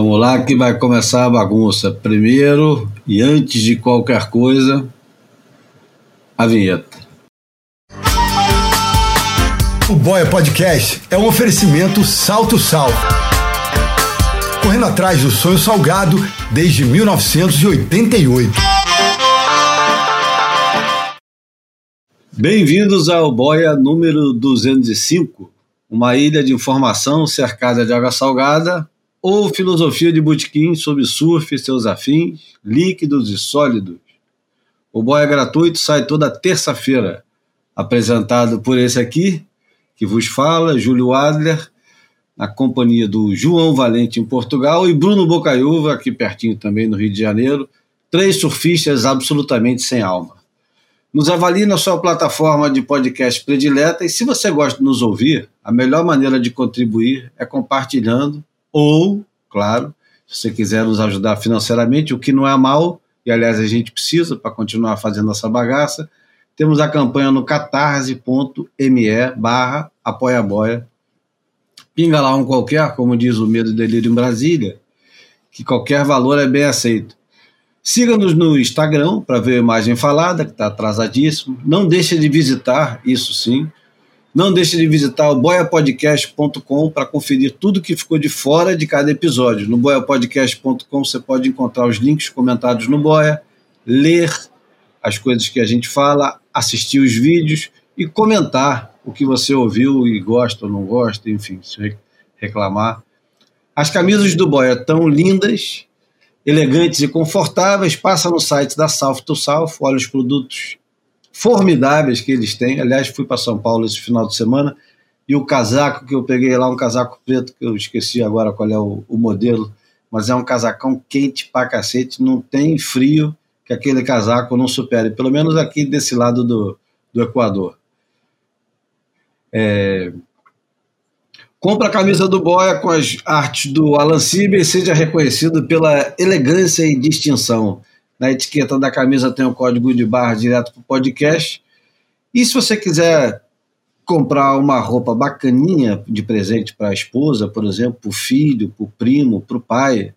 Vamos lá que vai começar a bagunça. Primeiro e antes de qualquer coisa, a vinheta. O Boia Podcast é um oferecimento Salto Sal. Correndo atrás do sonho salgado desde 1988. Bem-vindos ao Boia número 205, uma ilha de informação cercada de água salgada ou filosofia de botequim sobre surf e seus afins, líquidos e sólidos. O Boia gratuito sai toda terça-feira, apresentado por esse aqui, que vos fala, Júlio Adler, na companhia do João Valente em Portugal e Bruno Bocaiúva, aqui pertinho também no Rio de Janeiro, três surfistas absolutamente sem alma. Nos avalie na sua plataforma de podcast predileta e se você gosta de nos ouvir, a melhor maneira de contribuir é compartilhando ou, claro, se você quiser nos ajudar financeiramente, o que não é mal, e aliás a gente precisa para continuar fazendo essa bagaça, temos a campanha no catarse.me barra apoiaboia. Pinga lá um qualquer, como diz o Medo e Delírio em Brasília, que qualquer valor é bem aceito. Siga-nos no Instagram para ver a imagem falada, que está atrasadíssimo. Não deixe de visitar, isso sim, não deixe de visitar o boiapodcast.com para conferir tudo que ficou de fora de cada episódio. No boiapodcast.com você pode encontrar os links comentados no Boia, ler as coisas que a gente fala, assistir os vídeos e comentar o que você ouviu e gosta ou não gosta, enfim, se reclamar. As camisas do Boia estão lindas, elegantes e confortáveis. Passa no site da South to South, olha os produtos formidáveis que eles têm. Aliás, fui para São Paulo esse final de semana e o casaco que eu peguei lá, um casaco preto, que eu esqueci agora qual é o, o modelo, mas é um casacão quente pra cacete, não tem frio que aquele casaco não supere, pelo menos aqui desse lado do, do Equador. É... Compra a camisa do Boia com as artes do Alan Sieber e seja reconhecido pela elegância e distinção. Na etiqueta da camisa tem o código de barra direto para o podcast. E se você quiser comprar uma roupa bacaninha de presente para a esposa, por exemplo, para o filho, para o primo, para o pai,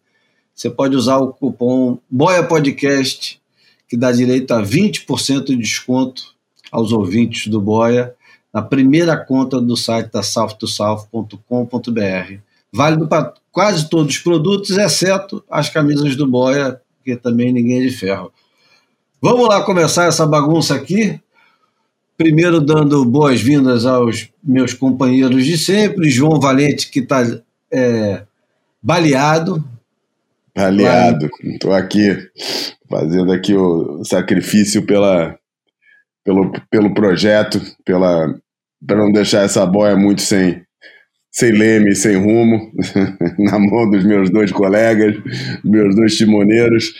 você pode usar o cupom Boia Podcast, que dá direito a 20% de desconto aos ouvintes do Boia na primeira conta do site da south2south.com.br. Válido para quase todos os produtos, exceto as camisas do Boia, porque também ninguém é de ferro. Vamos lá começar essa bagunça aqui. Primeiro, dando boas-vindas aos meus companheiros de sempre, João Valente, que está é, baleado. Baleado, estou aqui fazendo aqui o sacrifício pela, pelo, pelo projeto, pela para não deixar essa boia muito sem, sem leme, sem rumo, na mão dos meus dois colegas, meus dois timoneiros,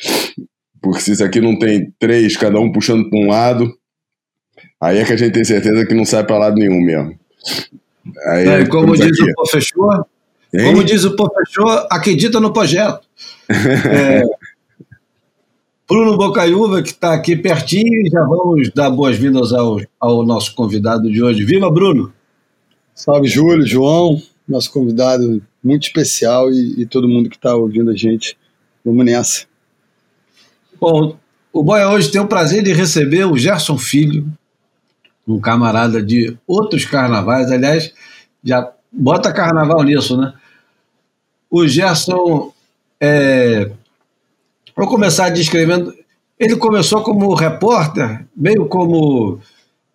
porque se isso aqui não tem três, cada um puxando para um lado, aí é que a gente tem certeza que não sai para lado nenhum mesmo. Aí, é, como diz aqui. o professor, hein? como diz o professor, acredita no projeto. É, Bruno Bocaiúva, que está aqui pertinho, já vamos dar boas-vindas ao, ao nosso convidado de hoje. Viva, Bruno! Salve, Júlio, João, nosso convidado muito especial e, e todo mundo que está ouvindo a gente. Vamos nessa. Bom, o Boia hoje tem o prazer de receber o Gerson Filho, um camarada de outros carnavais. Aliás, já bota carnaval nisso, né? O Gerson, é... vou começar descrevendo. Ele começou como repórter, meio como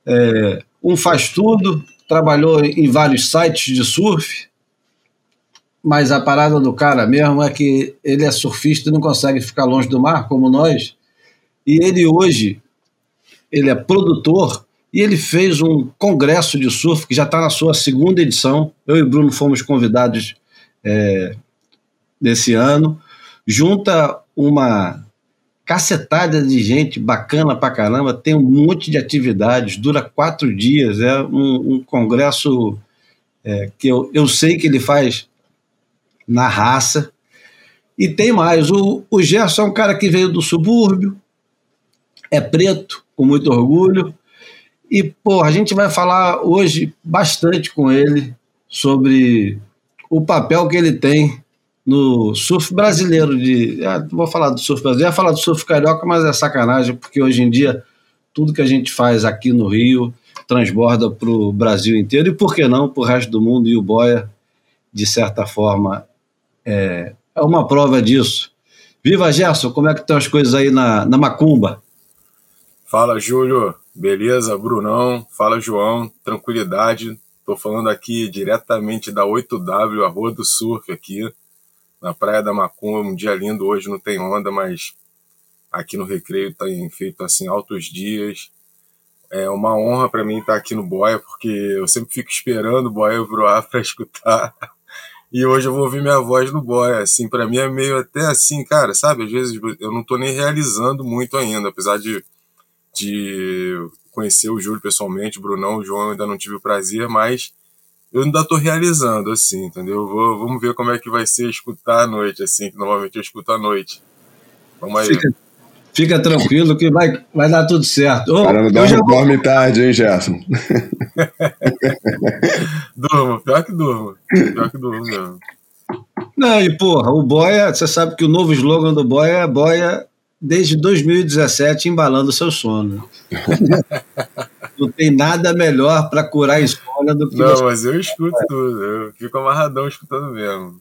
é, um faz-tudo, trabalhou em vários sites de surf, mas a parada do cara mesmo é que ele é surfista e não consegue ficar longe do mar, como nós. E ele hoje, ele é produtor e ele fez um congresso de surf que já está na sua segunda edição. Eu e Bruno fomos convidados é, desse ano. Junta uma cacetada de gente bacana pra caramba, tem um monte de atividades, dura quatro dias, é um, um congresso é, que eu, eu sei que ele faz na raça. E tem mais, o, o Gerson é um cara que veio do subúrbio, é preto, com muito orgulho, e, pô, a gente vai falar hoje bastante com ele sobre o papel que ele tem no surf brasileiro de. Ah, vou falar do surf brasileiro, ia falar do surf carioca, mas é sacanagem, porque hoje em dia tudo que a gente faz aqui no Rio transborda para o Brasil inteiro, e por que não para o resto do mundo, e o Boia, de certa forma, é, é uma prova disso. Viva Gerson, como é que estão as coisas aí na, na Macumba? Fala, Júlio. Beleza, Brunão? Fala, João. Tranquilidade. Estou falando aqui diretamente da 8W, a Rua do Surf aqui, na Praia da Macumba. Um dia lindo hoje, não tem onda, mas aqui no Recreio tem feito assim altos dias. É uma honra para mim estar aqui no Boia, porque eu sempre fico esperando o Boia voar para escutar. E hoje eu vou ouvir minha voz no Boia. Assim, para mim é meio até assim, cara, sabe? Às vezes eu não estou nem realizando muito ainda, apesar de, de conhecer o Júlio pessoalmente, o Brunão, o João ainda não tive o prazer, mas eu ainda estou realizando, assim, entendeu? Vou, vamos ver como é que vai ser escutar à noite, assim, que normalmente eu escuto à noite. Vamos aí. Fica, fica tranquilo que vai, vai dar tudo certo. Ô, Caramba, dorme, já... dorme tarde, hein, Gerson? durmo, pior que durmo. Pior que durmo mesmo. Não, e porra, o Boia, você sabe que o novo slogan do Boia é Boia desde 2017 embalando seu sono. Não tem nada melhor para curar a insônia do que. Não, você... mas eu escuto tudo, eu fico amarradão escutando mesmo.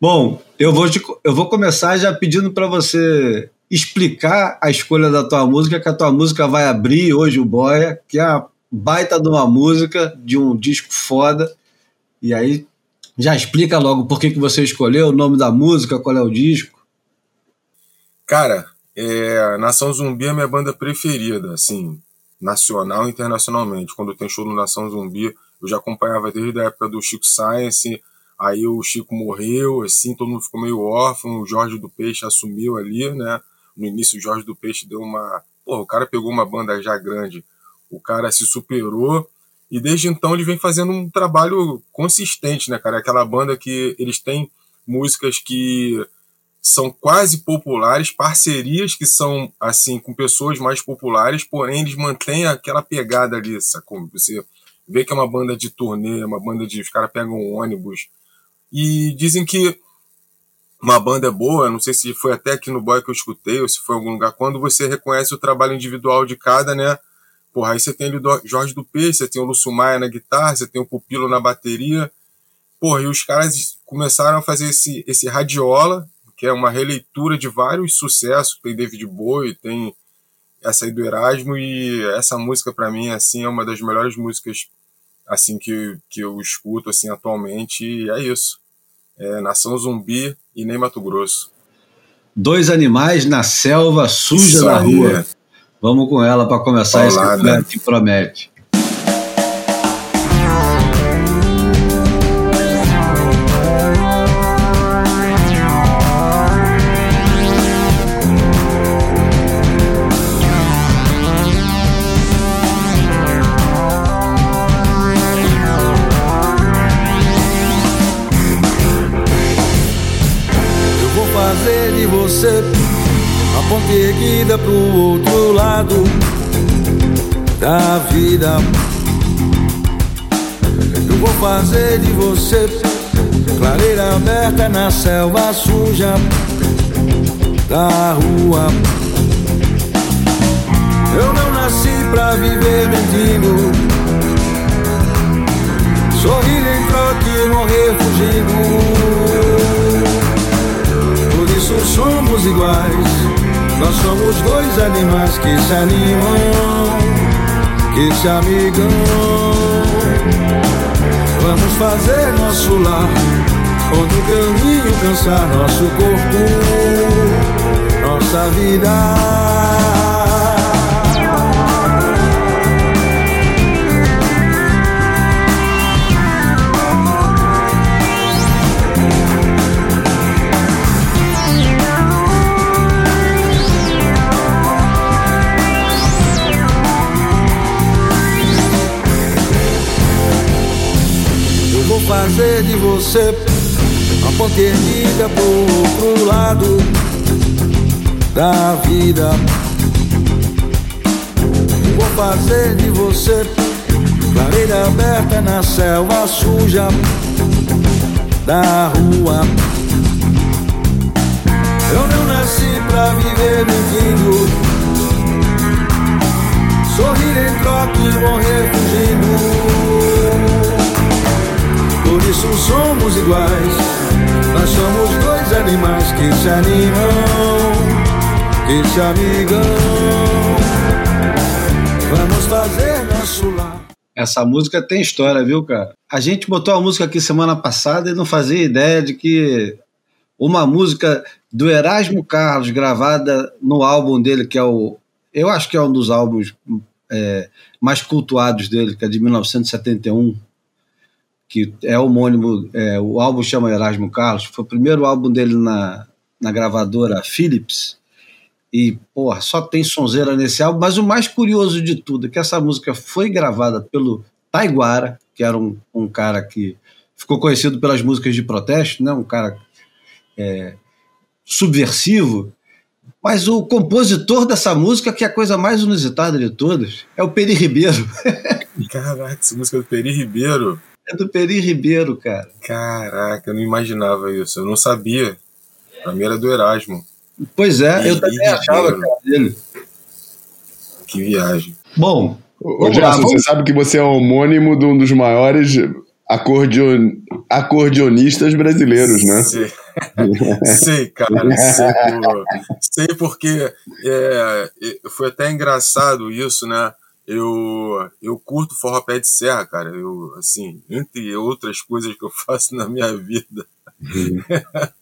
Bom, eu vou, te, eu vou começar já pedindo para você explicar a escolha da tua música, que a tua música vai abrir hoje o Boia, que é a baita de uma música, de um disco foda. E aí já explica logo por que, que você escolheu, o nome da música, qual é o disco. Cara, é, Nação Zumbi é minha banda preferida, assim, nacional e internacionalmente. Quando tem show no Nação Zumbi, eu já acompanhava desde a época do Chico Science, Aí o Chico morreu, assim, todo mundo ficou meio órfão, o Jorge do Peixe assumiu ali, né? No início o Jorge do Peixe deu uma. Pô, o cara pegou uma banda já grande, o cara se superou, e desde então ele vem fazendo um trabalho consistente, né, cara? Aquela banda que eles têm músicas que são quase populares, parcerias que são, assim, com pessoas mais populares, porém eles mantêm aquela pegada ali, sacou? Você vê que é uma banda de turnê, uma banda de. Os caras pegam um ônibus e dizem que uma banda é boa, não sei se foi até aqui no Boy que eu escutei, ou se foi em algum lugar, quando você reconhece o trabalho individual de cada, né? Porra, aí você tem o Jorge do Peixe, você tem o Lúcio Maia na guitarra, você tem o Pupilo na bateria. Porra, e os caras começaram a fazer esse, esse Radiola, que é uma releitura de vários sucessos. Tem David Bowie, tem essa aí do Erasmo, e essa música para mim assim é uma das melhores músicas assim que, que eu escuto assim atualmente e é isso. É Nação Zumbi e nem Mato Grosso. Dois animais na selva suja isso da rua. Vamos com ela para começar Olá, esse né? que promete. Pro outro lado da vida. Eu vou fazer de você clareira aberta na selva suja da rua. Eu não nasci pra viver mentindo. Sorrir em troque e morrer fugindo. Por isso somos iguais. Nós somos dois animais que se animam, que se amigam. Vamos fazer nosso lar, onde o caminho cansar nosso corpo, nossa vida. Fazer de você a ponte erguida pro outro lado da vida. Vou fazer de você clareira aberta na selva suja da rua. Eu não nasci pra viver mentindo. Sorrir em troca e morrer fugindo. Por isso somos iguais. Nós somos dois animais que se animam, que se amigam. Vamos fazer nosso lar. Essa música tem história, viu, cara? A gente botou a música aqui semana passada e não fazia ideia de que uma música do Erasmo Carlos, gravada no álbum dele, que é o. Eu acho que é um dos álbuns é, mais cultuados dele, que é de 1971, que é homônimo. É, o álbum chama Erasmo Carlos, foi o primeiro álbum dele na, na gravadora Philips. E, porra, só tem sonzeira nesse álbum. Mas o mais curioso de tudo é que essa música foi gravada pelo Taiguara, que era um, um cara que ficou conhecido pelas músicas de protesto, né? um cara é, subversivo. Mas o compositor dessa música, que é a coisa mais inusitada de todas, é o Peri Ribeiro. Caraca, essa música é do Peri Ribeiro. É do Peri Ribeiro, cara. Caraca, eu não imaginava isso. Eu não sabia. Pra mim era do Erasmo. Pois é, eu também achava que era dele. Que viagem. Bom, Ô, Gerson, lá, vamos... você sabe que você é homônimo de um dos maiores acordeon... acordeonistas brasileiros, né? Sei, cara, sei, por... sei porque é, foi até engraçado isso, né? Eu, eu curto forró pé de serra, cara. Eu, assim, entre outras coisas que eu faço na minha vida,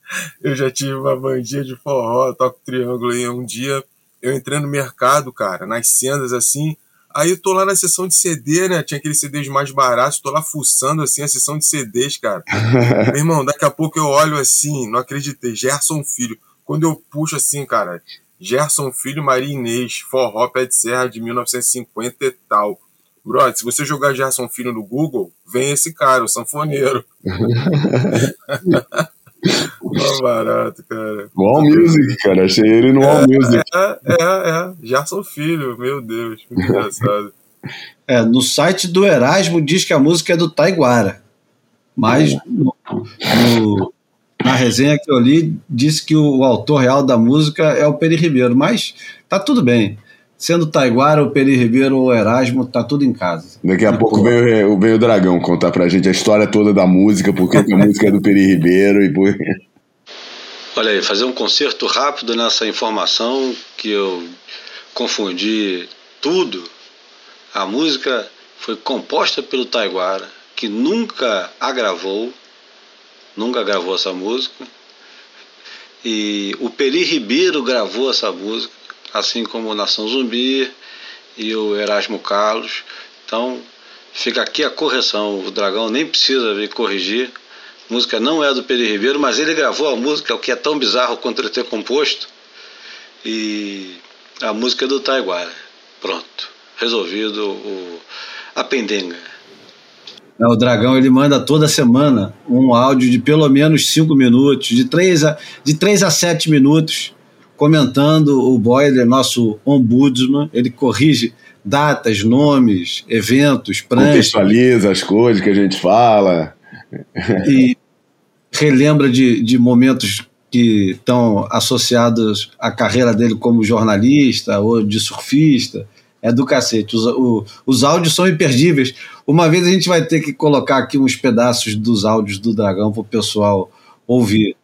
eu já tive uma bandinha de forró, toco triângulo e um dia eu entrei no mercado, cara, nas sendas assim, aí eu tô lá na sessão de CD, né, tinha aqueles CDs mais baratos, tô lá fuçando assim a sessão de CDs, cara. Meu irmão, daqui a pouco eu olho assim, não acreditei, Gerson Filho. Quando eu puxo assim, cara, Gerson Filho Maria Inês, forró pé de serra de 1950 e tal. Brother, se você jogar Gerson Filho no Google, vem esse cara, o sanfoneiro. Mó barato, cara. No All Music, cara. Achei ele no All é, Music. É, é, é. Gerson Filho, meu Deus, muito engraçado. É, no site do Erasmo diz que a música é do Taiguara. Mas no, no, na resenha que eu li, disse que o, o autor real da música é o Peri Ribeiro. Mas tá tudo bem sendo Taiguara, o Peri Ribeiro ou o Erasmo, tá tudo em casa. Daqui a pouco vem o, vem o Dragão contar pra gente a história toda da música, porque a música é do Peri Ribeiro e por... Olha aí, fazer um concerto rápido nessa informação que eu confundi tudo. A música foi composta pelo Taiguara, que nunca a gravou, nunca gravou essa música. E o Peri Ribeiro gravou essa música assim como Nação Zumbi e o Erasmo Carlos. Então, fica aqui a correção. O Dragão nem precisa vir corrigir. A música não é do Peri Ribeiro, mas ele gravou a música, o que é tão bizarro quanto ele ter composto. E a música é do Taiguara. Pronto. Resolvido o, a pendenga. O Dragão ele manda toda semana um áudio de pelo menos 5 minutos, de 3 a, de 3 a 7 minutos, comentando o Boiler, nosso ombudsman, ele corrige datas, nomes, eventos, pranchas. Contextualiza as coisas que a gente fala. E relembra de, de momentos que estão associados à carreira dele como jornalista ou de surfista. É do cacete. Os, o, os áudios são imperdíveis. Uma vez a gente vai ter que colocar aqui uns pedaços dos áudios do Dragão para o pessoal ouvir.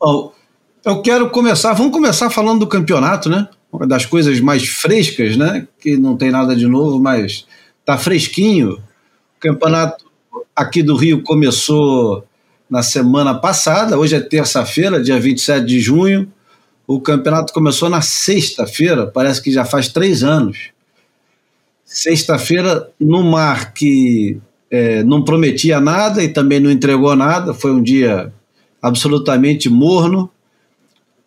Oh, eu quero começar, vamos começar falando do campeonato, né? Uma das coisas mais frescas, né? Que não tem nada de novo, mas tá fresquinho. O campeonato aqui do Rio começou na semana passada, hoje é terça-feira, dia 27 de junho. O campeonato começou na sexta-feira, parece que já faz três anos. Sexta-feira, no mar que é, não prometia nada e também não entregou nada, foi um dia absolutamente morno.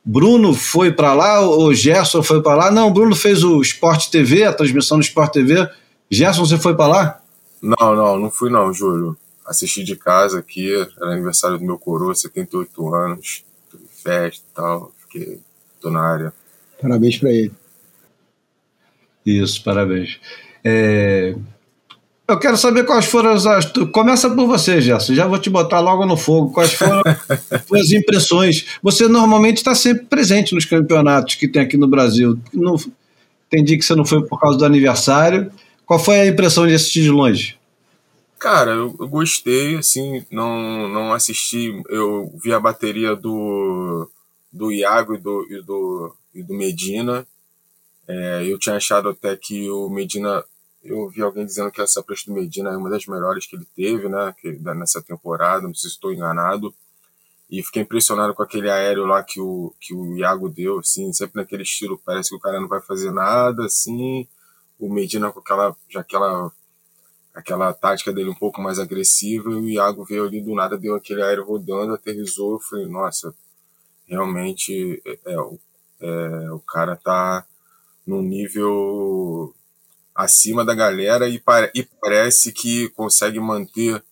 Bruno foi para lá, o Gerson foi para lá. Não, Bruno fez o Sport TV, a transmissão do Sport TV. Gerson, você foi para lá? Não, não, não fui não, Júlio. Assisti de casa aqui, era aniversário do meu coroa, 78 anos, festa e tal, fiquei, tô na área. Parabéns para ele. Isso, parabéns. É... Eu quero saber quais foram as. Começa por você, Gerson. Já vou te botar logo no fogo. Quais foram as impressões? Você normalmente está sempre presente nos campeonatos que tem aqui no Brasil. Não, entendi que você não foi por causa do aniversário. Qual foi a impressão de assistir de longe? Cara, eu, eu gostei, assim, não, não assisti. Eu vi a bateria do, do Iago e do, e do, e do Medina. É, eu tinha achado até que o Medina eu vi alguém dizendo que essa prancha do Medina é uma das melhores que ele teve, né? Que, nessa temporada, não sei se estou enganado. E fiquei impressionado com aquele aéreo lá que o, que o Iago deu, assim, sempre naquele estilo, parece que o cara não vai fazer nada, assim. O Medina com aquela, já aquela, aquela tática dele um pouco mais agressiva, e o Iago veio ali do nada, deu aquele aéreo rodando, aterrizou, eu falei, nossa, realmente é, é, é o cara tá num nível acima da galera e, e parece que consegue manter.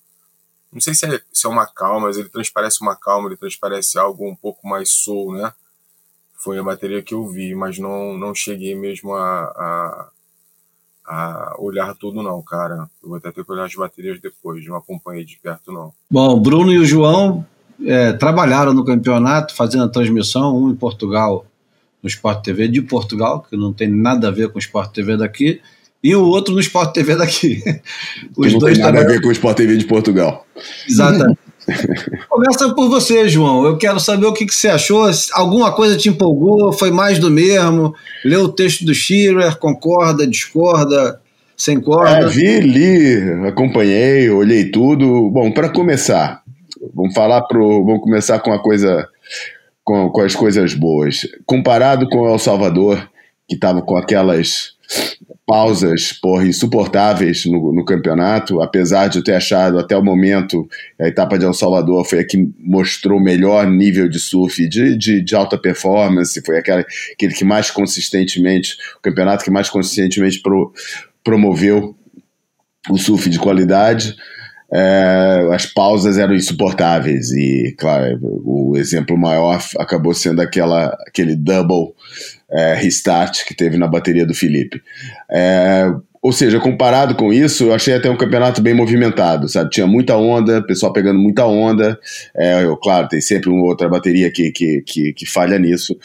Não sei se é, se é uma calma, mas ele transparece uma calma, ele transparece algo um pouco mais soul, né? Foi a bateria que eu vi, mas não, não cheguei mesmo a, a, a olhar tudo, não, cara. Eu vou até ter que olhar as baterias depois, não acompanhei de perto, não. Bom, Bruno e o João é, trabalharam no campeonato, fazendo a transmissão, um em Portugal, no Sport TV de Portugal, que não tem nada a ver com o Sport TV daqui, e o outro no Sport TV daqui. Os não dois tem nada também... a ver com o Sport TV de Portugal. Exatamente. Começa por você, João. Eu quero saber o que, que, você achou. Alguma coisa te empolgou? Foi mais do mesmo? Leu o texto do Shearer? Concorda? Discorda? Sem corda? É, vi, li, acompanhei, olhei tudo. Bom, para começar, vamos falar pro, vamos começar com a coisa, com, com as coisas boas. Comparado com o El Salvador, que estava com aquelas pausas porra, insuportáveis no, no, campeonato, apesar de eu ter achado até o momento a etapa de El Salvador foi a que mostrou o melhor nível de surf de, de, de alta performance, foi aquela, aquele que mais consistentemente, o campeonato que mais consistentemente pro, promoveu o surf de qualidade. É, as pausas eram insuportáveis e, claro, o exemplo maior acabou sendo aquela, aquele double é, restart que teve na bateria do Felipe. É, ou seja, comparado com isso, eu achei até um campeonato bem movimentado, sabe? Tinha muita onda, pessoal pegando muita onda. É, eu, claro, tem sempre uma outra bateria que, que, que, que falha nisso.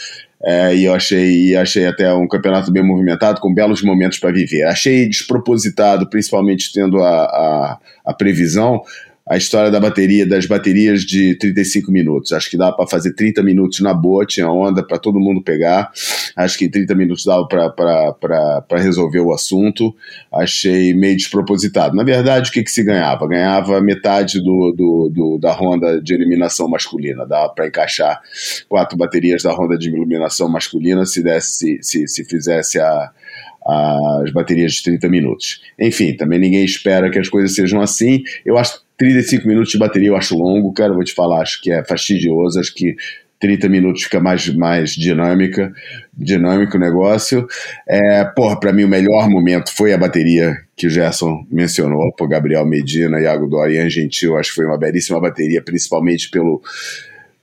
É, e eu achei, achei até um campeonato bem movimentado, com belos momentos para viver. Achei despropositado, principalmente tendo a, a, a previsão a história da bateria, das baterias de 35 minutos. Acho que dá para fazer 30 minutos na boa, tinha onda para todo mundo pegar. Acho que 30 minutos dava para resolver o assunto. Achei meio despropositado. Na verdade, o que, que se ganhava? Ganhava metade do, do, do da ronda de eliminação masculina. Dava para encaixar quatro baterias da ronda de eliminação masculina se, desse, se, se fizesse a, as baterias de 30 minutos. Enfim, também ninguém espera que as coisas sejam assim. Eu acho 35 minutos de bateria eu acho longo, cara, vou te falar, acho que é fastidioso, acho que 30 minutos fica mais, mais dinâmica, dinâmico o negócio. É, porra, para mim o melhor momento foi a bateria que o Gerson mencionou, por Gabriel Medina, Iago Dória e Ian Gentil, acho que foi uma belíssima bateria, principalmente pelo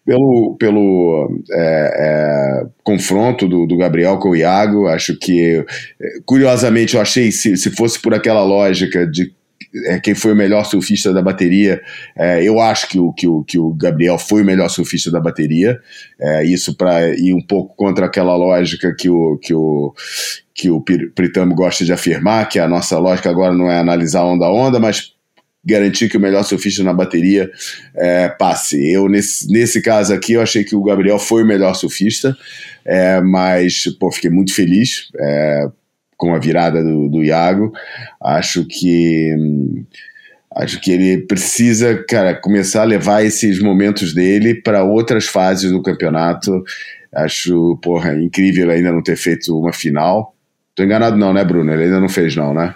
pelo, pelo é, é, confronto do, do, Gabriel com o Iago, acho que, curiosamente, eu achei, se, se fosse por aquela lógica de é, quem foi o melhor surfista da bateria. É, eu acho que o, que, o, que o Gabriel foi o melhor surfista da bateria. É, isso para ir um pouco contra aquela lógica que o, que o, que o Pritamo gosta de afirmar, que a nossa lógica agora não é analisar onda a onda, mas garantir que o melhor surfista na bateria é, passe. Eu, nesse, nesse caso aqui, eu achei que o Gabriel foi o melhor surfista, é, mas pô, fiquei muito feliz é, com a virada do, do Iago. Acho que acho que ele precisa, cara, começar a levar esses momentos dele para outras fases do campeonato. Acho, porra, incrível ainda não ter feito uma final. Tô enganado não, né, Bruno? Ele ainda não fez não, né?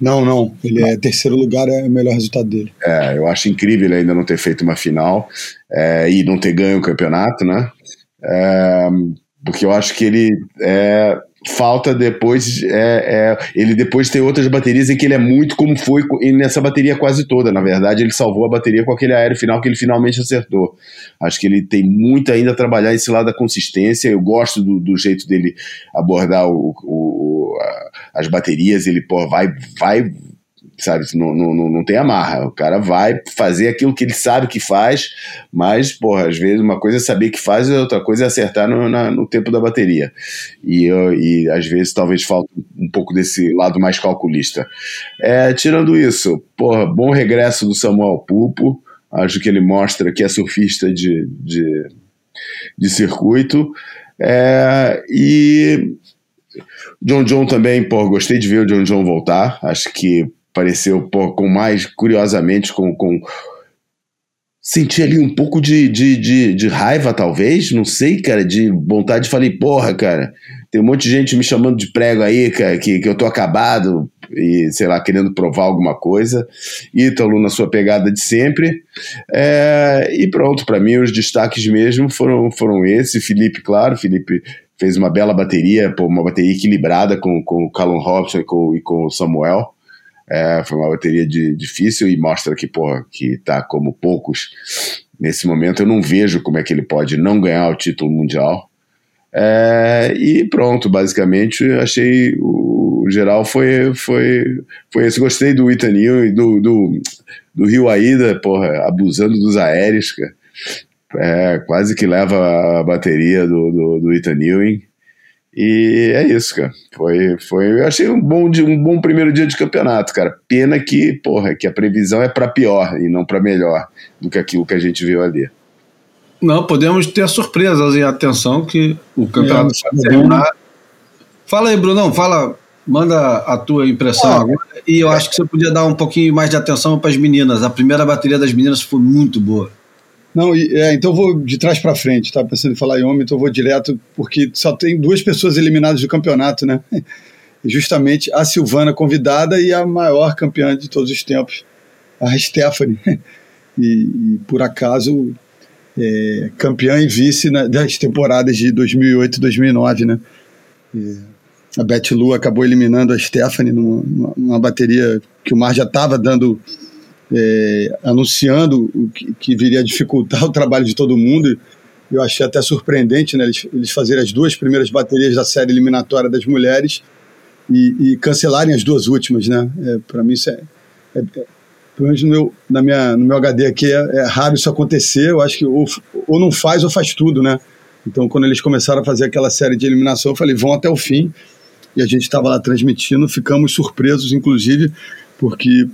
Não, não. Ele é terceiro lugar, é o melhor resultado dele. É, eu acho incrível ele ainda não ter feito uma final é, e não ter ganho o campeonato, né? É, porque eu acho que ele é, falta depois é, é, ele depois tem outras baterias em que ele é muito como foi nessa bateria quase toda na verdade ele salvou a bateria com aquele aéreo final que ele finalmente acertou. Acho que ele tem muito ainda a trabalhar esse lado da consistência eu gosto do, do jeito dele abordar o, o, as baterias ele pô, vai vai sabe? Não, não, não tem amarra. O cara vai fazer aquilo que ele sabe que faz, mas, porra, às vezes uma coisa é saber que faz, e outra coisa é acertar no, na, no tempo da bateria. E, eu, e às vezes talvez falta um pouco desse lado mais calculista. É, tirando isso, porra, bom regresso do Samuel Pupo. Acho que ele mostra que é surfista de, de, de circuito. É, e John John também, pô, gostei de ver o John John voltar. Acho que pareceu, com mais, curiosamente, com. com senti ali um pouco de, de, de, de, raiva, talvez, não sei, cara, de vontade. Falei, porra, cara, tem um monte de gente me chamando de prego aí, cara, que, que eu tô acabado e, sei lá, querendo provar alguma coisa. Ítalo na sua pegada de sempre. É, e pronto, para mim os destaques mesmo foram, foram esse. Felipe, claro, Felipe fez uma bela bateria, pô, uma bateria equilibrada com, com o Callum Robson e com, e com o Samuel. É, foi uma bateria de, difícil e mostra que, porra, que tá como poucos nesse momento. Eu não vejo como é que ele pode não ganhar o título mundial. É, e pronto, basicamente, achei o, geral foi, foi, foi esse. Gostei do Itanil e do, do, do Rio Aida, porra, abusando dos aéreos, cara. É, quase que leva a bateria do, do, do Ethan Ewing. E é isso, cara. Foi, foi, eu achei um bom, um bom primeiro dia de campeonato, cara. Pena que, porra, que a previsão é para pior e não para melhor do que aquilo que a gente viu ali. Não, podemos ter surpresas e atenção que o campeonato é, vai terminar. Fala aí, Brunão, fala, manda a tua impressão ah, agora. E eu acho que você podia dar um pouquinho mais de atenção para as meninas. A primeira bateria das meninas foi muito boa. Não, é, então vou de trás para frente, tá? Pensando em falar em homem, então vou direto, porque só tem duas pessoas eliminadas do campeonato, né? Justamente a Silvana convidada e a maior campeã de todos os tempos, a Stephanie. E, e por acaso, é, campeã e vice na, das temporadas de 2008 e 2009, né? E a Beth Lu acabou eliminando a Stephanie numa, numa bateria que o Mar já estava dando é, anunciando que, que, viria a dificultar o trabalho de todo mundo. Eu achei até surpreendente né, eles, eles fazerem as duas primeiras baterias da série eliminatória das mulheres e, e cancelarem as duas últimas. Né? É, Para mim, isso é, é, é, pelo menos no meu, na minha, no meu HD aqui, é, é, raro isso acontecer. Eu acho que ou, ou não faz ou faz tudo. Né? Então, quando eles começaram a fazer aquela série de eliminação, eu falei: vão até o fim. E a gente estava lá transmitindo, ficamos surpresos, inclusive, porque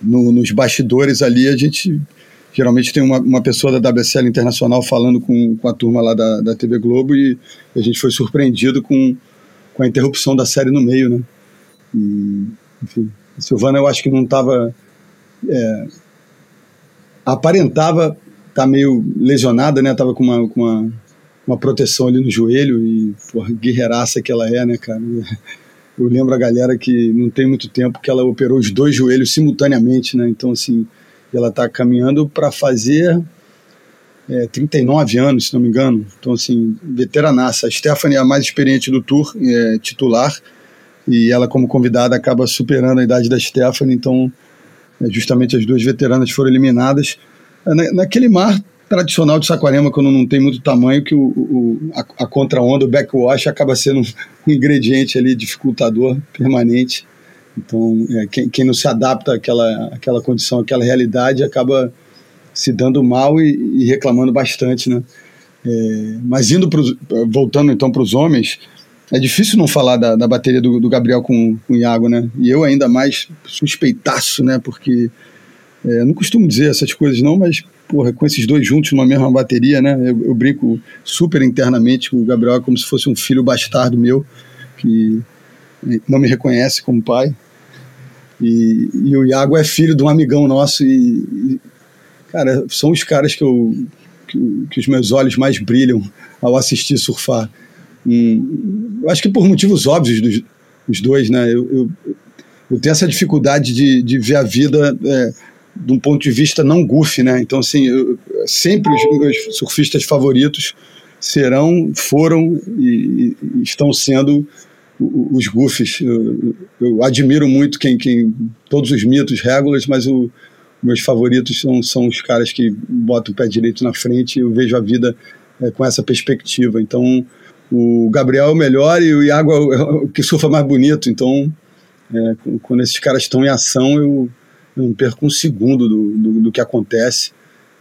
no, nos bastidores ali, a gente geralmente tem uma, uma pessoa da WSL Internacional falando com, com a turma lá da, da TV Globo e a gente foi surpreendido com, com a interrupção da série no meio, né? E, enfim, a Silvana eu acho que não estava... É, aparentava estar tá meio lesionada, né? Tava com uma, com uma, uma proteção ali no joelho e, porra, guerreiraça que ela é, né, cara? Eu lembro a galera que não tem muito tempo que ela operou os dois joelhos simultaneamente, né? Então, assim, ela está caminhando para fazer é, 39 anos, se não me engano. Então, assim, veteranaça. A Stephanie é a mais experiente do Tour, é, titular, e ela, como convidada, acaba superando a idade da Stephanie. Então, é, justamente as duas veteranas foram eliminadas. É, na, naquele mar tradicional de Saquarema, quando não tem muito tamanho, que o, o a, a contra-onda, o backwash, acaba sendo um ingrediente ali dificultador permanente. Então, é, quem, quem, não se adapta àquela, àquela condição, àquela realidade, acaba se dando mal e, e reclamando bastante, né? É, mas indo pros, voltando então para os homens, é difícil não falar da, da bateria do, do, Gabriel com, com o Iago, né? E eu ainda mais suspeitaço, né? Porque é, não costumo dizer essas coisas não, mas porra, com esses dois juntos numa mesma bateria, né? Eu, eu brinco super internamente com o Gabriel é como se fosse um filho bastardo meu, que não me reconhece como pai. E, e o Iago é filho de um amigão nosso e, e cara, são os caras que eu que, que, os meus olhos mais brilham ao assistir surfar. Hum, eu acho que por motivos óbvios dos, dois, né? Eu, eu, eu, tenho essa dificuldade de, de ver a vida é, de um ponto de vista não goofy, né? Então, assim, eu, sempre os meus surfistas favoritos serão, foram e, e estão sendo os goofies. Eu, eu, admiro muito quem, quem todos os mitos, régulas, mas o, meus favoritos são, são os caras que botam o pé direito na frente e eu vejo a vida é, com essa perspectiva. Então, o Gabriel é o melhor e o Iago é o, é que surfa mais bonito. Então, É, quando esses caras estão em ação, eu, não perco um segundo do, do, do, que acontece.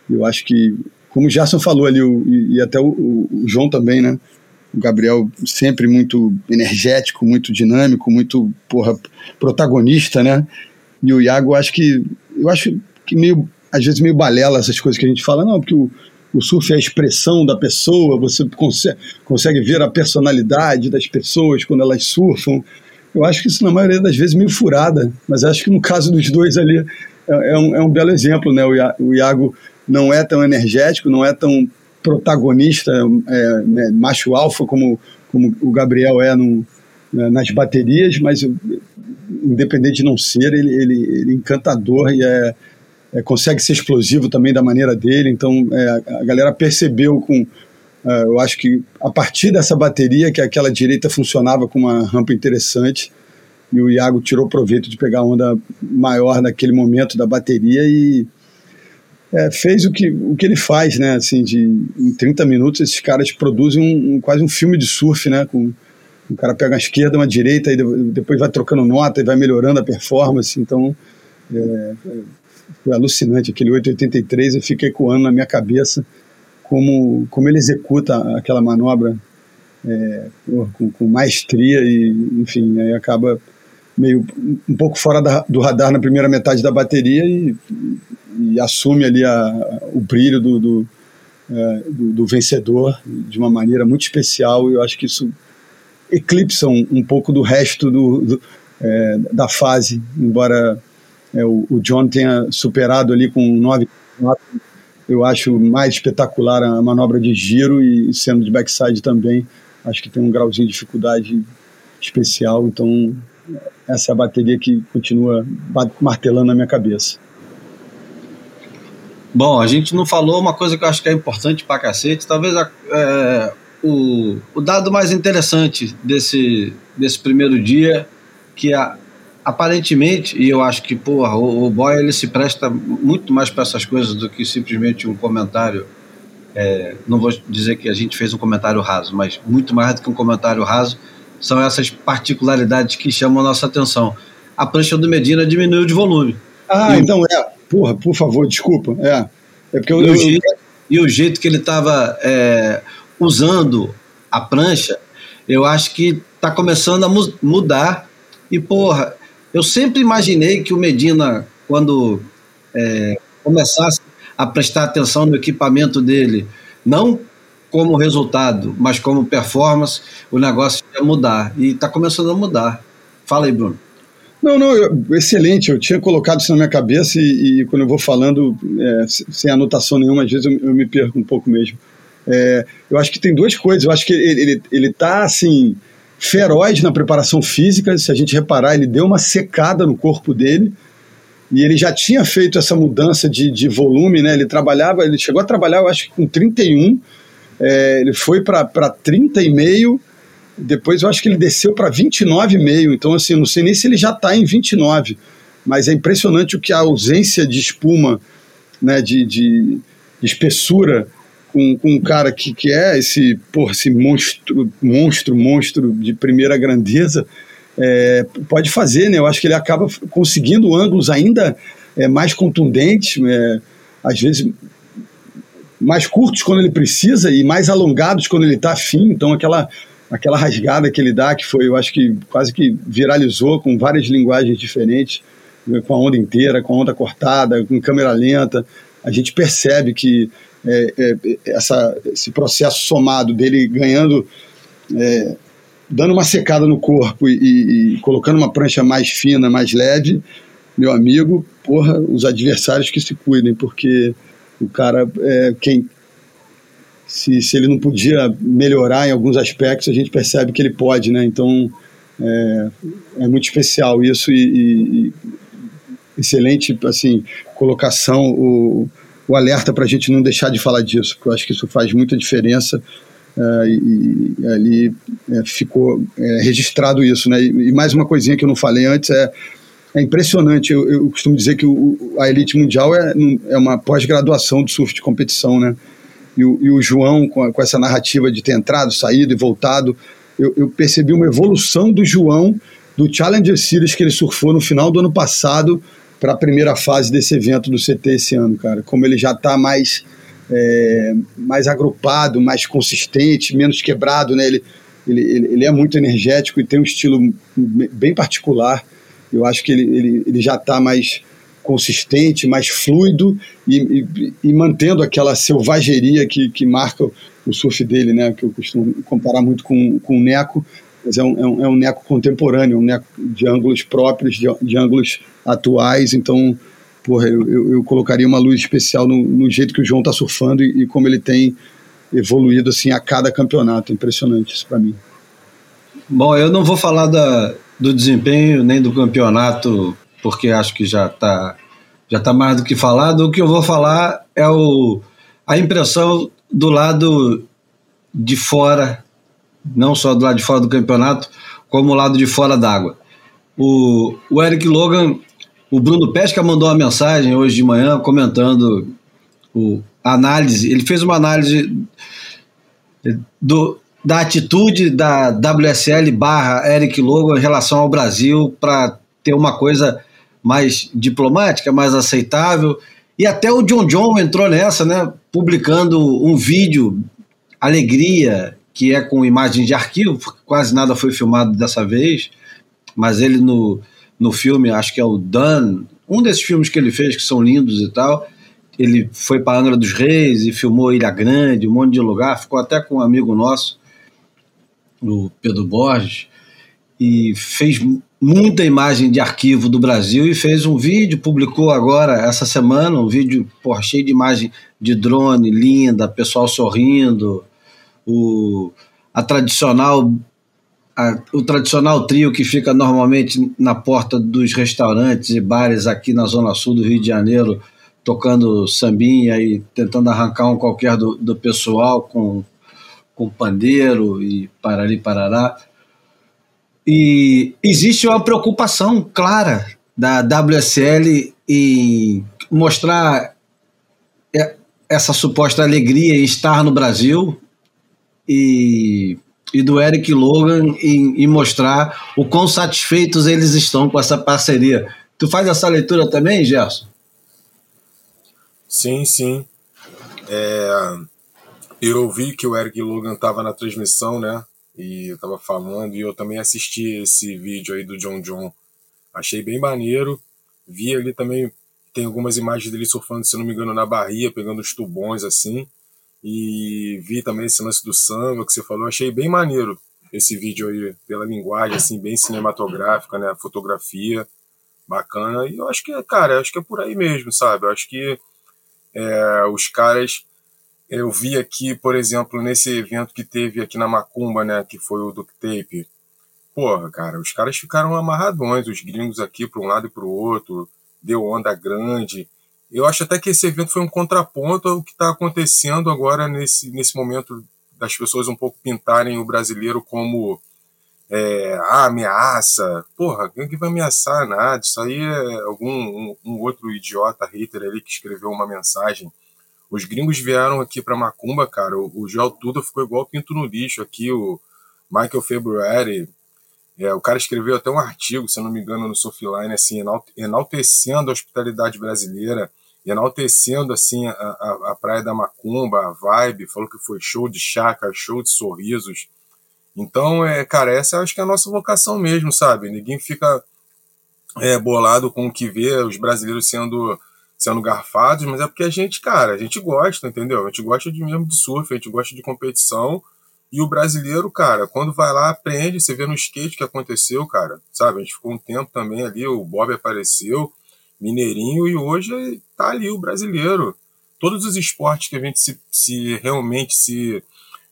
Eu acho que, como o Gerson falou ali, o, e, até o, o, João também, né? O Gabriel sempre muito energético, muito dinâmico, muito porra, protagonista, né? E o Iago, acho que eu acho que meio às vezes meio balela essas coisas que a gente fala, não, porque o, o surf é a expressão da pessoa, você consegue, consegue ver a personalidade das pessoas quando elas surfam. Eu acho que isso, na maioria das vezes, meio furada, mas acho que no caso dos dois ali é, é, um, é um belo exemplo. Né? O, Iago não é tão energético, não é tão protagonista, é, né, macho alfa, como, como o Gabriel é no, né, nas baterias, mas independente de não ser, ele, ele, ele é encantador e é, é, consegue ser explosivo também da maneira dele. Então é, a galera percebeu com. É, eu acho que a partir dessa bateria, que aquela direita funcionava com uma rampa interessante, e o Iago tirou proveito de pegar a onda maior naquele momento da bateria e é, fez o que, o que ele faz, né? Assim, de, em 30 minutos, esses caras produzem um, um, quase um filme de surf, né? Com, o cara pega a esquerda, uma direita, e depois vai trocando nota e vai melhorando a performance. Então, é, foi alucinante. Aquele 883 eu fiquei ecoando na minha cabeça como, como ele executa aquela manobra é, com, com, maestria e, enfim, aí acaba meio um pouco fora da, do radar na primeira metade da bateria e, e assume ali a, o brilho do, do, é, do, do, vencedor de uma maneira muito especial e eu acho que isso eclipsa um, um pouco do resto do, do é, da fase, embora é, o, o, John tenha superado ali com nove eu acho mais espetacular a manobra de giro e sendo de backside também, acho que tem um grauzinho de dificuldade especial, então essa é a bateria que continua martelando na minha cabeça. Bom, a gente não falou uma coisa que eu acho que é importante pra cacete, talvez a, é, o, o dado mais interessante desse, desse primeiro dia, que a, aparentemente, e eu acho que porra, o, o Boy ele se presta muito mais para essas coisas do que simplesmente um comentário. É, não vou dizer que a gente fez um comentário raso, mas muito mais do que um comentário raso, são essas particularidades que chamam a nossa atenção. A prancha do Medina diminuiu de volume. Ah, e então é. Porra, por favor, desculpa. É. É porque eu, e, o jeito, e o jeito que ele estava é, usando a prancha, eu acho que está começando a mu mudar. E, porra, eu sempre imaginei que o Medina, quando é, começasse a prestar atenção no equipamento dele, não como resultado, mas como performance, o negócio ia mudar. E está começando a mudar. Fala aí, Bruno. Não, não, eu, excelente. Eu tinha colocado isso na minha cabeça e, e quando eu vou falando é, sem anotação nenhuma, às vezes eu, eu, me perco um pouco mesmo. É, eu acho que tem duas coisas. Eu acho que ele, ele, ele tá assim feroz na preparação física. Se a gente reparar, ele deu uma secada no corpo dele e ele já tinha feito essa mudança de, de volume, né? Ele trabalhava, ele chegou a trabalhar, eu acho que com 31, é, ele foi para 30,5 depois eu acho que ele desceu para 29,5. Então, assim, não sei nem se ele já está em 29. Mas é impressionante o que a ausência de espuma, né, de, de, de espessura, com, com um cara que, que é esse, porra, esse monstro, monstro, monstro de primeira grandeza, é, pode fazer, né? Eu acho que ele acaba conseguindo ângulos ainda é, mais contundentes, é, às vezes mais curtos quando ele precisa e mais alongados quando ele está afim. Então, aquela aquela rasgada que ele dá, que foi, eu acho que quase que viralizou com várias linguagens diferentes, com a onda inteira, com a onda cortada, com câmera lenta, a gente percebe que é, é, essa, esse processo somado dele ganhando, é, dando uma secada no corpo e, e, colocando uma prancha mais fina, mais leve, meu amigo, porra, os adversários que se cuidem, porque o cara, é, quem, se, se ele não podia melhorar em alguns aspectos, a gente percebe que ele pode, né? Então é, é muito especial isso e, e, excelente assim colocação o, o alerta para a gente não deixar de falar disso, porque eu acho que isso faz muita diferença é, e, e, ali é, ficou é, registrado isso, né? E, e, mais uma coisinha que eu não falei antes é é impressionante. Eu, eu costumo dizer que o, a elite mundial é, é uma pós-graduação de surf de competição, né? e o, e o João com, com, essa narrativa de ter entrado, saído e voltado, eu, eu, percebi uma evolução do João do Challenger Series que ele surfou no final do ano passado para a primeira fase desse evento do CT esse ano, cara. Como ele já está mais, é, mais agrupado, mais consistente, menos quebrado, né? Ele, ele, ele, é muito energético e tem um estilo bem particular. Eu acho que ele, ele, ele já está mais consistente, mais fluido e, e, e, mantendo aquela selvageria que, que marca o surf dele, né? Que eu costumo comparar muito com, com o Neco, mas é um, é um, é um Neco contemporâneo, um Neco de ângulos próprios, de, de ângulos atuais. Então, porra, eu, eu, eu, colocaria uma luz especial no, no jeito que o João está surfando e, e, como ele tem evoluído assim a cada campeonato. Impressionante isso para mim. Bom, eu não vou falar da, do desempenho nem do campeonato, porque acho que já está já tá mais do que falado. O que eu vou falar é o, a impressão do lado de fora, não só do lado de fora do campeonato, como o lado de fora d'água. O, o Eric Logan, o Bruno Pesca mandou uma mensagem hoje de manhã comentando o, a análise. Ele fez uma análise do, da atitude da WSL barra Eric Logan em relação ao Brasil para ter uma coisa mais diplomática, mais aceitável. E até o John John entrou nessa, né? Publicando um vídeo, Alegria, que é com imagem de arquivo, porque quase nada foi filmado dessa vez, mas ele no, no filme, acho que é o Dan, um desses filmes que ele fez que são lindos e tal, ele foi para Angra dos Reis e filmou Ilha Grande, um monte de lugar, ficou até com um amigo nosso, o Pedro Borges, e fez muita imagem de arquivo do Brasil e fez um vídeo, publicou agora essa semana, um vídeo porra, cheio de imagem de drone, linda, pessoal sorrindo, o, a tradicional a, o tradicional trio que fica normalmente na porta dos restaurantes e bares aqui na zona sul do Rio de Janeiro, tocando sambinha e tentando arrancar um qualquer do, do pessoal com, com pandeiro e parari parará. E existe uma preocupação clara da WSL em mostrar essa suposta alegria em estar no Brasil e, e do Eric Logan em, em, mostrar o quão satisfeitos eles estão com essa parceria. Tu faz essa leitura também, Gerson? Sim, sim. É, eu vi que o Eric Logan estava na transmissão, né? e eu tava falando, e eu também assisti esse vídeo aí do John John. Achei bem maneiro. Vi ali também, tem algumas imagens dele surfando, se não me engano, na Bahia, pegando os tubões assim. E vi também esse lance do samba que você falou, achei bem maneiro esse vídeo aí, pela linguagem, assim, bem cinematográfica, né? Fotografia bacana. E eu acho que, cara, acho que é por aí mesmo, sabe? Eu acho que é, os caras eu vi aqui, por exemplo, nesse evento que teve aqui na Macumba, né, que foi o Duct Tape. Porra, cara, os caras ficaram amarradões, os gringos aqui para um lado e para o outro, deu onda grande. Eu acho até que esse evento foi um contraponto ao que está acontecendo agora nesse, nesse momento das pessoas um pouco pintarem o brasileiro como é, ah, ameaça. Porra, quem que vai ameaçar nada? Isso aí é algum um, um outro idiota hater ali que escreveu uma mensagem os gringos vieram aqui para Macumba, cara. O, o Tuda ficou igual pinto no lixo aqui. O Michael February, é, o cara escreveu até um artigo, se não me engano, no Softline, assim, enaltecendo a hospitalidade brasileira, enaltecendo assim a, a, a, praia da Macumba, a vibe, falou que foi show de chácara, show de sorrisos. Então, é, cara, essa acho que é a nossa vocação mesmo, sabe? Ninguém fica é, bolado com o que vê os brasileiros sendo sendo garfados, mas é porque a gente, cara, a gente gosta, entendeu? A gente gosta de mesmo de surf, a gente gosta de competição. E o brasileiro, cara, quando vai lá, aprende, você vê no skate que aconteceu, cara, sabe? A gente ficou um tempo também ali, o Bob apareceu, Mineirinho, e hoje tá ali o brasileiro. Todos os esportes que a gente se, se realmente se,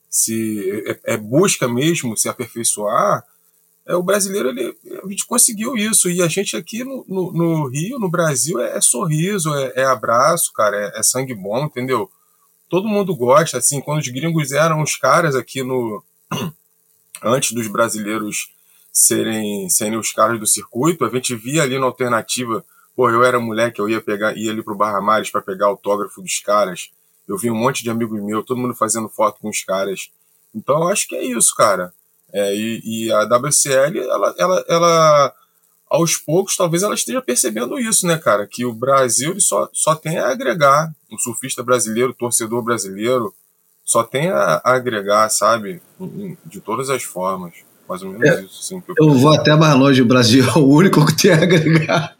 se é, é busca mesmo se aperfeiçoar, é, o brasileiro, ele, a gente conseguiu isso. E a gente aqui no, no, no Rio, no Brasil, é, é sorriso, é, é, abraço, cara, é, é, sangue bom, entendeu? Todo mundo gosta, assim, quando os gringos eram os caras aqui no. Antes dos brasileiros serem, serem os caras do circuito, a gente via ali na alternativa. Pô, eu era moleque, eu ia pegar, ia ali pro Barra Mares para pegar autógrafo dos caras. Eu vi um monte de amigos meus, todo mundo fazendo foto com os caras. Então eu acho que é isso, cara É, e, e, a WCL, ela, ela, ela, aos poucos, talvez ela esteja percebendo isso, né, cara? Que o Brasil ele só, só tem a agregar. O surfista brasileiro, o torcedor brasileiro, só tem a, a agregar, sabe? De todas as formas. Mais ou menos é, isso. Assim, eu, eu vou até mais longe. O Brasil é o único que tem a agregar.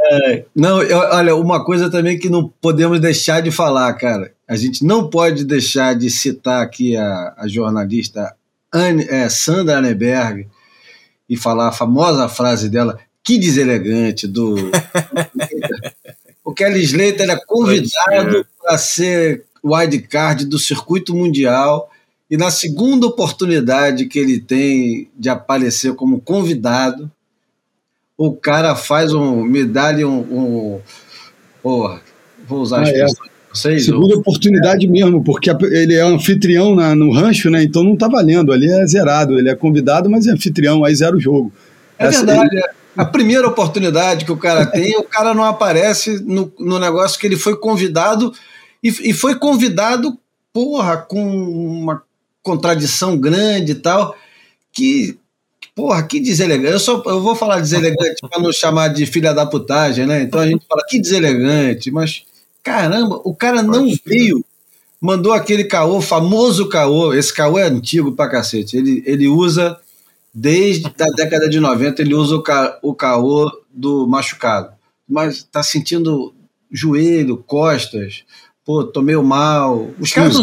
É, não, eu, olha, uma coisa também que não podemos deixar de falar, cara. A gente não pode deixar de citar aqui a, a jornalista Anne, é, Sandra Anneberg e falar a famosa frase dela, que deselegante, do. o Kelly Slater é convidado para ser wildcard do circuito mundial e na segunda oportunidade que ele tem de aparecer como convidado, o cara faz um. me dá um. um porra, vou usar a ah, é. É. Segunda ou... oportunidade mesmo, porque ele é anfitrião na, no rancho, né? Então não tá valendo. Ali é zerado. Ele é convidado, mas é anfitrião, aí zero o jogo. É Essa, verdade. Ele... A primeira oportunidade que o cara tem, o cara não aparece no, no negócio que ele foi convidado e, e foi convidado, porra, com uma contradição grande e tal, que Porra, que deselegante. Eu, só, eu vou falar deselegante para não chamar de filha da putagem, né? Então a gente fala que deselegante, mas caramba, o cara não veio, mandou aquele caô, famoso caô. Esse caô é antigo pra cacete. Ele, ele usa, desde a década de 90, ele usa o, ca, o caô do machucado. Mas tá sentindo joelho, costas, pô, tô meio mal. Os caras não,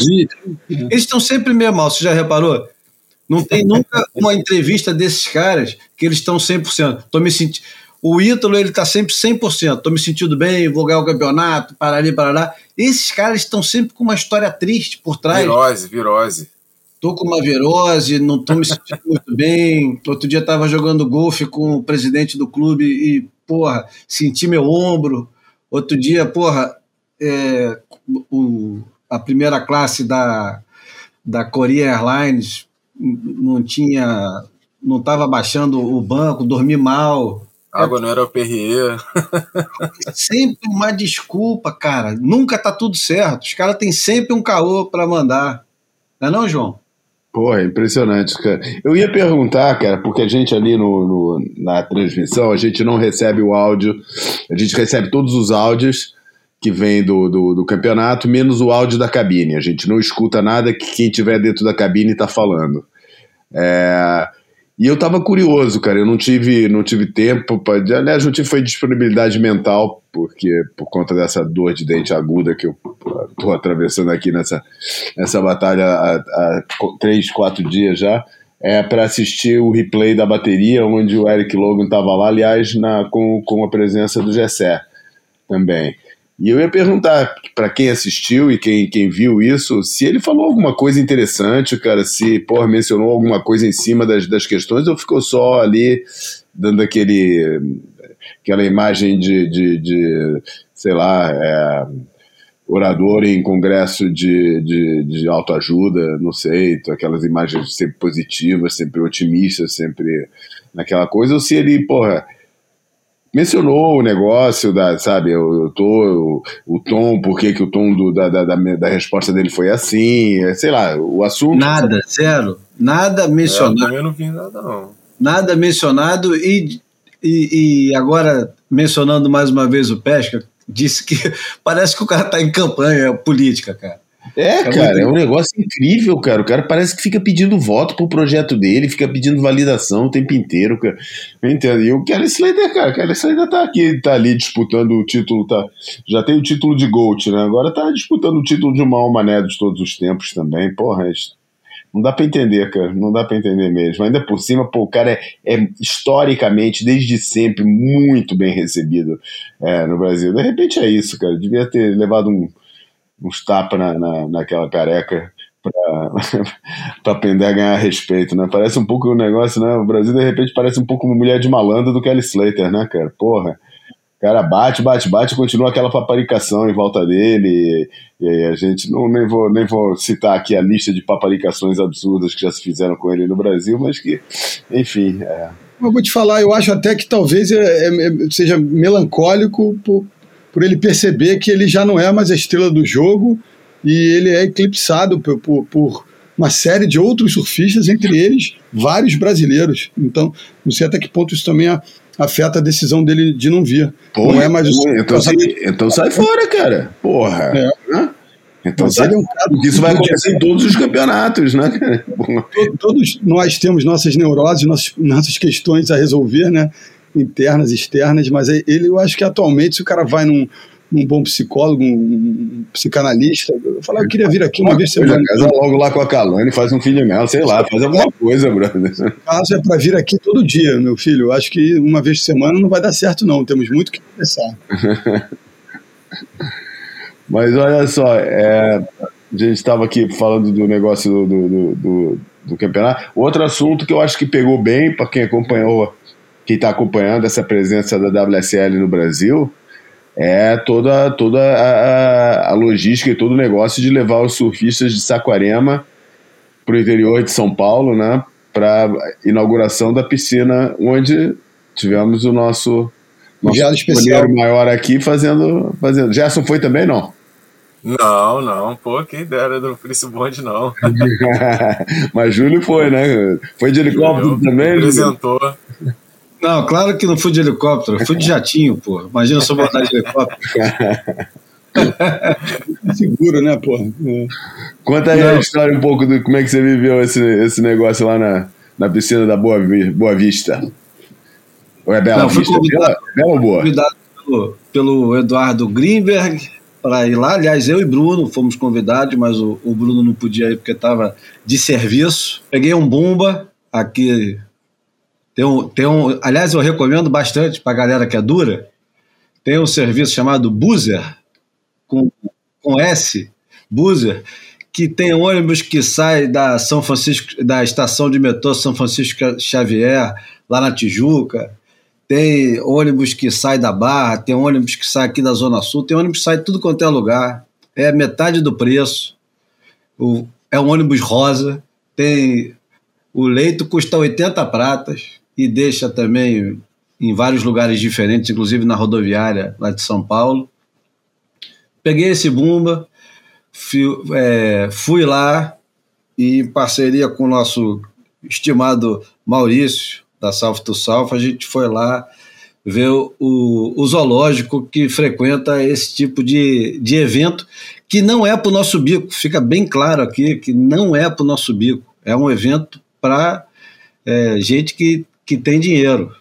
eles estão sempre meio mal, você já reparou? Não tem nunca uma entrevista desses caras que eles estão 100%. Tô me sentindo. O Ítalo, ele tá sempre 100%. Tô me sentindo bem, vou ganhar o campeonato, para ali, para lá. Esses caras estão sempre com uma história triste por trás. Virose, virose. Tô com uma virose, não tô me sentindo muito bem. Outro dia tava jogando golfe com o presidente do clube e, porra, senti meu ombro. Outro dia, porra, é, o, a primeira classe da, da Korea Airlines não tinha, não estava baixando o banco, dormi mal. Água não era o Perrier. sempre uma desculpa, cara. Nunca tá tudo certo. Os caras têm sempre um caô para mandar. Não é não, João? Pô, é impressionante, cara. Eu ia perguntar, cara, porque a gente ali no, no, na transmissão, a gente não recebe o áudio, a gente recebe todos os áudios que vem do, do, do, campeonato, menos o áudio da cabine. A gente não escuta nada que quem tiver dentro da cabine está falando. É, e eu estava curioso, cara. Eu não tive, não tive tempo. Pra, aliás, não tive foi disponibilidade mental, porque por conta dessa dor de dente aguda que eu estou atravessando aqui nessa, nessa batalha há, há três, quatro dias já. É para assistir o replay da bateria, onde o Eric Logan estava lá, aliás, na, com, com a presença do Gessé também. E eu ia perguntar para quem assistiu e quem, quem viu isso, se ele falou alguma coisa interessante, cara, se porra, mencionou alguma coisa em cima das, das questões, ou ficou só ali dando aquele aquela imagem de, de, de sei lá, é, orador em congresso de, de, de autoajuda, não sei, aquelas imagens sempre positivas, sempre otimistas, sempre naquela coisa, ou se ele, porra, mencionou o negócio da, sabe, eu, eu tô, o, o tom, por que, que o tom do, da, da, da, resposta dele foi assim, é, sei lá, o assunto. Nada, zero. Nada mencionado. Eu também não vi nada, não. Nada mencionado e, e, e agora, mencionando mais uma vez o Pesca, disse que parece que o cara tá em campanha política, cara. É, é cara, é um negócio incrível, cara. O cara parece que fica pedindo voto pro projeto dele, fica pedindo validação o tempo inteiro, cara. Entendo. E o Kelly Slater, cara, o Kelly Slater tá aqui, tá ali disputando o título, tá, já tem o título de GOAT, né? Agora tá disputando o título de maior mané de todos os tempos também. Porra, é não dá para entender, cara. Não dá para entender mesmo. Ainda por cima, pô, o cara é, é historicamente, desde sempre, muito bem recebido é, no Brasil. De repente é isso, cara. Devia ter levado um uns tapas na, na, naquela careca para aprender a ganhar respeito, né? Parece um pouco o um negócio, né? O Brasil, de repente, parece um pouco uma mulher de malandro do Kelly Slater, né, cara? Porra. O cara bate, bate, bate, continua aquela paparicação em volta dele. E, e a gente não nem vou, nem vou citar aqui a lista de paparicações absurdas que já se fizeram com ele no Brasil, mas que, enfim. É. Eu vou te falar, eu acho até que talvez é, é, seja melancólico por, por ele perceber que ele já não é mais a estrela do jogo e ele é eclipsado por, por, por, uma série de outros surfistas, entre eles vários brasileiros. Então, não sei até que ponto isso também afeta a decisão dele de não vir. Pô, não é mais o então, sai, então sai fora, cara. Porra. É. Né? Então, sai, é um cara isso vai acontecer em todos os campeonatos, né? Todos nós temos nossas neuroses, nossas, nossas questões a resolver, né? Internas, externas, mas ele, eu acho que atualmente, se o cara vai num, um bom psicólogo, um psicanalista. Eu falei, eu queria vir aqui uma vez semana. Casa logo lá com a Calane, faz um filho mel, sei lá, faz alguma coisa, brother. Caso é para vir aqui todo dia, meu filho. Acho que uma vez por semana não vai dar certo, não. Temos muito que conversar. Mas olha só, é, a gente estava aqui falando do negócio do, do, do, do, campeonato. Outro assunto que eu acho que pegou bem para quem acompanhou, quem está acompanhando essa presença da WSL no Brasil, é toda, toda a, a, logística e todo o negócio de levar os surfistas de Saquarema para o interior de São Paulo, né? Para inauguração da piscina, onde tivemos o nosso, nosso especial maior aqui fazendo, fazendo. Gerson foi também, não? Não, não, pô, quem dera do Príncipe Bonde, não. Mas Júlio foi, né? Foi de helicóptero Júlio também? Apresentou. Não, claro que não fui de helicóptero, fui de jatinho, pô. Imagina se eu botar de helicóptero. Seguro, né, pô? É. Conta aí não. a história um pouco do como é que você viveu esse, esse negócio lá na, na piscina da Boa, Boa Vista. Ou é Bela não, Vista? Convidado, Bela, ou Boa? convidado pelo, pelo Eduardo Greenberg para ir lá. Aliás, eu e Bruno fomos convidados, mas o, o Bruno não podia ir porque estava de serviço. Peguei um bomba aqui tem um, tem um, aliás, eu recomendo bastante para a galera que é dura. Tem um serviço chamado Boozer, com, com S, Boozer, que tem ônibus que sai da São Francisco, da estação de metrô São Francisco Xavier, lá na Tijuca. Tem ônibus que sai da Barra, tem ônibus que sai aqui da Zona Sul, tem ônibus que sai tudo quanto é lugar. É metade do preço. O, é um ônibus rosa. Tem o leito custa 80 pratas e deixa também em vários lugares diferentes, inclusive na rodoviária lá de São Paulo. Peguei esse Bumba, fui, é, fui lá e em parceria com o nosso estimado Maurício, da South to South, a gente foi lá ver o, o, zoológico que frequenta esse tipo de, de evento, que não é para o nosso bico, fica bem claro aqui que não é para o nosso bico, é um evento para é, gente que que tem dinheiro.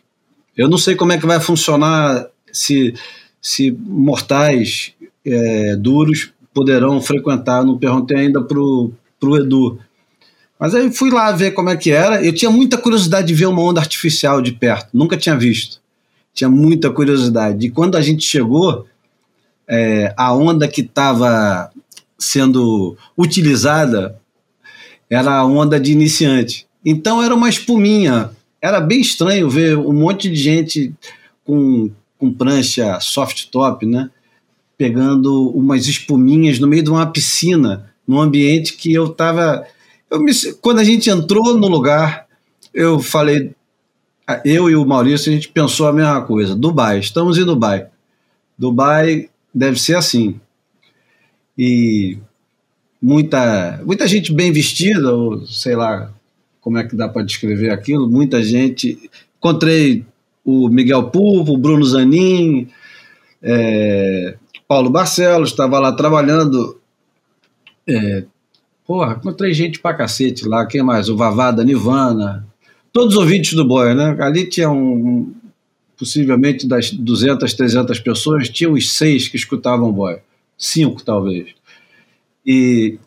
Eu não sei como é que vai funcionar se, se mortais é, duros poderão frequentar. Não perguntei ainda para o Edu. Mas aí fui lá ver como é que era. Eu tinha muita curiosidade de ver uma onda artificial de perto. Nunca tinha visto. Tinha muita curiosidade. E quando a gente chegou, é, a onda que estava sendo utilizada era a onda de iniciante. Então era uma espuminha era bem estranho ver um monte de gente com, com prancha soft top, né? Pegando umas espuminhas no meio de uma piscina, num ambiente que eu estava. Eu me, quando a gente entrou no lugar, eu falei. Eu e o Maurício, a gente pensou a mesma coisa. Dubai, estamos em Dubai. Dubai deve ser assim. E muita, muita gente bem vestida, ou sei lá, como é que dá para descrever aquilo? Muita gente. Encontrei o Miguel Pulvo, o Bruno Zanin, é, Paulo Barcelos, estava lá trabalhando. É, porra, encontrei gente pra cacete lá. Quem mais? O Vavada Nivana. Todos os ouvintes do Boia, né? Ali tinha um, possivelmente das 200, 300 pessoas, tinha uns seis que escutavam Boia. Cinco, talvez. E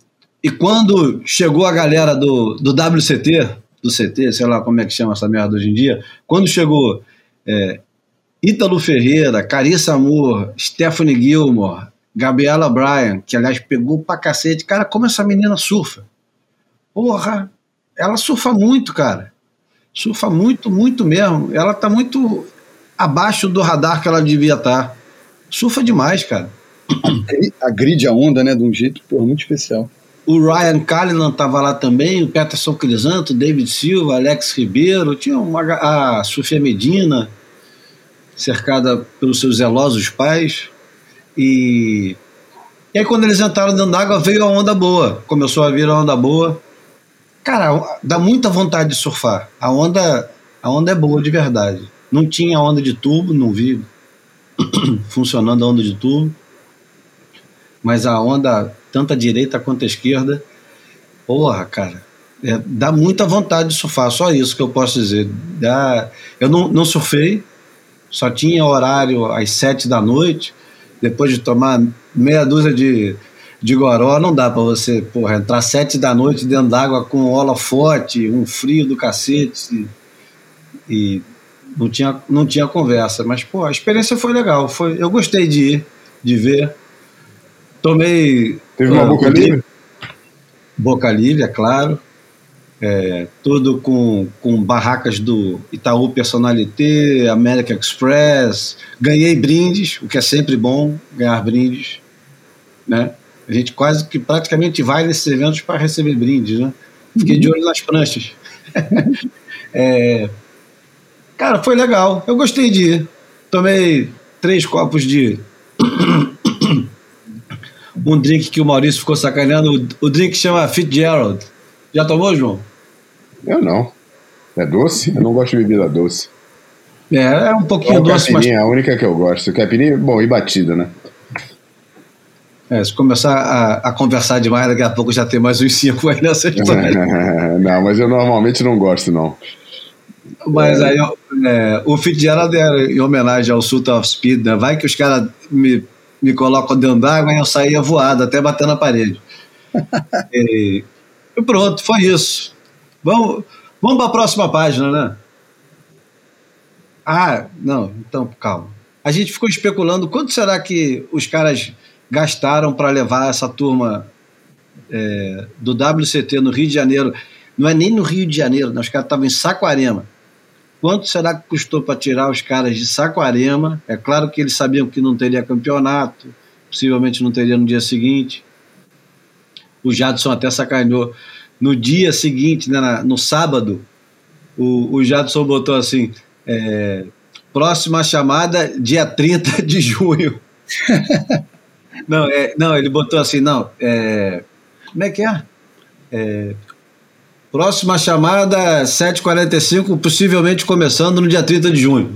e quando chegou a galera do, do WCT, do CT, sei lá como é que chama essa merda hoje em dia, quando chegou é, Ítalo Ferreira, Carissa Amor, Stephanie Gilmore, Gabriela Bryan, que aliás pegou pra cacete, cara, como essa menina surfa. Porra, ela surfa muito, cara. Surfa muito, muito mesmo. Ela tá muito abaixo do radar que ela devia estar. Tá. Surfa demais, cara. Agride a onda, né, de um jeito, porra, muito especial. O Ryan Callinan estava lá também, o Peterson Crisanto, David Silva, Alex Ribeiro, tinha uma, a Sofia Medina, cercada pelos seus zelosos pais. E, e aí, quando eles entraram dentro d'água, veio a onda boa. Começou a vir a onda boa. Cara, dá muita vontade de surfar. A onda, a onda é boa de verdade. Não tinha onda de tubo, não vi funcionando a onda de tubo. Mas a onda, tanto a direita quanto a esquerda, porra, cara, é, dá muita vontade de surfar, só isso que eu posso dizer. Dá, eu não, não surfei, só tinha horário às sete da noite, depois de tomar meia dúzia de, de goró, não dá para você porra, entrar sete da noite dentro d'água com holofote, um frio do cacete, e, e não tinha, não tinha conversa. Mas, pô, a experiência foi legal, foi, eu gostei de ir, de ver. Tomei. Teve uma uh, boca livre? Boca livre, é claro. É, tudo com, com barracas do Itaú Personalité, American Express. Ganhei brindes, o que é sempre bom, ganhar brindes. Né? A gente quase que praticamente vai nesses eventos para receber brindes. Né? Fiquei de olho nas pranchas. é, cara, foi legal. Eu gostei de ir. Tomei três copos de. Um drink que o Maurício ficou sacaneando. O drink chama Fitzgerald. Já tomou, João? Eu não. É doce? Eu não gosto de bebida doce. É, é um pouquinho doce, mas. É a única que eu gosto. Caipirinha, bom, e batida, né? É, se começar a, a, conversar demais, daqui a pouco já tem mais uns cinco aí nessa história. não, mas eu normalmente não gosto, não. Mas é. aí é, o Fitzgerald era em homenagem ao Sultan of Speed, né? Vai que os caras me, me colocam dentro d'água e eu saía voado, até bater na parede. e, pronto, foi isso. Vamos, vamos para a próxima página, né? Ah, não, então calma. A gente ficou especulando quanto será que os caras gastaram para levar essa turma é, do WCT no Rio de Janeiro. Não é nem no Rio de Janeiro, né? os caras estavam em Saquarema. Quanto será que custou para tirar os caras de Saquarema? É claro que eles sabiam que não teria campeonato, possivelmente não teria no dia seguinte. O Jadson até sacaneou no dia seguinte, né, no sábado, o, o Jadson botou assim: é, próxima chamada, dia 30 de junho. não, é, não, ele botou assim: não, é, como é que é? é próxima chamada, 7h45, possivelmente começando no dia 30 de junho.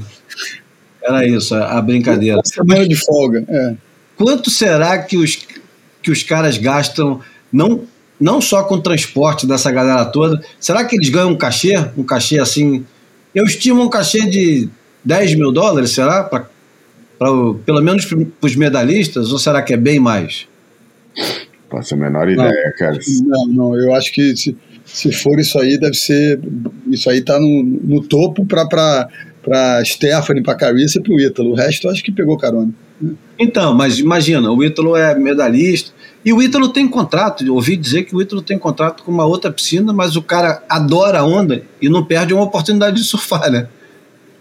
Era isso, a, brincadeira. Semana de folga, é. Quanto será que os, que os caras gastam, não não só com o transporte dessa galera toda. Será que eles ganham um cachê? Um cachê assim. Eu estimo um cachê de 10 mil dólares, será? Pra, pra, pelo menos para os medalhistas? Ou será que é bem mais? Faço a menor ideia, não, cara. Não, não, eu acho que se, se for isso aí, deve ser. Isso aí tá no, no topo para Stephanie, para Carissa e para o Ítalo. O resto eu acho que pegou carona. Então, mas imagina, o Ítalo é medalhista e o Ítalo tem contrato. ouvi dizer que o Ítalo tem contrato com uma outra piscina, mas o cara adora a onda e não perde uma oportunidade de surfar, né?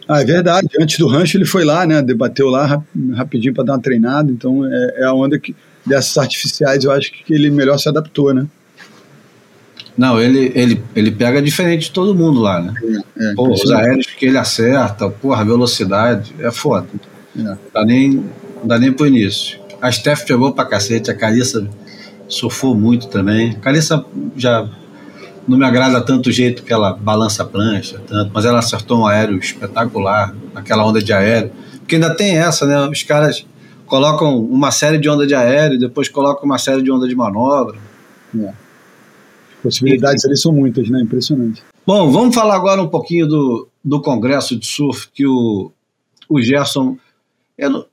Ah, é verdade. Antes do rancho ele foi lá, né? Debateu lá rapidinho para dar uma treinada. Então é, é, a onda que dessas artificiais eu acho que ele melhor se adaptou, né? Não, ele, ele, ele pega diferente de todo mundo lá, né? É, é, Pô, os aéreos que ele acerta, porra, a velocidade, é foda. É. Não dá nem, não dá nem pro início. A Steph pegou pra cacete, a Carissa surfou muito também. A Carissa já não me agrada tanto o jeito que ela balança a prancha, tanto, mas ela acertou um aéreo espetacular, aquela onda de aéreo. Porque ainda tem essa, né? Os caras colocam uma série de onda de aéreo, depois colocam uma série de onda de manobra. É. Possibilidades ali são muitas, né? Impressionante. Bom, vamos falar agora um pouquinho do, do congresso de surf que o, o Gerson. Eu,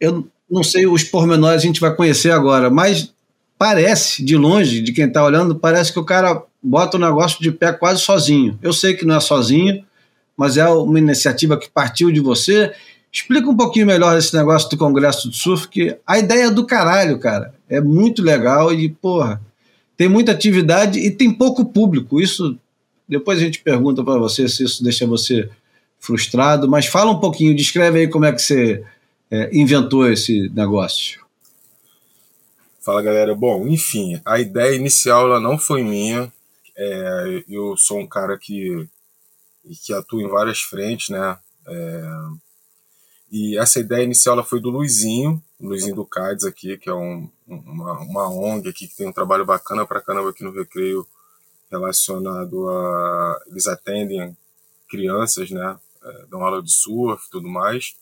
eu não sei os pormenores, a gente vai conhecer agora, mas parece, de longe, de quem está olhando, parece que o cara bota o negócio de pé quase sozinho. Eu sei que não é sozinho, mas é uma iniciativa que partiu de você. Explica um pouquinho melhor esse negócio do Congresso do Surf, que a ideia é do caralho, cara. É muito legal e, porra, tem muita atividade e tem pouco público. Isso, depois a gente pergunta para você se isso deixa você frustrado, mas fala um pouquinho, descreve aí como é que você é, inventou esse negócio? Fala galera, bom, enfim, a ideia inicial ela não foi minha. É, eu sou um cara que, que atua em várias frentes, né? É, e essa ideia inicial ela foi do Luizinho, Luizinho do CADES aqui, que é um, uma, uma ONG aqui que tem um trabalho bacana pra caramba aqui no Recreio relacionado a. Eles atendem crianças, né? É, dão aula de surf tudo mais.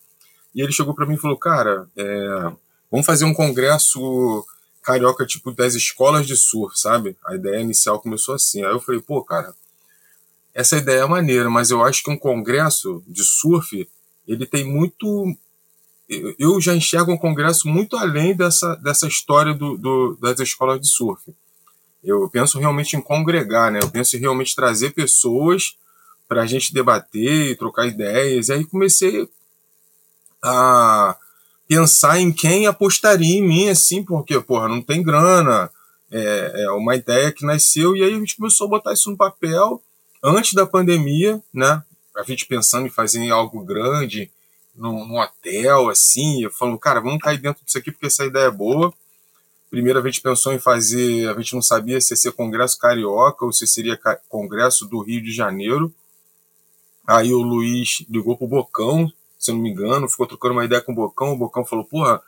E ele chegou para mim e falou: Cara, é, vamos fazer um congresso carioca, tipo, das escolas de surf, sabe? A ideia inicial começou assim. Aí eu falei: Pô, cara, essa ideia é maneira, mas eu acho que um congresso de surf ele tem muito. Eu já enxergo um congresso muito além dessa, dessa história do, do das escolas de surf. Eu penso realmente em congregar, né? Eu penso em realmente trazer pessoas para a gente debater trocar ideias. E aí comecei a pensar em quem apostaria em mim, assim, porque, porra, não tem grana. É, é uma ideia que nasceu e aí a gente começou a botar isso no papel antes da pandemia, né? A gente pensando em fazer algo grande, num, num hotel, assim, falo, cara, vamos cair dentro disso aqui porque essa ideia é boa. Primeiro a gente pensou em fazer, a gente não sabia se ia ser Congresso Carioca ou se seria Congresso do Rio de Janeiro. Aí o Luiz ligou pro Bocão, se eu não me engano, ficou trocando uma ideia com o Bocão. O Bocão falou: Porra,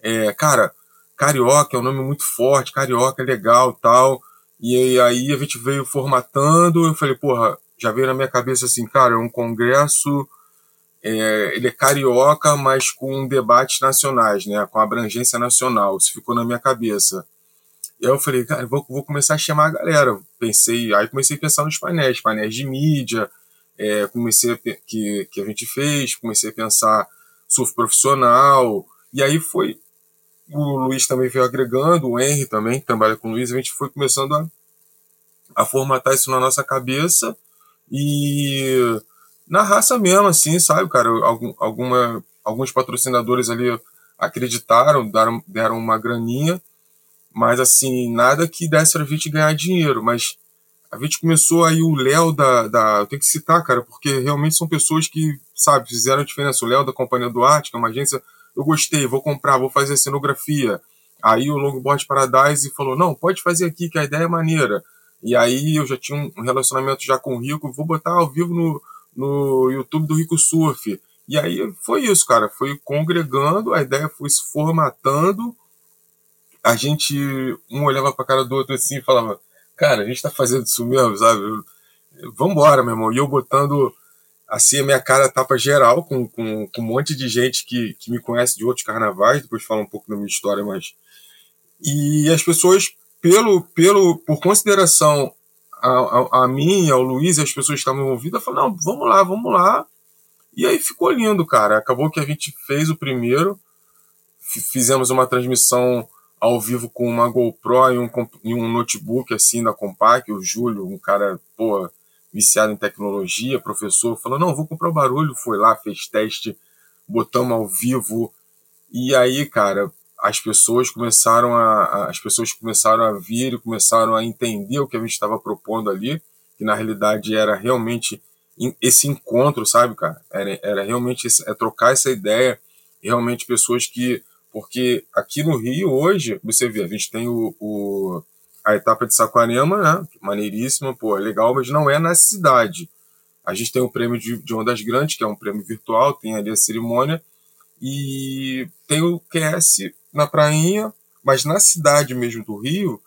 é, cara, Carioca é um nome muito forte, Carioca é legal tal. E aí a gente veio formatando. Eu falei: Porra, já veio na minha cabeça assim, cara, é um congresso. É, ele é carioca, mas com debates nacionais, né, com abrangência nacional. Isso ficou na minha cabeça. E aí eu falei, cara, vou, vou começar a chamar a galera. Pensei, aí comecei a pensar nos painéis, painéis de mídia, é, comecei a, que, que a gente fez, comecei a pensar surf profissional, e aí foi, o Luiz também veio agregando, o Henry também, que trabalha com o Luiz, a gente foi começando a, a formatar isso na nossa cabeça, e na raça mesmo, assim, sabe, cara, algum, alguma, alguns patrocinadores ali acreditaram, deram, deram uma graninha, mas assim, nada que desse pra gente ganhar dinheiro, mas a gente começou aí o Léo da, da. Eu tenho que citar, cara, porque realmente são pessoas que, sabe, fizeram a diferença. O Léo da Companhia do Arte, que é uma agência, eu gostei, vou comprar, vou fazer cenografia. Aí o Longboard Paradise falou: não, pode fazer aqui, que a ideia é maneira. E aí eu já tinha um relacionamento já com o Rico, vou botar ao vivo no, no YouTube do Rico Surf. E aí foi isso, cara, foi congregando, a ideia foi se formatando. A gente, um olhava pra cara do outro assim e falava: cara, a gente tá fazendo isso mesmo, sabe? Vambora, meu irmão. E eu botando assim a minha cara tapa geral com, com, com um monte de gente que, que me conhece de outros carnavais, depois fala um pouco da minha história, mas. E as pessoas, pelo, pelo, por consideração a, a, a mim, ao Luiz e as pessoas que estavam envolvidas, falaram, não, vamos lá, vamos lá. E aí ficou lindo, cara. Acabou que a gente fez o primeiro, fizemos uma transmissão ao vivo com uma GoPro e um, e um notebook assim da Compaq, o Júlio, um cara, pô, viciado em tecnologia, professor, falou: "Não, vou comprar o barulho", foi lá, fez teste, botamos ao vivo. E aí, cara, as pessoas começaram a as pessoas começaram a vir e começaram a entender o que a gente estava propondo ali, que na realidade era realmente esse encontro, sabe, cara? Era, era realmente esse, é trocar essa ideia, realmente pessoas que porque aqui no Rio, hoje, você vê, a gente tem o, o a etapa de Saquarema, né? Maneiríssima, pô, é legal, mas não é na cidade. A gente tem o prêmio de, de Ondas Grandes, que é um prêmio virtual, tem ali a cerimônia, e tem o QS na prainha, mas na cidade mesmo do Rio,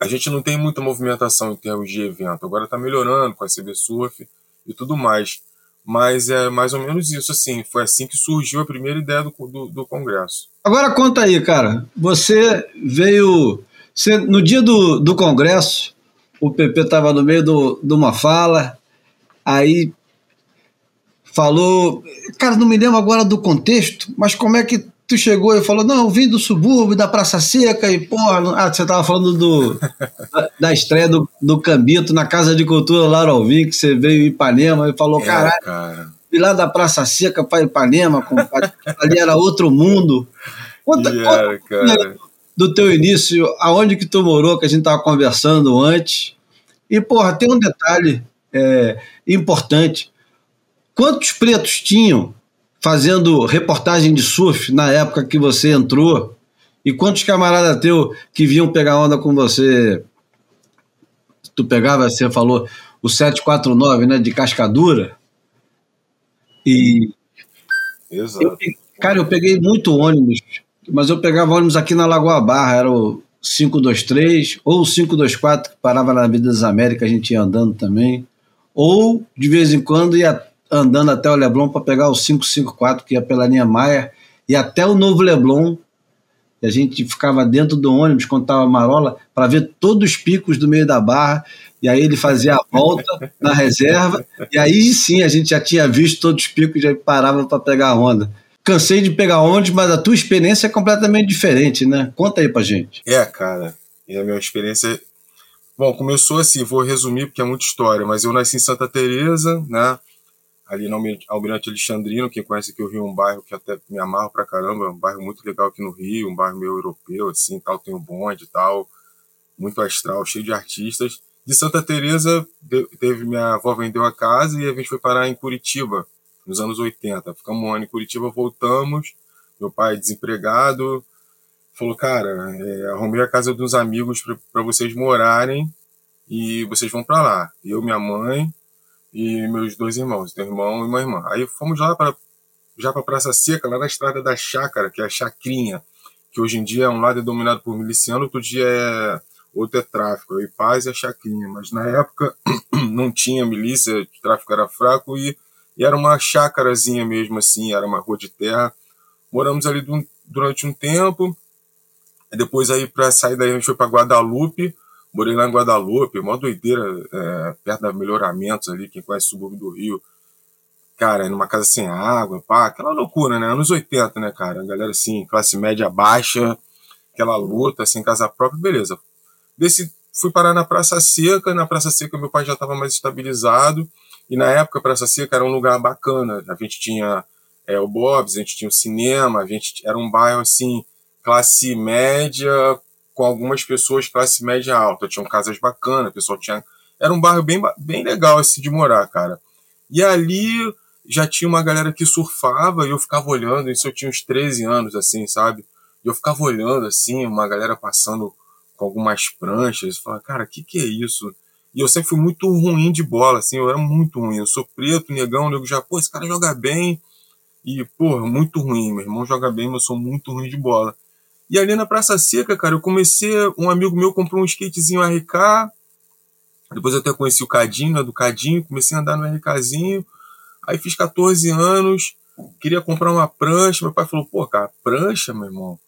a gente não tem muita movimentação em termos de evento. Agora está melhorando com a CB Surf e tudo mais. Mas é mais ou menos isso, assim. Foi assim que surgiu a primeira ideia do, do, do Congresso. Agora conta aí, cara. Você veio. Você, no dia do, do Congresso, o PP estava no meio do, de uma fala, aí falou. Cara, não me lembro agora do contexto, mas como é que tu chegou e falou, não, eu vim do subúrbio, da Praça Seca, e, porra, ah, você tava falando do, da, da, estreia do, do Cambito na Casa de Cultura Alvim, que você veio em Ipanema e falou, é, caralho, cara. lá da Praça Seca para Ipanema, compadre, ali era outro mundo. Conta, yeah, conta do teu início, aonde que tu morou, que a gente tava conversando antes, e, porra, tem um detalhe é, importante, quantos pretos tinham fazendo reportagem de surf na época que você entrou? E quantos camaradas teu que vinham pegar onda com você? Tu pegava, você falou, o 749, né, de cascadura. E. Exato. Eu, cara, eu peguei muito ônibus, mas eu pegava ônibus aqui na Lagoa Barra, era o 523, ou 524, que parava na Avenida das Américas, a gente ia andando também. Ou, de vez em quando, ia andando até o Leblon para pegar o 554, que ia pela linha Maia, e até o novo Leblon. E a gente ficava dentro do ônibus, contava marola, para ver todos os picos do meio da barra. E aí ele fazia a volta na reserva, e aí sim a gente já tinha visto todos os picos e já parava para pegar a onda cansei de pegar ônibus, mas a tua experiência é completamente diferente, né? Conta aí pra gente. É, cara. E a minha experiência. Bom, começou assim, vou resumir porque é muita história, mas eu nasci em Santa Teresa, né? Ali no Almirante Alexandrino, quem conhece aqui o Rio, é um bairro que até me amarro pra caramba, é um bairro muito legal aqui no Rio, um bairro meio europeu, assim, tal, tem um bonde tal, muito astral, cheio de artistas. De Santa Teresa, teve minha avó vendeu a casa e a gente foi parar em Curitiba, nos anos 80. Ficamos um ano em Curitiba, voltamos. Meu pai desempregado falou: Cara, é, arrumei a casa de uns amigos para vocês morarem e vocês vão para lá. Eu, minha mãe e meus dois irmãos, um irmão e uma irmã. Aí fomos lá para já para Praça Seca, lá na estrada da Chácara, que é a Chacrinha, que hoje em dia é um lado é dominado por miliciano, outro dia é outro é tráfico, aí paz e a Chacrinha. Mas na época não tinha milícia, o tráfico era fraco e e era uma chácarazinha mesmo, assim, era uma rua de terra. Moramos ali durante um tempo. Depois aí, para sair daí, a gente foi para Guadalupe. Morei lá em Guadalupe, mó doideira, é, perto da Melhoramentos ali, quem conhece o subúrbio do Rio. Cara, numa casa sem água, pá, aquela loucura, né? Anos 80, né, cara? A galera assim, classe média baixa, aquela luta, assim, casa própria, beleza. Desse, fui parar na Praça Seca, na Praça Seca meu pai já estava mais estabilizado, e na época, Praça Seca era um lugar bacana. A gente tinha é, o Bob's, a gente tinha o cinema, a gente era um bairro assim, classe média, com algumas pessoas classe média alta. Tinham casas bacanas, o pessoal tinha. Era um bairro bem, bem legal assim, de morar, cara. E ali já tinha uma galera que surfava e eu ficava olhando, isso eu tinha uns 13 anos, assim, sabe? E eu ficava olhando, assim, uma galera passando com algumas pranchas, e falava, cara, o que, que é isso? E eu sempre fui muito ruim de bola, assim, eu era muito ruim. Eu sou preto, negão, nego já, pô, esse cara joga bem. E, pô, muito ruim. Meu irmão joga bem, mas eu sou muito ruim de bola. E ali na Praça Seca, cara, eu comecei. Um amigo meu comprou um skatezinho RK. Depois eu até conheci o Cadinho, né, do Cadinho. Comecei a andar no RKzinho. Aí fiz 14 anos. Queria comprar uma prancha. Meu pai falou: pô, cara, prancha, meu irmão.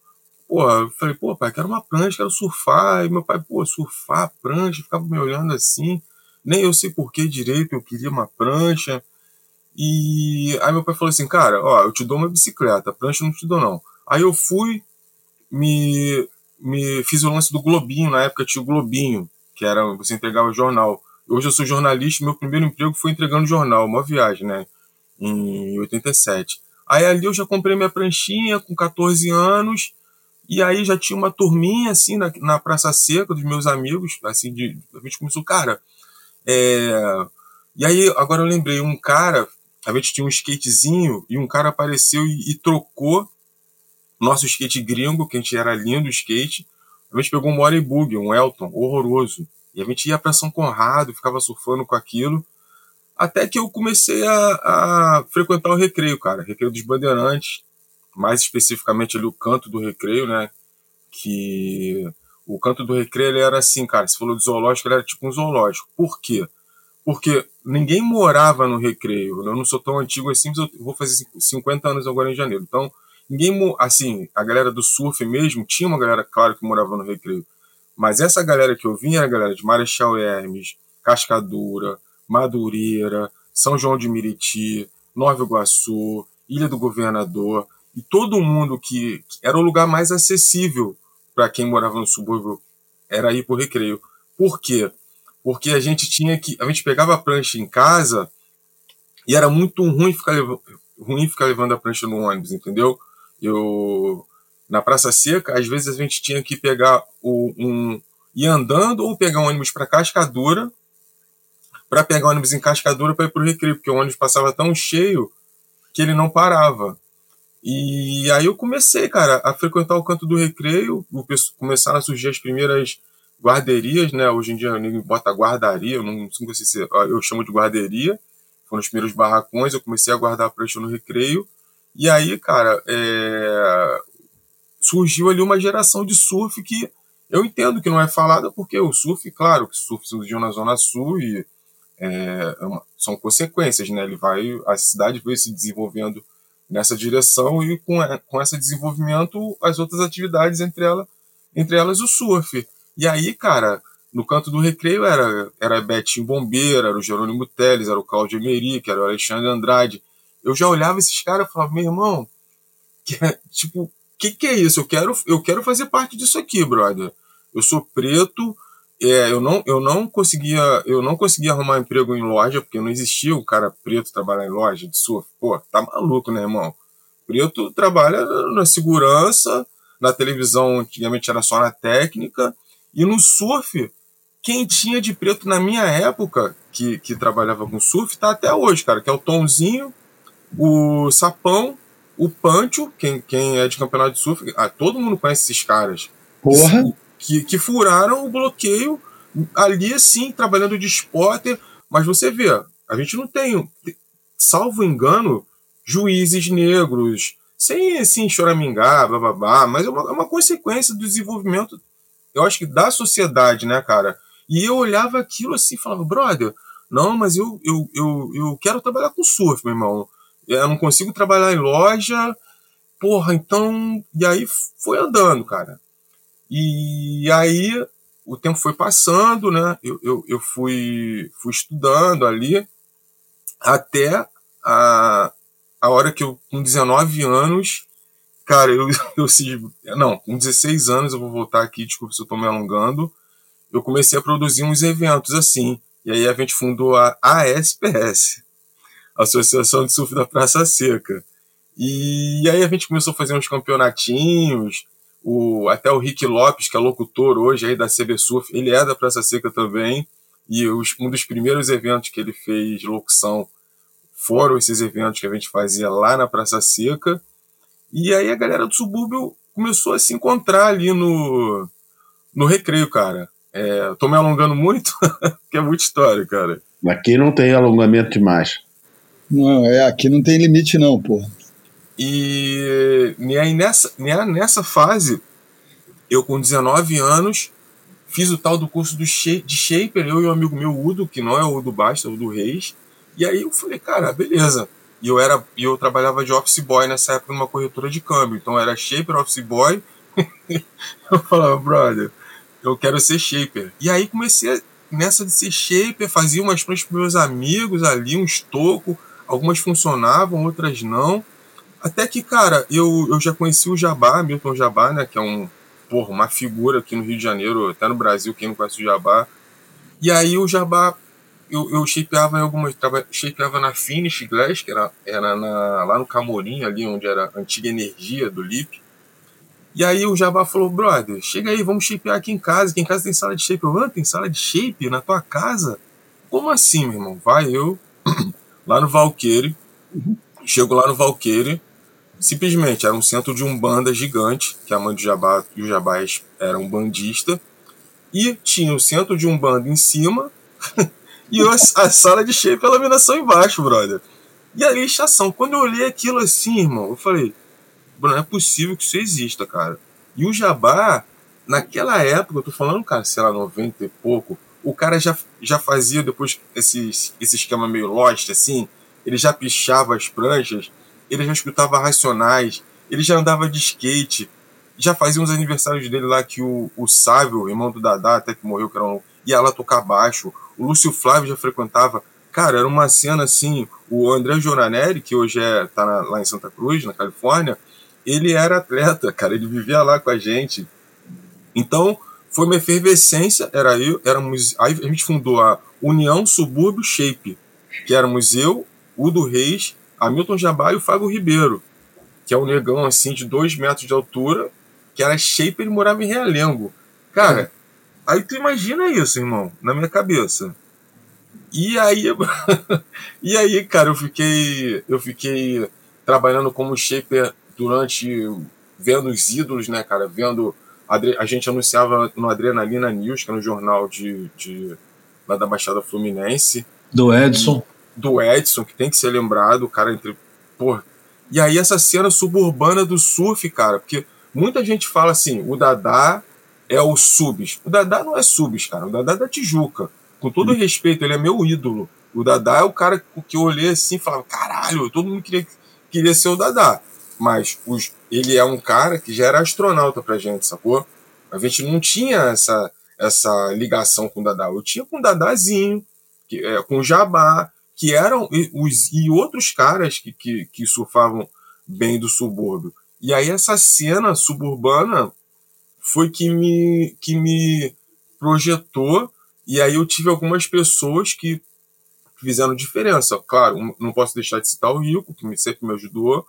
Pô, eu falei, pô, pai, quero uma prancha, quero surfar. E meu pai, pô, surfar, prancha, ficava me olhando assim. Nem eu sei por que direito eu queria uma prancha. E aí meu pai falou assim, cara, ó, eu te dou uma bicicleta, prancha eu não te dou não. Aí eu fui, me, me fiz o lance do Globinho, na época tinha o Globinho, que era, você entregava jornal. Hoje eu sou jornalista, meu primeiro emprego foi entregando jornal, uma viagem, né, em 87. Aí ali eu já comprei minha pranchinha com 14 anos, e aí já tinha uma turminha, assim, na, na Praça Seca, dos meus amigos, assim, de, a gente começou, cara. É... E aí, agora eu lembrei, um cara, a gente tinha um skatezinho, e um cara apareceu e, e trocou nosso skate gringo, que a gente era lindo skate. A gente pegou um Morey Bug, um Elton, horroroso. E a gente ia para São Conrado, ficava surfando com aquilo. Até que eu comecei a, a frequentar o recreio, cara. Recreio dos Bandeirantes mais especificamente ali o canto do recreio, né? Que o canto do recreio ele era assim, cara. Você falou de zoológico, ele era tipo um zoológico. Por quê? Porque ninguém morava no recreio. Eu não sou tão antigo assim, mas eu vou fazer 50 anos agora em janeiro. Então, ninguém, assim, a galera do surf mesmo, tinha uma galera, claro, que morava no recreio. Mas essa galera que eu vinha era a galera de Marechal Hermes, Cascadura, Madureira, São João de Miriti, Nova Iguaçu, Ilha do Governador e todo mundo que, era o lugar mais acessível para quem morava no subúrbio era ir para o recreio. Por quê? Porque a gente tinha que. A gente pegava a prancha em casa e era muito ruim ficar, ruim ficar levando a prancha no ônibus, entendeu? Eu. Na Praça Seca, às vezes a gente tinha que pegar o, um. ir andando ou pegar um ônibus para Cascadura para pegar ônibus em Cascadura para ir para o recreio, porque o ônibus passava tão cheio que ele não parava. E aí eu comecei, cara, a frequentar o canto do recreio, começaram a surgir as primeiras guarderias, né? Hoje em dia ninguém bota guardaria, eu não sei se eu chamo de guarderia. Foram os primeiros barracões, eu comecei a guardar prancha no recreio. E aí, cara, é... surgiu ali uma geração de surf que Eu entendo que não é falada porque o surf, claro, que surf surgiu na Zona Sul e é, é são consequências, né? Ele vai, a cidade vai se desenvolvendo nessa direção e com, com esse desenvolvimento as outras atividades entre, ela, entre elas o surf. E aí, cara, no canto do recreio era, era Betinho Bombeira, era o Jerônimo Teles, era o Cláudio Emerick, era o Alexandre Andrade. Eu já olhava esses caras e falava, meu irmão, que é, tipo, o que, que é isso? Eu quero, eu quero fazer parte disso aqui, brother. Eu sou preto, é, eu não eu não conseguia eu não conseguia arrumar emprego em loja porque não existia o cara preto trabalhar em loja de surf pô tá maluco né irmão preto trabalha na segurança na televisão antigamente era só na técnica e no surf quem tinha de preto na minha época que, que trabalhava com surf tá até hoje cara que é o Tonzinho o Sapão o Pancho quem, quem é de campeonato de surf ah, todo mundo conhece esses caras Porra! que, que furaram o bloqueio ali, assim, trabalhando de spotter. Mas você vê, a gente não tem, salvo engano, juízes negros, sem assim choramingar, bababá, mas é uma, é uma consequência do desenvolvimento, eu acho que da sociedade, né, cara? E eu olhava aquilo assim e falava, brother, não, mas eu, eu, eu, eu quero trabalhar com surf, meu irmão. Eu não consigo trabalhar em loja, porra, então. E aí foi andando, cara. E aí o tempo foi passando, né? Eu, eu, eu fui, fui estudando ali até a, a hora que eu, com 19 anos, cara, eu, eu não, com 16 anos eu vou voltar aqui, desculpa se eu estou me alongando, eu comecei a produzir uns eventos assim. E aí a gente fundou a ASPS, Associação de Surf da Praça Seca. E aí a gente começou a fazer uns campeonatinhos, o, até o Rick Lopes, que é locutor hoje aí da CB Surf, ele é da Praça Seca também. E os, um dos primeiros eventos que ele fez locução foram esses eventos que a gente fazia lá na Praça Seca. E aí a galera do subúrbio começou a se encontrar ali no, no recreio, cara. É, tô me alongando muito, que é muita história, cara. Aqui não tem alongamento demais. Não, é, aqui não tem limite não, porra. E, e aí nessa, nessa fase, eu com 19 anos, fiz o tal do curso do de Shaper, eu e um amigo meu, Udo, que não é o Udo Basta, é o do Reis. E aí eu falei, cara, beleza. E eu, era, eu trabalhava de office boy nessa época numa corretora de câmbio. Então era Shaper, office boy. eu falava, brother, eu quero ser Shaper. E aí comecei nessa de ser Shaper, fazia umas pranchas para meus amigos ali, um estoco. Algumas funcionavam, outras não. Até que, cara, eu, eu já conheci o Jabá, Milton Jabá, né? Que é um, porra, uma figura aqui no Rio de Janeiro, até no Brasil, quem não conhece o Jabá. E aí o Jabá, eu, eu shapeava em algumas. shapeava na Finish Glass, que era, era na, lá no Camorim, ali onde era a antiga energia do Lip. E aí o Jabá falou, brother, chega aí, vamos shapear aqui em casa, aqui em casa tem sala de shape. Eu, ah, tem sala de shape na tua casa? Como assim, meu irmão? Vai eu, lá no Valqueire, chego lá no Valqueire, simplesmente era um centro de umbanda gigante, que a mãe do Jabá e o Jabá era um bandista, e tinha o centro de umbanda em cima e a, a sala de shape e a laminação embaixo, brother. E a lixação. Quando eu olhei aquilo assim, irmão, eu falei, não é possível que isso exista, cara. E o Jabá, naquela época, eu tô falando, cara, sei lá, 90 e pouco, o cara já, já fazia depois esse, esse esquema meio lost, assim, ele já pichava as pranchas ele já escutava Racionais, ele já andava de skate, já fazia uns aniversários dele lá que o, o Sávio, irmão do Dadá, até que morreu, que era um, ia lá tocar baixo. O Lúcio Flávio já frequentava. Cara, era uma cena assim. O André Joranelli, que hoje é, tá na, lá em Santa Cruz, na Califórnia, ele era atleta, cara, ele vivia lá com a gente. Então, foi uma efervescência, era eu, éramos, aí a gente fundou a União Subúrbio Shape, que éramos eu, o do Reis Hamilton Jabá e o Fábio Ribeiro, que é um negão assim de dois metros de altura, que era shaper e morava em Realengo. Cara, aí tu imagina isso, irmão, na minha cabeça. E aí, e aí, cara, eu fiquei, eu fiquei trabalhando como shaper durante vendo os ídolos, né, cara, vendo a gente anunciava no Adrenalina News, que é no jornal de, de lá da Baixada Fluminense. Do Edson. Do Edson, que tem que ser lembrado, o cara entre. Porra. E aí essa cena suburbana do surf, cara, porque muita gente fala assim, o Dadá é o Subs. O Dadá não é Subs, cara. O Dadá é da Tijuca. Com todo hum. respeito, ele é meu ídolo. O Dadá é o cara que eu olhei assim e falava, caralho, todo mundo queria, queria ser o Dadá. Mas os, ele é um cara que já era astronauta pra gente, sacou? A gente não tinha essa, essa ligação com o Dadá. Eu tinha com o Dadazinho, que, é, com o Jabá, que eram os, e outros caras que, que, que surfavam bem do subúrbio. E aí essa cena suburbana foi que me, que me projetou, e aí eu tive algumas pessoas que fizeram diferença. Claro, não posso deixar de citar o Rico, que sempre me ajudou.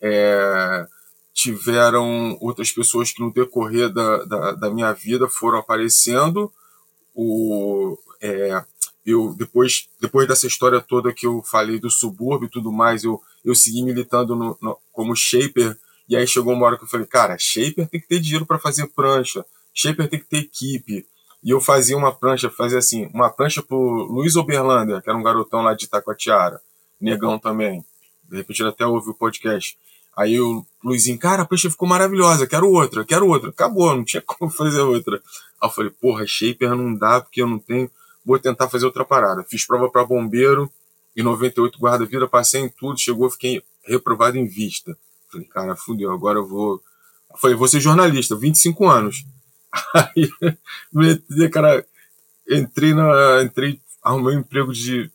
É, tiveram outras pessoas que no decorrer da, da, da minha vida foram aparecendo. O, é, eu depois, depois dessa história toda que eu falei do subúrbio e tudo mais, eu, eu segui militando no, no, como shaper. E aí chegou uma hora que eu falei, cara, shaper tem que ter dinheiro para fazer prancha, shaper tem que ter equipe. E eu fazia uma prancha, fazia assim, uma prancha pro Luiz Oberlander, que era um garotão lá de Itacoatiara, negão também. De repente ele até ouviu o podcast. Aí o Luizinho, cara, a prancha ficou maravilhosa, quero outra, quero outra. Acabou, não tinha como fazer outra. Aí eu falei, porra, shaper não dá porque eu não tenho vou tentar fazer outra parada. Fiz prova para bombeiro, em 98 guarda-vida, passei em tudo, chegou, fiquei reprovado em vista. Falei, cara, fudeu, agora eu vou. Falei, vou ser jornalista, 25 anos. Aí, cara, entrei na. Entrei, arrumei um emprego de.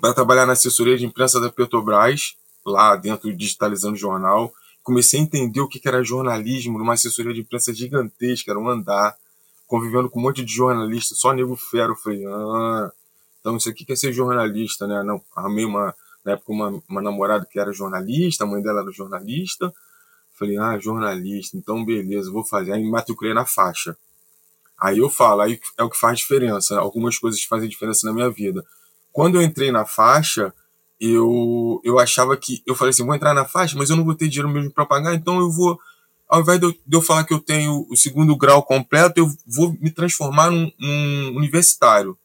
para trabalhar na assessoria de imprensa da Petrobras, lá dentro, digitalizando jornal. Comecei a entender o que era jornalismo numa assessoria de imprensa gigantesca, era um andar convivendo com um monte de jornalista, só nego fero. Falei, ah, então isso aqui quer ser jornalista, né? Não, arrumei uma, na época uma, uma namorada que era jornalista, a mãe dela era jornalista. Falei, ah, jornalista, então beleza, vou fazer. Aí me matriculei na faixa. Aí eu falo, aí é o que faz diferença. Algumas coisas fazem diferença na minha vida. Quando eu entrei na faixa, eu, eu achava que. Eu falei assim, vou entrar na faixa, mas eu não vou ter dinheiro mesmo para pagar, então eu vou ao invés de eu, de eu, falar que eu tenho o segundo grau completo, eu vou me transformar num, num universitário,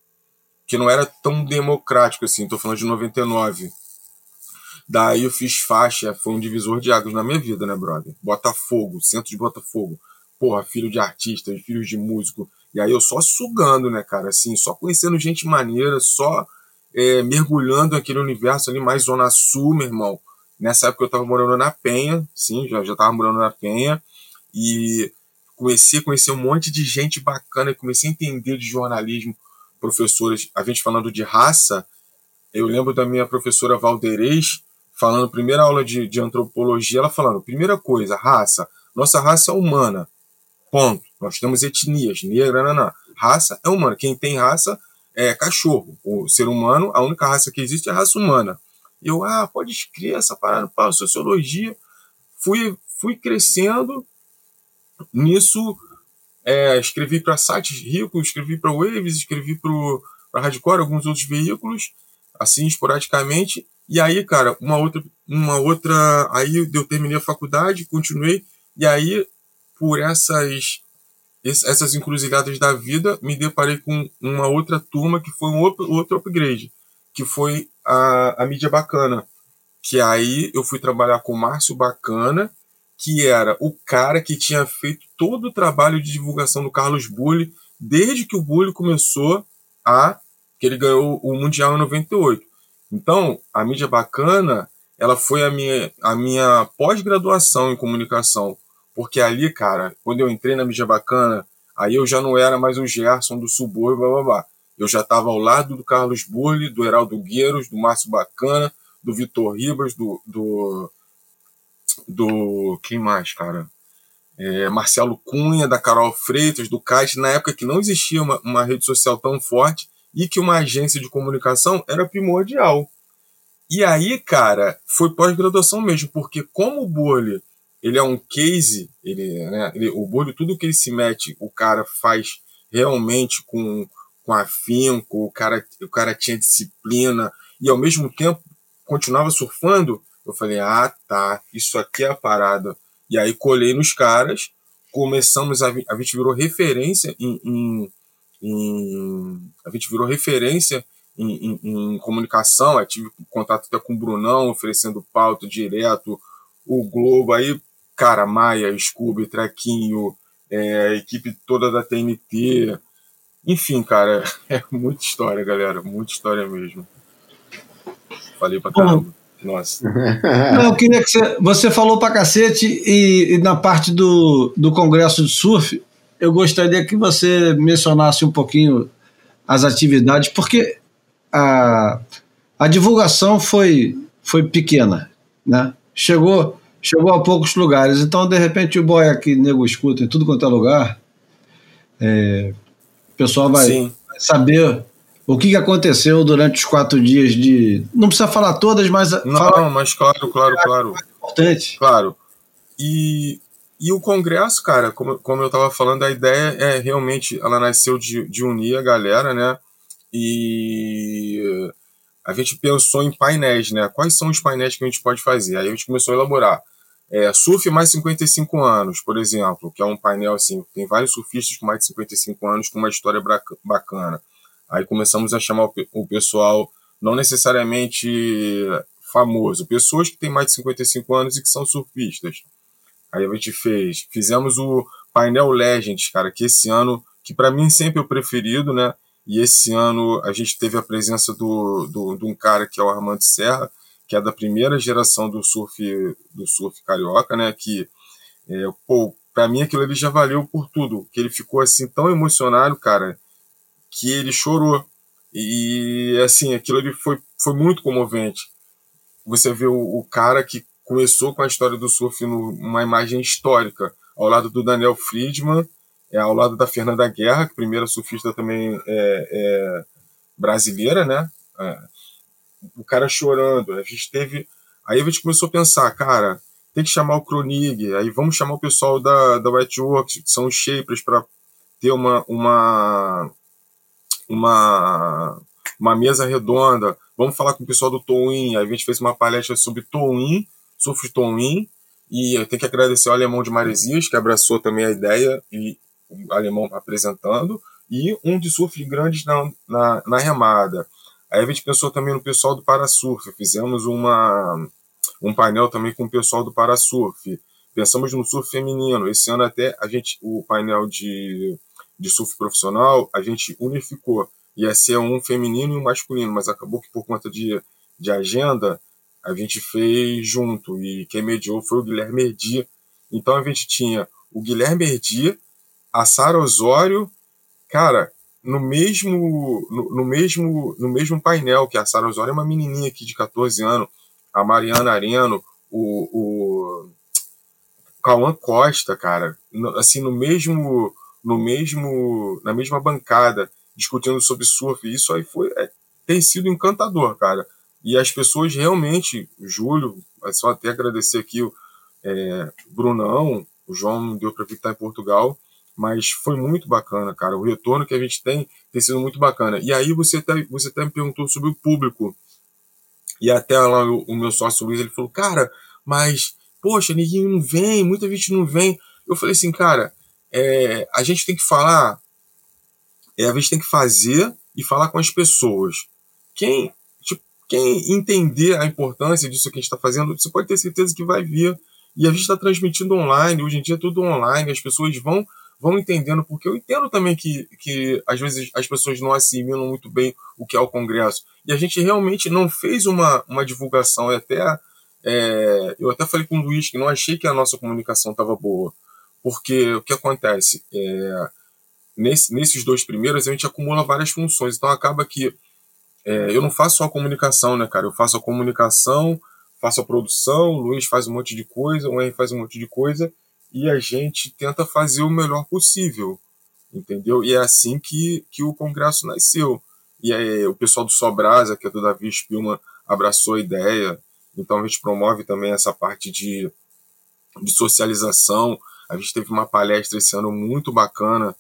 que não era tão democrático assim, estou falando de 99. Daí eu fiz faixa, foi um divisor de águas na minha vida, né, brother? Botafogo, centro de Botafogo. Porra, filho de artista, filho de músico. E aí eu só sugando, né, cara? Assim, só conhecendo gente maneira, só é, mergulhando naquele universo ali mais Zona Sul, meu irmão. Nessa época eu estava morando na Penha, sim, já já estava morando na Penha. E comecei a conhecer um monte de gente bacana, comecei a entender de jornalismo, professores, a gente falando de raça, eu lembro da minha professora Valderez falando, primeira aula de, de antropologia, ela falando, primeira coisa, raça, nossa raça é humana, ponto, nós temos etnias, negra, não, não. raça é humana, quem tem raça é cachorro, o ser humano, a única raça que existe é a raça humana, e eu, ah, pode escrever essa parada para sociologia. Fui, fui crescendo. Nisso, é, escrevi para sites ricos, escrevi para Waves, escrevi para Hardcore, alguns outros veículos, assim, esporadicamente. E aí, cara, uma outra, uma outra. Aí eu terminei a faculdade, continuei, e aí, por essas essas encruzilhadas da vida, me deparei com uma outra turma que foi um outro upgrade que foi a, a mídia bacana. Que aí eu fui trabalhar com o Márcio Bacana, que era o cara que tinha feito todo o trabalho de divulgação do Carlos Bulli, desde que o Bulli começou a. que ele ganhou o Mundial em 98. Então, a mídia bacana, ela foi a minha, a minha pós-graduação em comunicação. Porque ali, cara, quando eu entrei na mídia bacana, aí eu já não era mais o Gerson do subúrbio, blá blá blá. Eu já estava ao lado do Carlos Burli, do Heraldo Gueiros, do Márcio Bacana, do Vitor Ribas, do, do, do. Quem mais, cara? É, Marcelo Cunha, da Carol Freitas, do CAIS, na época que não existia uma, uma rede social tão forte e que uma agência de comunicação era primordial. E aí, cara, foi pós-graduação mesmo, porque como o Burli, ele é um case, ele, né, ele, o Burli, tudo que ele se mete, o cara faz realmente com, com afinco, o cara, o cara tinha disciplina e ao mesmo tempo continuava surfando, eu falei, ah, tá, isso aqui é a parada. E aí colhei nos caras, começamos, a, a gente virou referência em, em, em a gente virou referência em, em, em comunicação, eu tive contato até com o Brunão, oferecendo pauta direto, o Globo, aí, cara, Maia, Scooby, Trequinho, é, a equipe toda da TNT. Enfim, cara, é muita história, galera, muita história mesmo. Falei pra caramba. Nossa. Não, eu queria que você, você falou pra cacete e, e, na parte do, do congresso de surf, eu gostaria que você mencionasse um pouquinho as atividades, porque a, a divulgação foi, foi pequena, né? Chegou, chegou a poucos lugares. Então, de repente, o boy aqui, nego escuta em tudo quanto é lugar, é, o pessoal vai saber o que aconteceu durante os quatro dias de. Não precisa falar todas, mas. Não, fala... mas claro, claro, claro. importante. Claro. E, e o Congresso, cara, como, como eu estava falando, a ideia é realmente. Ela nasceu de, de unir a galera, né? E a gente pensou em painéis, né? Quais são os painéis que a gente pode fazer? Aí a gente começou a elaborar. É, surf mais 55 anos, por exemplo, que é um painel assim, tem vários surfistas com mais de 55 anos com uma história bacana. Aí começamos a chamar o pessoal, não necessariamente famoso, pessoas que têm mais de 55 anos e que são surfistas. Aí a gente fez, fizemos o painel Legends, cara, que esse ano, que para mim sempre é o preferido, né? E esse ano a gente teve a presença do, do, de um cara que é o Armando Serra, que é da primeira geração do surf do surf carioca, né? Que é, pô, para mim aquilo ali já valeu por tudo, que ele ficou assim tão emocionado, cara, que ele chorou. E assim, aquilo ali foi, foi muito comovente. Você vê o, o cara que começou com a história do surf numa imagem histórica, ao lado do Daniel Friedman, é, ao lado da Fernanda Guerra, que primeira surfista também é, é brasileira, né? É, o cara chorando. A gente teve. Aí a gente começou a pensar, cara, tem que chamar o Kronig, aí vamos chamar o pessoal da, da Wetworks, que são os shapers, para ter uma, uma, uma, uma mesa redonda. Vamos falar com o pessoal do Towin. Aí a gente fez uma palestra sobre Towin, surf Towin. E eu tenho que agradecer ao Alemão de Maresias, que abraçou também a ideia e o alemão apresentando. E um de surf grandes na, na, na remada. Aí a gente pensou também no pessoal do Parasurf. Fizemos uma, um painel também com o pessoal do Parasurf. Pensamos no surf feminino. Esse ano até a gente o painel de de surf profissional, a gente unificou. Ia ser um feminino e um masculino, mas acabou que por conta de, de agenda, a gente fez junto. E quem mediou foi o Guilherme Erdi. Então a gente tinha o Guilherme Erdi, a Sara Osório, cara, no mesmo, no, no, mesmo, no mesmo painel, que a Sara Osório é uma menininha aqui de 14 anos, a Mariana Areno, o, o Cauã Costa, cara, no, assim, no mesmo no mesmo na mesma bancada discutindo sobre surf. Isso aí foi é, tem sido encantador, cara. E as pessoas realmente, Júlio, é só até agradecer aqui o é, Brunão, o João deu para vir estar em Portugal, mas foi muito bacana, cara. O retorno que a gente tem tem sido muito bacana. E aí você até, você até me perguntou sobre o público. E até lá o, o meu sócio Luiz, ele falou, cara, mas, poxa, ninguém não vem, muita gente não vem. Eu falei assim, cara, é, a gente tem que falar, é, a gente tem que fazer e falar com as pessoas. Quem, tipo, quem entender a importância disso que a gente está fazendo, você pode ter certeza que vai vir. E a gente está transmitindo online, hoje em dia é tudo online, as pessoas vão vão entendendo, porque eu entendo também que, que às vezes as pessoas não assimilam muito bem o que é o Congresso. E a gente realmente não fez uma, uma divulgação, até, é, eu até falei com o Luiz que não achei que a nossa comunicação estava boa. Porque o que acontece? É, nesse, nesses dois primeiros, a gente acumula várias funções. Então acaba que é, eu não faço só a comunicação, né, cara? Eu faço a comunicação, faço a produção, o Luiz faz um monte de coisa, o Henry faz um monte de coisa, e a gente tenta fazer o melhor possível, entendeu? E é assim que, que o congresso nasceu. E aí, o pessoal do Sobrasa, que é do Davi Spilman, abraçou a ideia. Então a gente promove também essa parte de, de socialização, a gente teve uma palestra esse ano muito bacana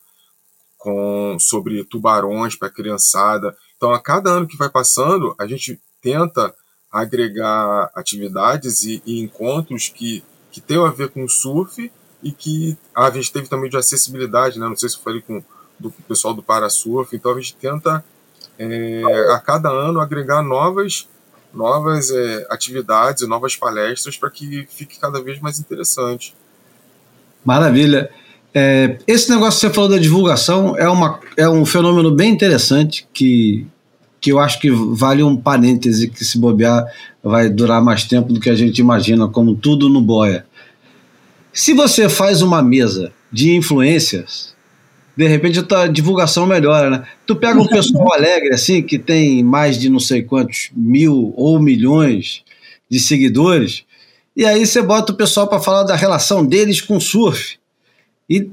com sobre tubarões para criançada. Então, a cada ano que vai passando, a gente tenta agregar atividades e, e encontros que, que tenham a ver com surf e que a gente teve também de acessibilidade, né? Não sei se eu falei com do pessoal do Parasurf. Então, a gente tenta é, a cada ano agregar novas novas é, atividades novas palestras para que fique cada vez mais interessante. Maravilha. É, esse negócio que você falou da divulgação é, uma, é um fenômeno bem interessante que, que eu acho que vale um parêntese que se bobear vai durar mais tempo do que a gente imagina, como tudo no boia. Se você faz uma mesa de influências, de repente a tua divulgação melhora, né? Tu pega um pessoal alegre, assim, que tem mais de não sei quantos mil ou milhões de seguidores, e aí você bota o pessoal para falar da relação deles com o surf. E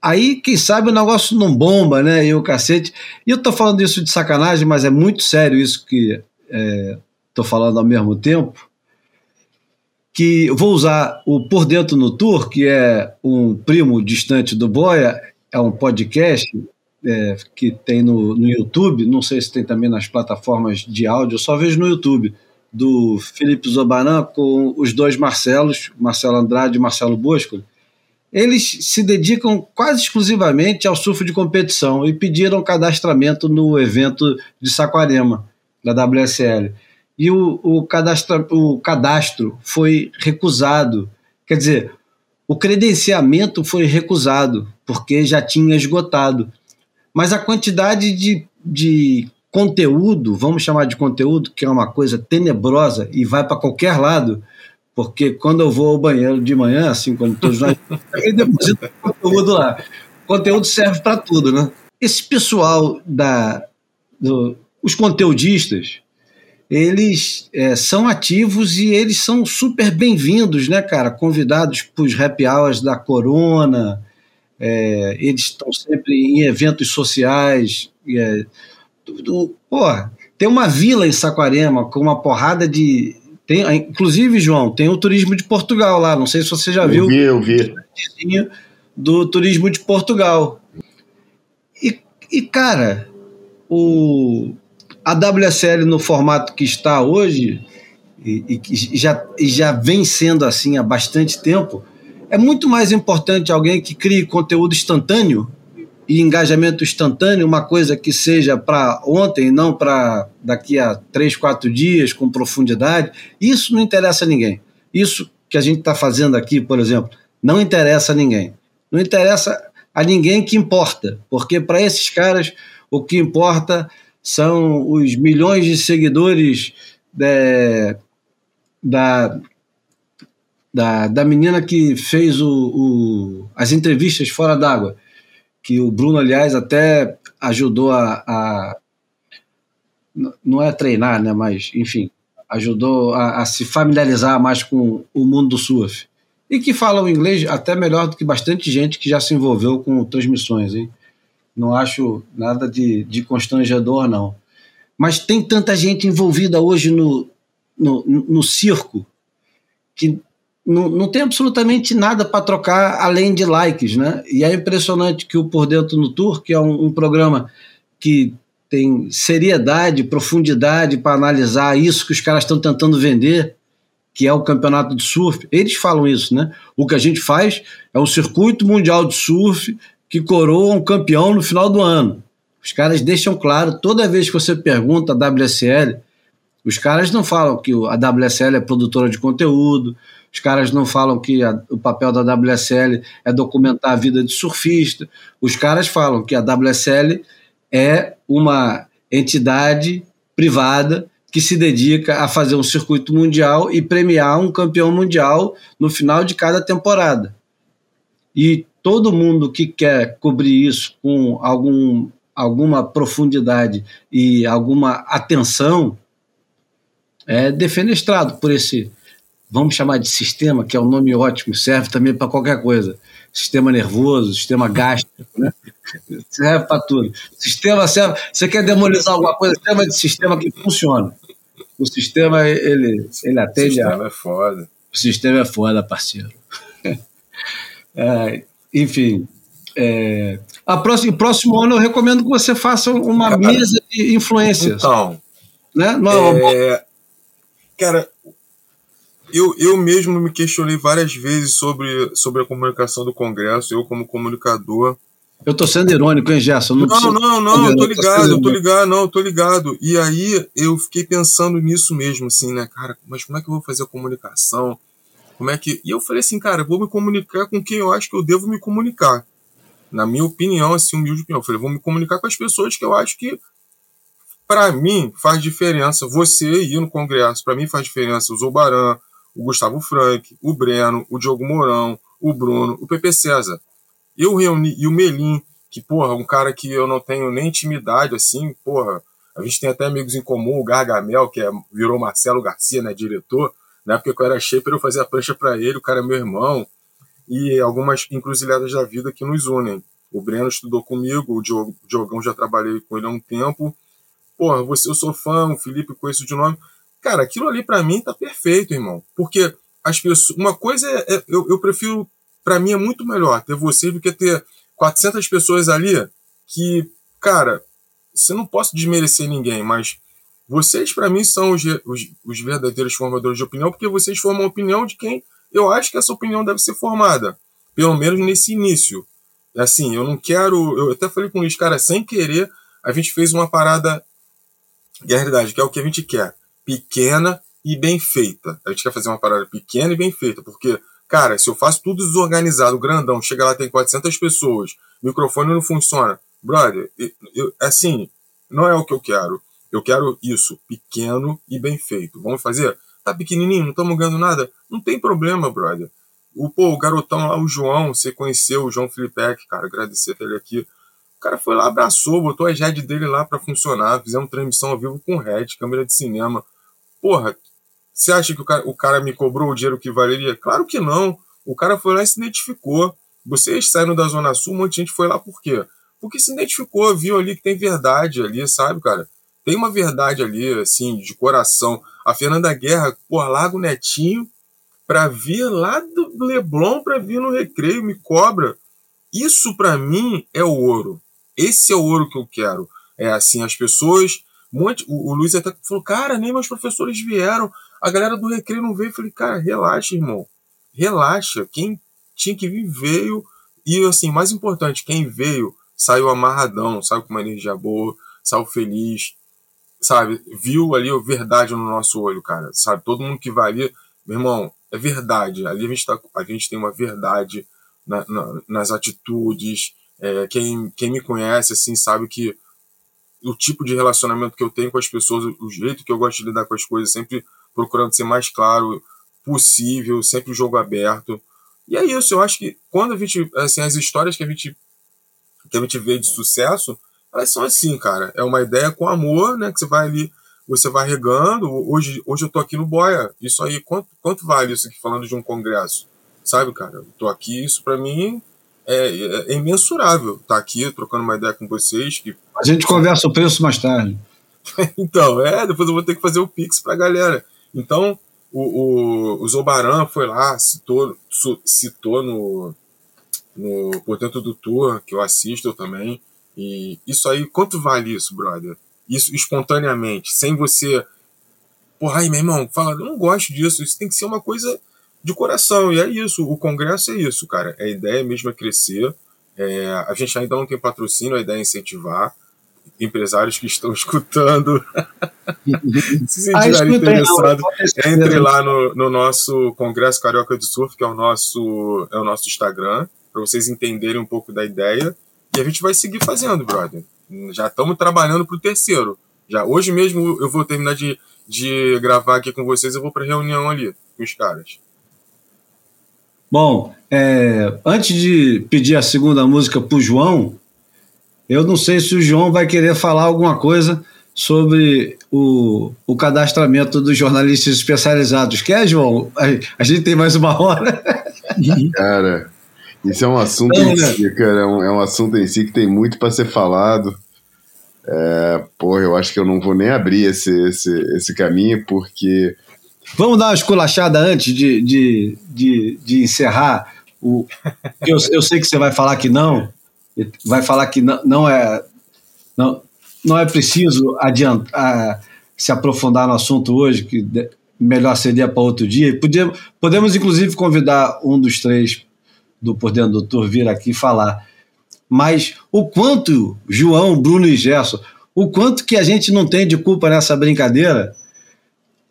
aí, quem sabe, o negócio não bomba, né? E o cacete. E eu tô falando isso de sacanagem, mas é muito sério isso que é, tô falando ao mesmo tempo. Que vou usar o Por Dentro no Tour, que é um primo distante do Boia, é um podcast é, que tem no, no YouTube, não sei se tem também nas plataformas de áudio, só vejo no YouTube, do Felipe Zobaran com os dois Marcelos, Marcelo Andrade e Marcelo Bosco eles se dedicam quase exclusivamente ao surf de competição e pediram cadastramento no evento de Saquarema, da WSL. E o, o, cadastro, o cadastro foi recusado. Quer dizer, o credenciamento foi recusado, porque já tinha esgotado. Mas a quantidade de, de conteúdo, vamos chamar de conteúdo, que é uma coisa tenebrosa e vai para qualquer lado, porque quando eu vou ao banheiro de manhã, assim, quando todos nós. eu deposito conteúdo lá. O conteúdo serve para tudo, né? Esse pessoal da. Do, os conteudistas, eles é, são ativos e eles são super bem-vindos, né, cara? Convidados para os happy hours da Corona, é, eles estão sempre em eventos sociais. É, tudo, porra, tem uma vila em Saquarema com uma porrada de, tem, inclusive, João, tem o turismo de Portugal lá. Não sei se você já eu viu. Vi, eu vi. Do turismo de Portugal. E, e cara, o, a WSL no formato que está hoje, e, que já, e já vem sendo assim há bastante tempo, é muito mais importante alguém que crie conteúdo instantâneo e engajamento instantâneo, uma coisa que seja para ontem, não para daqui a três, quatro dias, com profundidade, isso não interessa a ninguém. Isso que a gente está fazendo aqui, por exemplo, não interessa a ninguém. Não interessa a ninguém que importa, porque para esses caras o que importa são os milhões de seguidores de, é, da, da, da menina que fez o, o as entrevistas fora d'água que o Bruno, aliás, até ajudou a, a não é treinar, né, mas enfim, ajudou a, a, se familiarizar mais com o mundo do surf. E que falam inglês até melhor do que bastante gente que já se envolveu com transmissões, hein? Não acho nada de, de constrangedor, não. Mas tem tanta gente envolvida hoje no, no, no circo que não, não tem absolutamente nada para trocar além de likes, né? E é impressionante que o Por Dentro no Tour, que é um, um programa que tem seriedade, profundidade para analisar isso que os caras estão tentando vender, que é o campeonato de surf. Eles falam isso, né? O que a gente faz é um circuito mundial de surf que coroa um campeão no final do ano. Os caras deixam claro, toda vez que você pergunta a WSL, os caras não falam que a WSL é produtora de conteúdo, os caras não falam que a, o papel da WSL é documentar a vida de surfista. Os caras falam que a WSL é uma entidade privada que se dedica a fazer um circuito mundial e premiar um campeão mundial no final de cada temporada. E todo mundo que quer cobrir isso com algum, alguma profundidade e alguma atenção é defenestrado por esse vamos chamar de sistema, que é um nome ótimo, serve também para qualquer coisa. Sistema nervoso, sistema gástrico, né? serve para tudo. Sistema serve. Você quer demonizar alguma coisa, chama de sistema que funciona. O sistema, ele, ele atende. O sistema a... é foda. O sistema é foda, parceiro. é, enfim. É, a próximo, próximo ano eu recomendo que você faça uma cara, mesa de influências. Então. Né? Não, é, cara, eu, eu mesmo me questionei várias vezes sobre, sobre a comunicação do Congresso, eu como comunicador. Eu tô sendo irônico, hein, Gerson? Não, não, não, não, eu tô ligado, eu tô ligado, não, eu tô ligado. E aí eu fiquei pensando nisso mesmo, assim, né, cara, mas como é que eu vou fazer a comunicação? Como é que. E eu falei assim, cara, vou me comunicar com quem eu acho que eu devo me comunicar. na minha opinião, assim, humilde opinião, eu falei, vou me comunicar com as pessoas que eu acho que para mim faz diferença você ir no congresso, para mim faz diferença o Zobaran, o Gustavo Frank, o Breno, o Diogo Mourão, o Bruno, o Pepe César. Eu reuni, e o Melim, que, porra, um cara que eu não tenho nem intimidade, assim, porra, a gente tem até amigos em comum, o Gargamel, que é, virou Marcelo Garcia, né, diretor, na época que eu era shaper, eu fazia a prancha para ele, o cara é meu irmão, e algumas encruzilhadas da vida que nos unem. O Breno estudou comigo, o Diogão já trabalhei com ele há um tempo. Porra, você, eu sou fã, o Felipe conheço de nome. Cara, aquilo ali para mim tá perfeito, irmão. Porque as pessoas. Uma coisa é. é eu, eu prefiro. para mim é muito melhor ter vocês do que ter 400 pessoas ali que, cara, você não posso desmerecer ninguém, mas vocês, para mim, são os, os, os, verdadeiros formadores de opinião, porque vocês formam a opinião de quem eu acho que essa opinião deve ser formada, pelo menos nesse início. Assim, eu não quero. Eu até falei com eles, cara, sem querer, a gente fez uma parada. E a realidade, que é o que a gente quer: pequena e bem feita. A gente quer fazer uma parada pequena e bem feita, porque, cara, se eu faço tudo desorganizado, grandão, chega lá, tem 400 pessoas, microfone não funciona, brother, eu, eu, assim, não é o que eu quero. Eu quero isso, pequeno e bem feito. Vamos fazer? Tá pequenininho, não estamos ganhando nada? Não tem problema, brother. O, pô, o garotão lá, o João, você conheceu o João Felipe, cara, agradecer ele aqui. O cara foi lá, abraçou, botou a head dele lá para funcionar, fizemos transmissão ao vivo com head, câmera de cinema. Porra, você acha que o cara, o cara me cobrou o dinheiro que valeria? Claro que não. O cara foi lá e se identificou. Vocês saíram da Zona Sul, um monte de gente foi lá por quê? Porque se identificou, viu ali que tem verdade ali, sabe, cara? Tem uma verdade ali, assim, de coração. A Fernanda Guerra, pô, larga o netinho pra vir lá do Leblon pra vir no recreio, me cobra. Isso para mim é o ouro. Esse é o ouro que eu quero. É assim, as pessoas. O, o Luiz até falou, cara, nem meus professores vieram. A galera do recreio não veio. Eu falei, cara, relaxa, irmão. Relaxa. Quem tinha que vir veio. E assim, mais importante, quem veio saiu amarradão, saiu com uma energia boa, saiu feliz sabe, viu ali a verdade no nosso olho, cara, sabe? Todo mundo que vai ali, meu irmão, é verdade. Ali a gente, tá, a gente tem uma verdade na, na, nas atitudes. É, quem, quem me conhece, assim, sabe que o tipo de relacionamento que eu tenho com as pessoas, o jeito que eu gosto de lidar com as coisas, sempre procurando ser mais claro possível, sempre o jogo aberto. E é isso, eu acho que quando a gente, assim, as histórias que a gente que a gente vê de sucesso, elas são assim, cara. É uma ideia com amor, né? Que você vai ali, você vai regando. Hoje, hoje eu tô aqui no Boia. Isso aí, quanto, quanto vale isso aqui falando de um congresso? Sabe, cara? Eu tô aqui, isso para mim é, é, é, imensurável. Tá aqui trocando uma ideia com vocês. Que... A gente conversa o preço mais tarde. então, é, depois eu vou ter que fazer o Pix pra galera. Então, o, o, o Zobaran foi lá, citou, citou no, no Por Dentro do Tour, que eu assisto também. E isso aí, quanto vale isso, brother? Isso espontaneamente, sem você. Porra, aí, meu irmão, fala, eu não gosto disso. Isso tem que ser uma coisa de coração. E é isso. O congresso é isso, cara. A ideia mesmo é crescer. É, a gente ainda não tem patrocínio, a ideia é incentivar. Empresários que estão escutando, se sentirem interessados, entre lá no, no, nosso Congresso Carioca do Surf, que é o nosso, é o nosso Instagram, para vocês entenderem um pouco da ideia. E a gente vai seguir fazendo, brother. Já estamos trabalhando pro terceiro. Já hoje mesmo eu vou terminar de, de gravar aqui com vocês, eu vou para reunião ali com os caras. Bom, é, antes de pedir a segunda música pro João, eu não sei se o João vai querer falar alguma coisa sobre o, o cadastramento dos jornalistas especializados. Quer, João? A, a gente tem mais uma hora. Cara, isso é um assunto não, em né? si, cara. É um, é um assunto em si que tem muito para ser falado. É, porra, eu acho que eu não vou nem abrir esse, esse, esse caminho, porque. Vamos dar uma esculachada antes de, de, de, de encerrar. O, eu, eu sei que você vai falar que não, vai falar que não, não é. Não, não é preciso adiantar, se aprofundar no assunto hoje, que melhor seria para outro dia. Podemos, podemos, inclusive, convidar um dos três do Por Dentro do Tour vir aqui falar. Mas o quanto, João, Bruno e Gerson, o quanto que a gente não tem de culpa nessa brincadeira,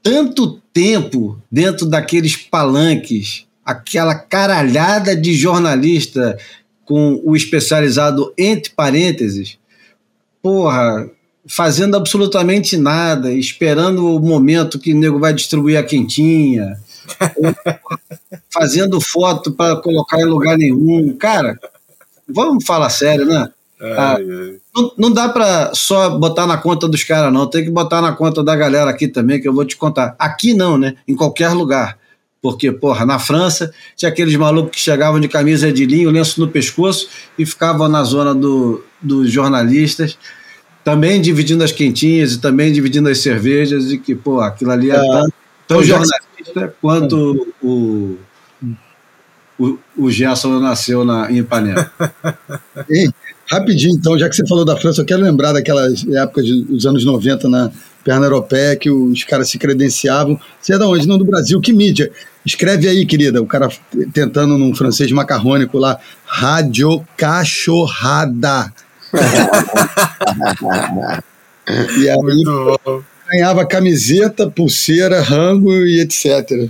tanto tempo dentro daqueles palanques, aquela caralhada de jornalista com o especializado entre parênteses, porra, fazendo absolutamente nada, esperando o momento que o nego vai distribuir a quentinha, fazendo foto para colocar em lugar nenhum. Cara, vamos falar sério, né? Ah, não, não, dá para só botar na conta dos caras, não. Tem que botar na conta da galera aqui também, que eu vou te contar. Aqui não, né? Em qualquer lugar. Porque, porra, na França tinha aqueles malucos que chegavam de camisa de linho, lenço no pescoço e ficavam na zona do, dos jornalistas, também dividindo as quentinhas e também dividindo as cervejas, e que, pô, aquilo ali é, é tão, tão jornalista quanto o, o, o Gerson nasceu na, em Ipanema. Rapidinho, então, já que você falou da França, eu quero lembrar daquelas épocas dos anos 90 na perna europeia que os caras se credenciavam. Você é da onde? Não, do Brasil. Que mídia? Escreve aí, querida. O cara tentando num francês macarrônico lá. Rádio Cachorrada. e aí, Muito bom. Ganhava camiseta, pulseira, rango e etc.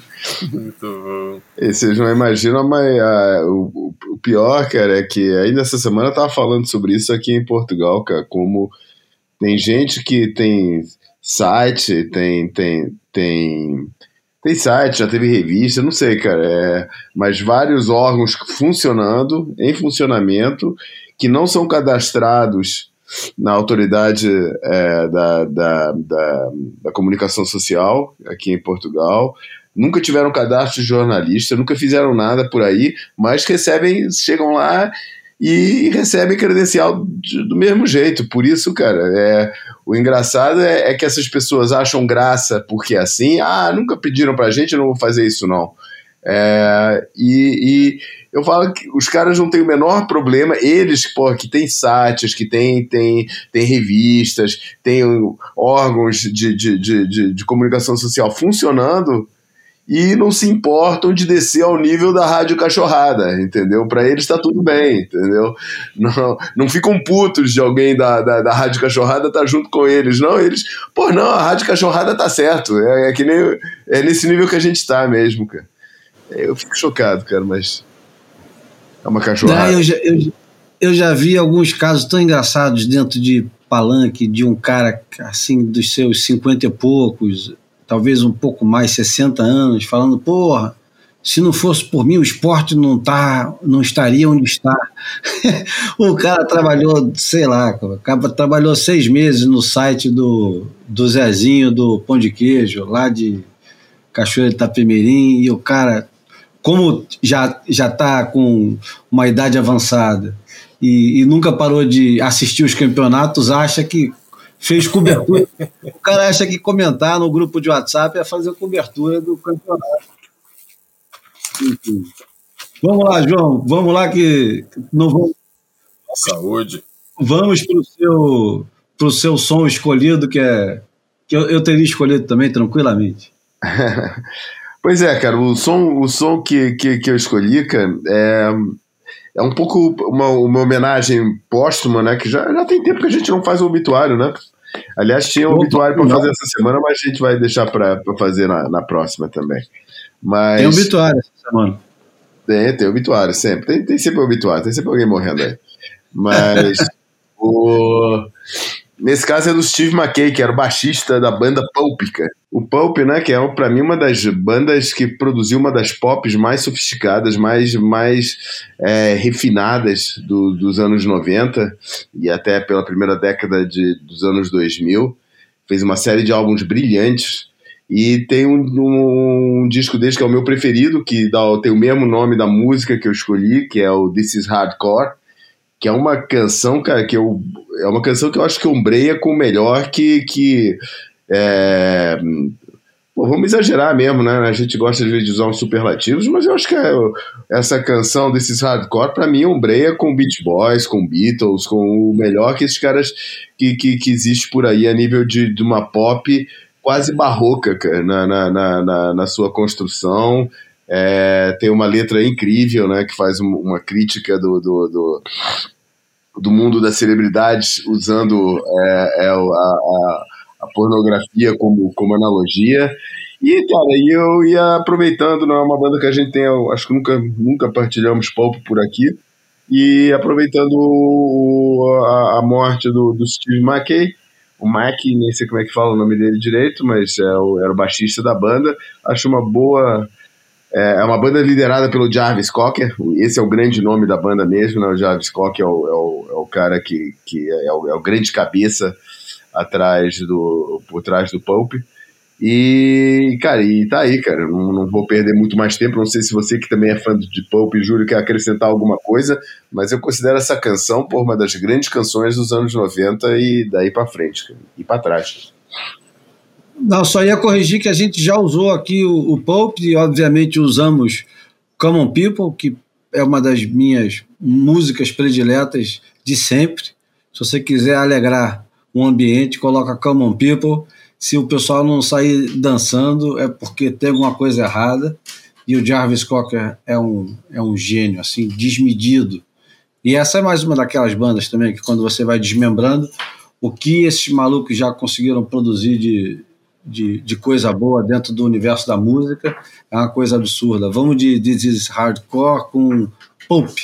Muito bom. E vocês não imaginam, mas a, o, o, pior, cara, é que ainda essa semana eu tava falando sobre isso aqui em Portugal, cara, como tem gente que tem site, tem, tem, tem, tem site, já teve revista, não sei, cara, é, mas vários órgãos funcionando, em funcionamento, que não são cadastrados na autoridade é, da, da, da, da, comunicação social aqui em Portugal. Nunca tiveram cadastro de jornalista, nunca fizeram nada por aí, mas recebem, chegam lá e recebem credencial de, do mesmo jeito. Por isso, cara, é, o engraçado é, é, que essas pessoas acham graça porque é assim, ah, nunca pediram pra gente, eu não vou fazer isso não. É, e, e, eu falo que os caras não têm o menor problema, eles que têm sites, que têm tem revistas, têm órgãos de, de, de, de comunicação social funcionando, e não se importam de descer ao nível da rádio cachorrada, entendeu? Para eles está tudo bem, entendeu? Não, não ficam putos de alguém da, da, da rádio cachorrada estar tá junto com eles, não. Eles, pô, não, a rádio cachorrada tá certo. É, é que nem é nesse nível que a gente está mesmo, cara. Eu fico chocado, cara, mas é uma cachorrada. Não, eu, já, eu, eu já vi alguns casos tão engraçados dentro de palanque de um cara assim dos seus cinquenta e poucos talvez um pouco mais, 60 anos, falando, porra, se não fosse por mim, o esporte não, tá, não estaria onde está. o cara trabalhou, sei lá, acaba, trabalhou seis meses no site do, do Zezinho do Pão de Queijo, lá de Cachoeira de Itapemirim, e o cara, como já já está com uma idade avançada e, e nunca parou de assistir os campeonatos, acha que fez cobertura. o cara acha que comentar no grupo de WhatsApp é fazer cobertura do campeonato. Enfim. Vamos lá, João. Vamos lá que não vamos. Saúde. Vamos para o seu, pro seu som escolhido, que é. que eu, eu teria escolhido também, tranquilamente. pois é, cara, o som, o som que, que, que eu escolhi, cara, é, é um pouco uma, uma homenagem póstuma, né? Que já, já tem tempo que a gente não faz o obituário, né? Aliás, tinha um obituário para fazer essa semana, mas a gente vai deixar para fazer na, na próxima também. Mas... Tem obituário essa semana. Tem, tem obituário, sempre. Tem, tem sempre obituário, tem sempre alguém morrendo aí. Mas o... nesse caso é do Steve McKay, que era o baixista da banda Pulp, cara. O Pulp, né, que é para mim uma das bandas que produziu uma das pops mais sofisticadas, mais, mais é, refinadas do, dos anos 90 e até pela primeira década de, dos anos 2000. Fez uma série de álbuns brilhantes e tem um, um, um disco deles que é o meu preferido, que dá, tem o mesmo nome da música que eu escolhi, que é o This Is Hardcore, que é uma canção, cara, que eu é uma canção que eu acho que ombreia com o melhor que, que é, pô, vamos exagerar mesmo, né? A gente gosta de usar uns superlativos, mas eu acho que é, essa canção desses hardcore, para mim, ombreia com Beach Boys, com Beatles, com o melhor que esses caras que, que, que existe por aí a nível de, de uma pop quase barroca, cara, na, na, na, na sua construção. É, tem uma letra incrível, né, que faz uma crítica do, do, do, do mundo das celebridades usando é, é, a, a a pornografia como, como analogia. E, cara, eu ia aproveitando, não é uma banda que a gente tem, acho que nunca, nunca partilhamos palco por aqui, E aproveitando o, a, a, morte do, do Steve McKay, o Mac, nem sei como é que fala o nome dele direito, mas é o, era o baixista da banda, acho uma boa. É, é uma banda liderada pelo Jarvis Cocker, esse é o grande nome da banda mesmo, né? o Jarvis Cocker é o, é o, é o cara que, que é, o, é o grande cabeça atrás do, por trás do Pope. E, cara, e tá aí, cara. Não, não vou perder muito mais tempo. Não sei se você que também é fã de Pope e Júlio quer acrescentar alguma coisa, mas eu considero essa canção por uma das grandes canções dos anos 90 e daí para frente, cara, e para trás. Não, só ia corrigir que a gente já usou aqui o, o e, obviamente, usamos Common People, que é uma das minhas músicas prediletas de sempre. Se você quiser alegrar um ambiente, coloca Common People se o pessoal não sair dançando é porque tem alguma coisa errada. E o Jarvis Cocker é um, é um gênio, assim, desmedido. E essa é mais uma daquelas bandas também que quando você vai desmembrando o que esses malucos já conseguiram produzir de, de, de coisa boa dentro do universo da música é uma coisa absurda. Vamos de This is Hardcore com Pulp.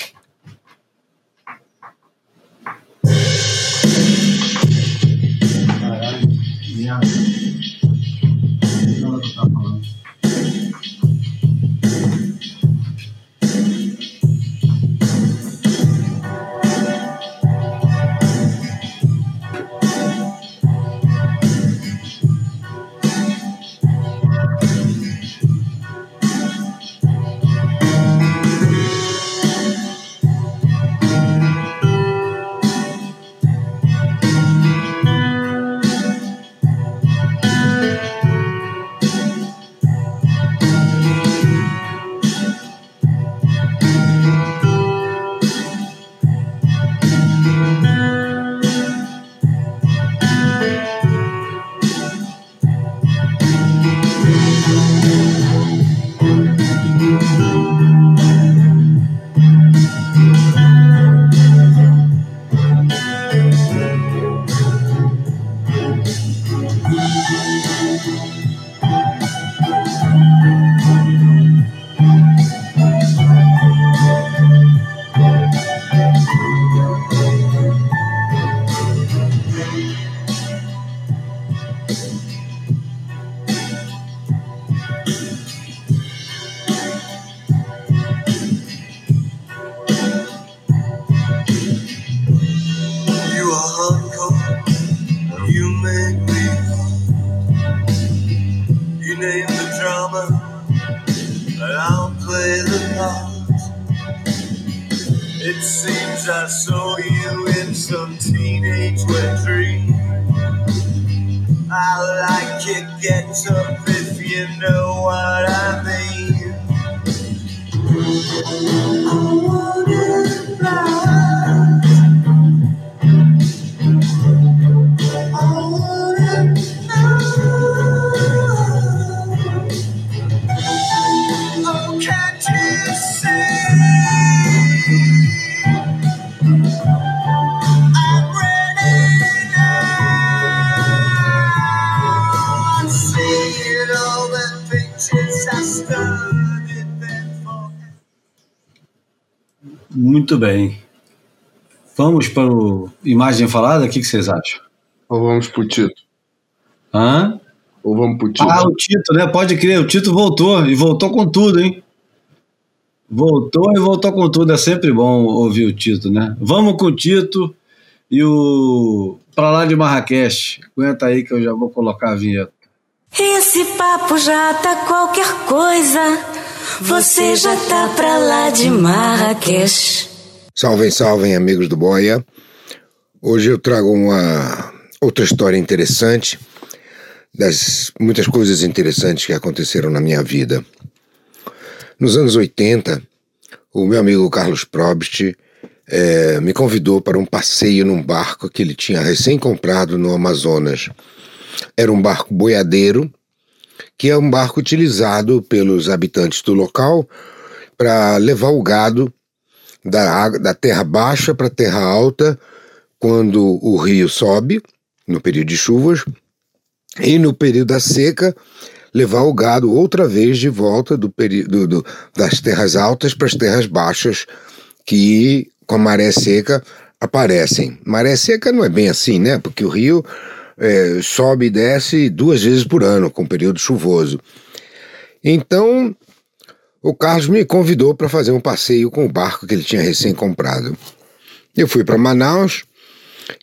Bem. Vamos para o Imagem Falada? O que, que vocês acham? Ou vamos para o Tito? Hã? Ou vamos para o Tito? Ah, o Tito, né? Pode crer, o Tito voltou, e voltou com tudo, hein? Voltou e voltou com tudo, é sempre bom ouvir o Tito, né? Vamos com o Tito e o Pra lá de Marrakech. Aguenta aí que eu já vou colocar a vinheta. Esse papo já tá qualquer coisa. Você já tá pra lá de Marrakech. Salvem, salvem, amigos do Boia. Hoje eu trago uma outra história interessante das muitas coisas interessantes que aconteceram na minha vida. Nos anos 80, o meu amigo Carlos Probst é, me convidou para um passeio num barco que ele tinha recém comprado no Amazonas. Era um barco boiadeiro, que é um barco utilizado pelos habitantes do local para levar o gado da, da terra baixa para a terra alta quando o rio sobe, no período de chuvas, e no período da seca, levar o gado outra vez de volta do do, das terras altas para as terras baixas, que com a maré seca aparecem. Maré seca não é bem assim, né? Porque o rio é, sobe e desce duas vezes por ano, com período chuvoso. Então, o Carlos me convidou para fazer um passeio com o barco que ele tinha recém comprado. Eu fui para Manaus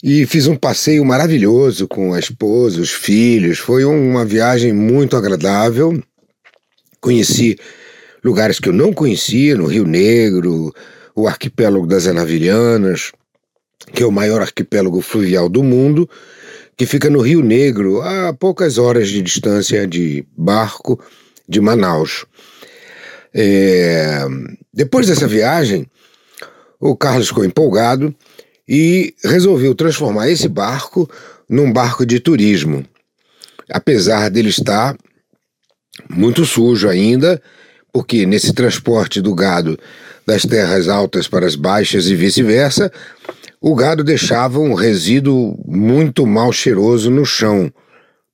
e fiz um passeio maravilhoso com a esposa, os filhos. Foi uma viagem muito agradável. Conheci lugares que eu não conhecia, no Rio Negro, o arquipélago das Anavilhanas, que é o maior arquipélago fluvial do mundo, que fica no Rio Negro, a poucas horas de distância de barco de Manaus. É... Depois dessa viagem, o Carlos ficou empolgado e resolveu transformar esse barco num barco de turismo. Apesar dele estar muito sujo ainda, porque nesse transporte do gado das terras altas para as baixas e vice-versa, o gado deixava um resíduo muito mal cheiroso no chão,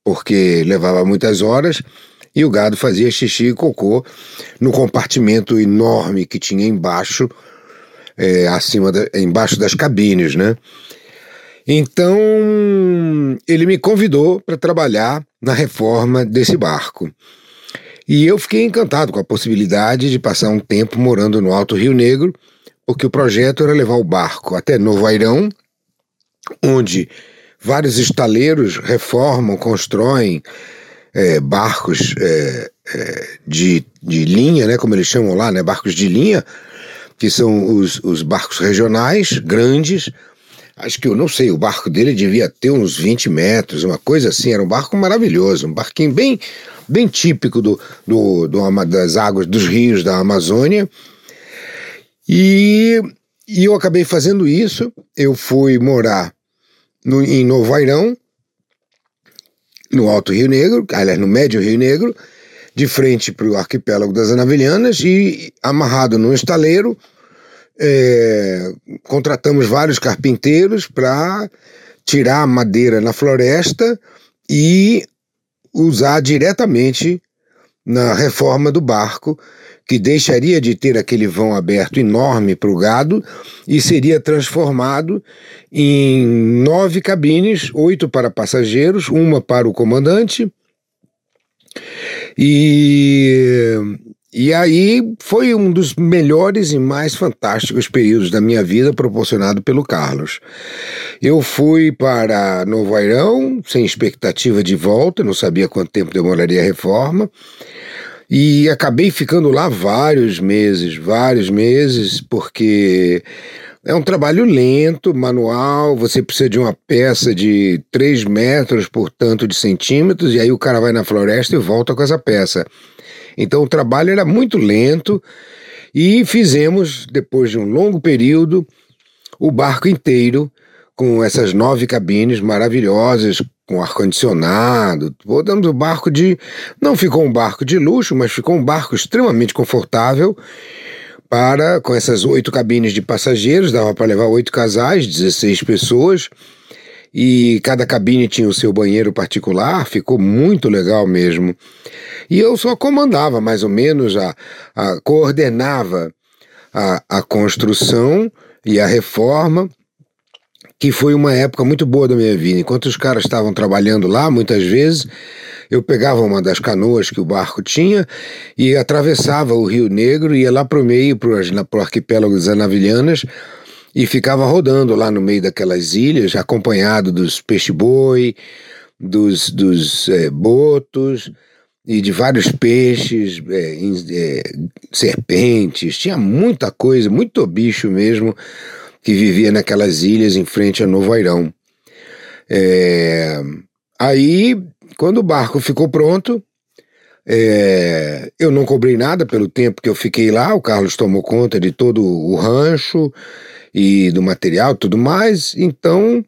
porque levava muitas horas e o gado fazia xixi e cocô no compartimento enorme que tinha embaixo, é, acima da, embaixo das cabines, né? Então ele me convidou para trabalhar na reforma desse barco. E eu fiquei encantado com a possibilidade de passar um tempo morando no Alto Rio Negro, porque o projeto era levar o barco até Novo Airão, onde vários estaleiros reformam, constroem é, barcos é, é, de, de linha, né, como eles chamam lá, né, barcos de linha, que são os, os barcos regionais, grandes. Acho que eu não sei, o barco dele devia ter uns 20 metros, uma coisa assim. Era um barco maravilhoso, um barquinho bem, bem típico do, do, do das águas dos rios da Amazônia. E, e eu acabei fazendo isso. Eu fui morar no, em Novo Airão, no Alto Rio Negro, aliás, no Médio Rio Negro, de frente para o arquipélago das Anavilhanas e amarrado num estaleiro. É, contratamos vários carpinteiros para tirar a madeira na floresta e usar diretamente na reforma do barco que deixaria de ter aquele vão aberto enorme para o gado e seria transformado em nove cabines, oito para passageiros, uma para o comandante. E, e aí foi um dos melhores e mais fantásticos períodos da minha vida proporcionado pelo Carlos. Eu fui para Novo Airão, sem expectativa de volta, não sabia quanto tempo demoraria a reforma. E acabei ficando lá vários meses, vários meses, porque é um trabalho lento, manual, você precisa de uma peça de 3 metros por tanto de centímetros, e aí o cara vai na floresta e volta com essa peça. Então o trabalho era muito lento, e fizemos, depois de um longo período, o barco inteiro, com essas nove cabines maravilhosas, com ar-condicionado. Botamos o barco de. Não ficou um barco de luxo, mas ficou um barco extremamente confortável para com essas oito cabines de passageiros, dava para levar oito casais, 16 pessoas, e cada cabine tinha o seu banheiro particular, ficou muito legal mesmo. E eu só comandava mais ou menos, a, a coordenava a, a construção e a reforma que foi uma época muito boa da minha vida. Enquanto os caras estavam trabalhando lá, muitas vezes, eu pegava uma das canoas que o barco tinha e atravessava o Rio Negro, ia lá para o meio, para o arquipélago das Anavilhanas, e ficava rodando lá no meio daquelas ilhas, acompanhado dos peixe-boi, dos, dos é, botos e de vários peixes, é, é, serpentes, tinha muita coisa, muito bicho mesmo que vivia naquelas ilhas em frente a Novo Airão. É, aí, quando o barco ficou pronto, é, eu não cobrei nada pelo tempo que eu fiquei lá, o Carlos tomou conta de todo o rancho e do material tudo mais, então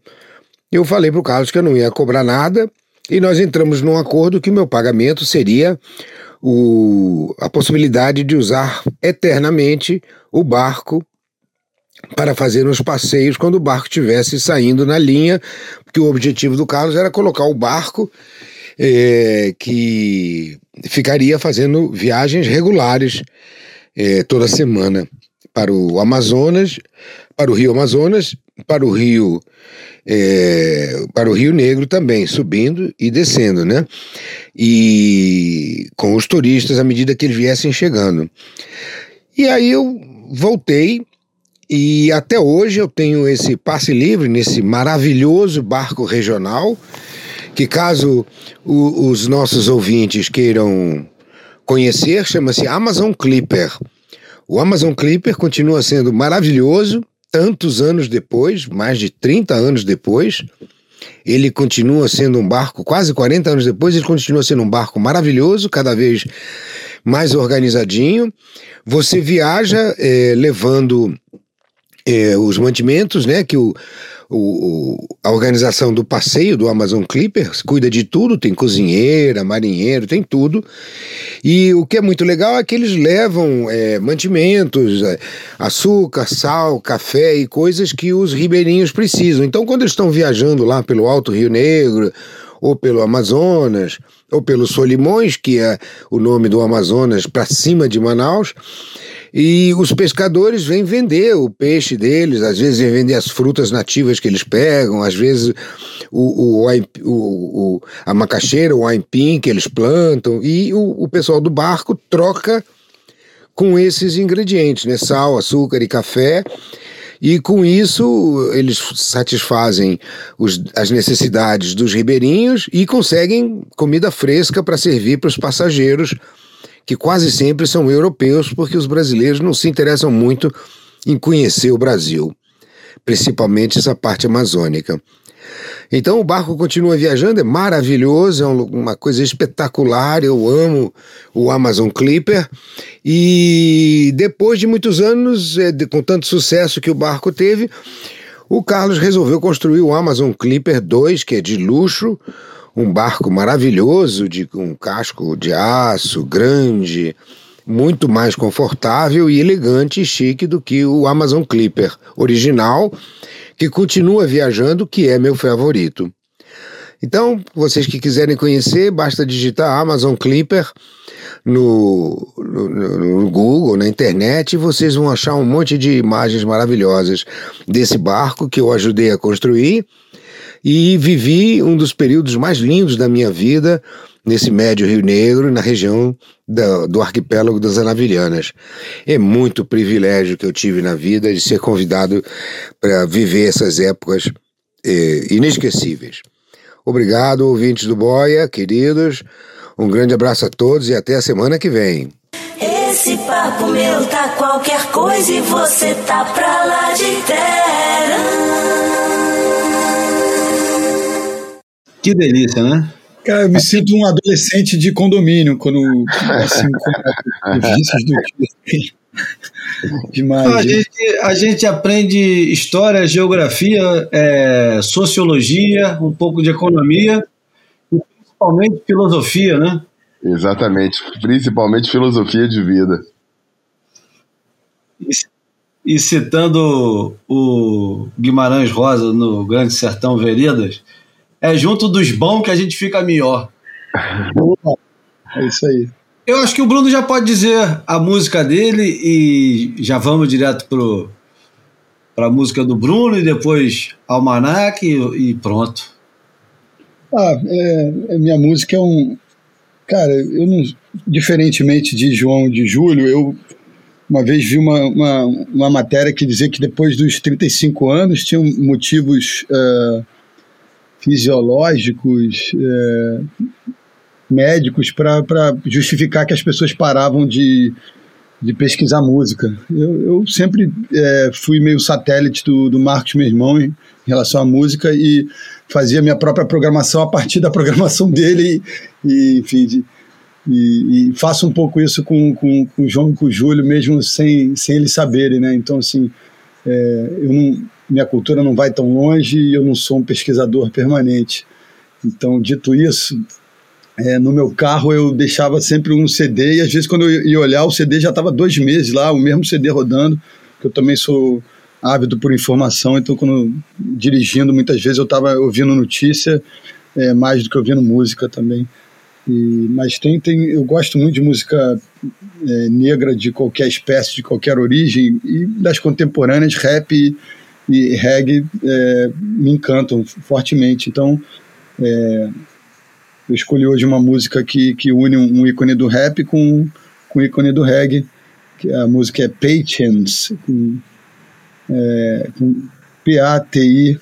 eu falei para o Carlos que eu não ia cobrar nada e nós entramos num acordo que meu pagamento seria o, a possibilidade de usar eternamente o barco para fazer uns passeios quando o barco estivesse saindo na linha, porque o objetivo do Carlos era colocar o barco é, que ficaria fazendo viagens regulares é, toda semana para o Amazonas, para o Rio Amazonas, para o Rio é, para o Rio Negro também, subindo e descendo, né? E com os turistas à medida que eles viessem chegando. E aí eu voltei e até hoje eu tenho esse passe livre nesse maravilhoso barco regional, que caso o, os nossos ouvintes queiram conhecer, chama-se Amazon Clipper. O Amazon Clipper continua sendo maravilhoso, tantos anos depois, mais de 30 anos depois, ele continua sendo um barco, quase 40 anos depois, ele continua sendo um barco maravilhoso, cada vez mais organizadinho. Você viaja é, levando é, os mantimentos, né? Que o, o, a organização do passeio do Amazon Clippers cuida de tudo, tem cozinheira, marinheiro, tem tudo. E o que é muito legal é que eles levam é, mantimentos, é, açúcar, sal, café e coisas que os ribeirinhos precisam. Então, quando eles estão viajando lá pelo Alto Rio Negro, ou pelo Amazonas, ou pelo Solimões, que é o nome do Amazonas para cima de Manaus, e os pescadores vêm vender o peixe deles, às vezes vêm vender as frutas nativas que eles pegam, às vezes o, o, o, o a macaxeira, o aipim que eles plantam, e o, o pessoal do barco troca com esses ingredientes, né? Sal, açúcar e café. E com isso eles satisfazem os, as necessidades dos ribeirinhos e conseguem comida fresca para servir para os passageiros que quase sempre são europeus, porque os brasileiros não se interessam muito em conhecer o Brasil, principalmente essa parte amazônica. Então o barco continua viajando, é maravilhoso, é uma coisa espetacular. Eu amo o Amazon Clipper. E depois de muitos anos, é, com tanto sucesso que o barco teve, o Carlos resolveu construir o Amazon Clipper 2, que é de luxo, um barco maravilhoso, de um casco de aço grande, muito mais confortável e elegante e chique do que o Amazon Clipper original, que continua viajando, que é meu favorito. Então, vocês que quiserem conhecer, basta digitar Amazon Clipper no, no, no, Google, na internet, e vocês vão achar um monte de imagens maravilhosas desse barco que eu ajudei a construir e vivi um dos períodos mais lindos da minha vida nesse médio Rio Negro, na região da, do arquipélago das Anavilhanas. É muito privilégio que eu tive na vida de ser convidado para viver essas épocas eh, inesquecíveis. Obrigado, ouvintes do Boia, queridos. Um grande abraço a todos e até a semana que vem. Esse papo meu tá qualquer coisa e você tá pra lá de terra. Que delícia, né? Cara, eu me sinto um adolescente de condomínio quando assim, vícios do. Demais. A gente, a gente aprende história, geografia, é, sociologia, um pouco de economia e principalmente filosofia, né? Exatamente, principalmente filosofia de vida. E, e citando o Guimarães Rosa no Grande Sertão Veredas, é junto dos bons que a gente fica melhor. É isso aí. Eu acho que o Bruno já pode dizer a música dele e já vamos direto pro para a música do Bruno e depois Almanac e, e pronto. Ah, é, é, minha música é um. Cara, eu não. Diferentemente de João de Júlio, eu uma vez vi uma, uma, uma matéria que dizia que depois dos 35 anos tinham motivos. Uh, fisiológicos, é, médicos, para justificar que as pessoas paravam de, de pesquisar música. Eu, eu sempre é, fui meio satélite do, do Marcos, meu irmão, em relação à música e fazia minha própria programação a partir da programação dele e, e enfim, de, e, e, faço um pouco isso com, com, com o João e com o Júlio, mesmo sem, sem eles saberem, né? Então, assim, é, eu não, minha cultura não vai tão longe e eu não sou um pesquisador permanente. Então, dito isso, é, no meu carro eu deixava sempre um CD e às vezes quando eu ia olhar o CD já estava dois meses lá, o mesmo CD rodando, que eu também sou ávido por informação, então quando dirigindo muitas vezes eu estava ouvindo notícia é, mais do que ouvindo música também. E, mas tem, tem, eu gosto muito de música é, negra de qualquer espécie, de qualquer origem, e das contemporâneas, rap e, e reggae é, me encantam fortemente. Então, é, eu escolhi hoje uma música que, que une um, um ícone do rap com, com o ícone do reggae, que a música é Patience, com, é, com P-A-T-I-E-N-C-E.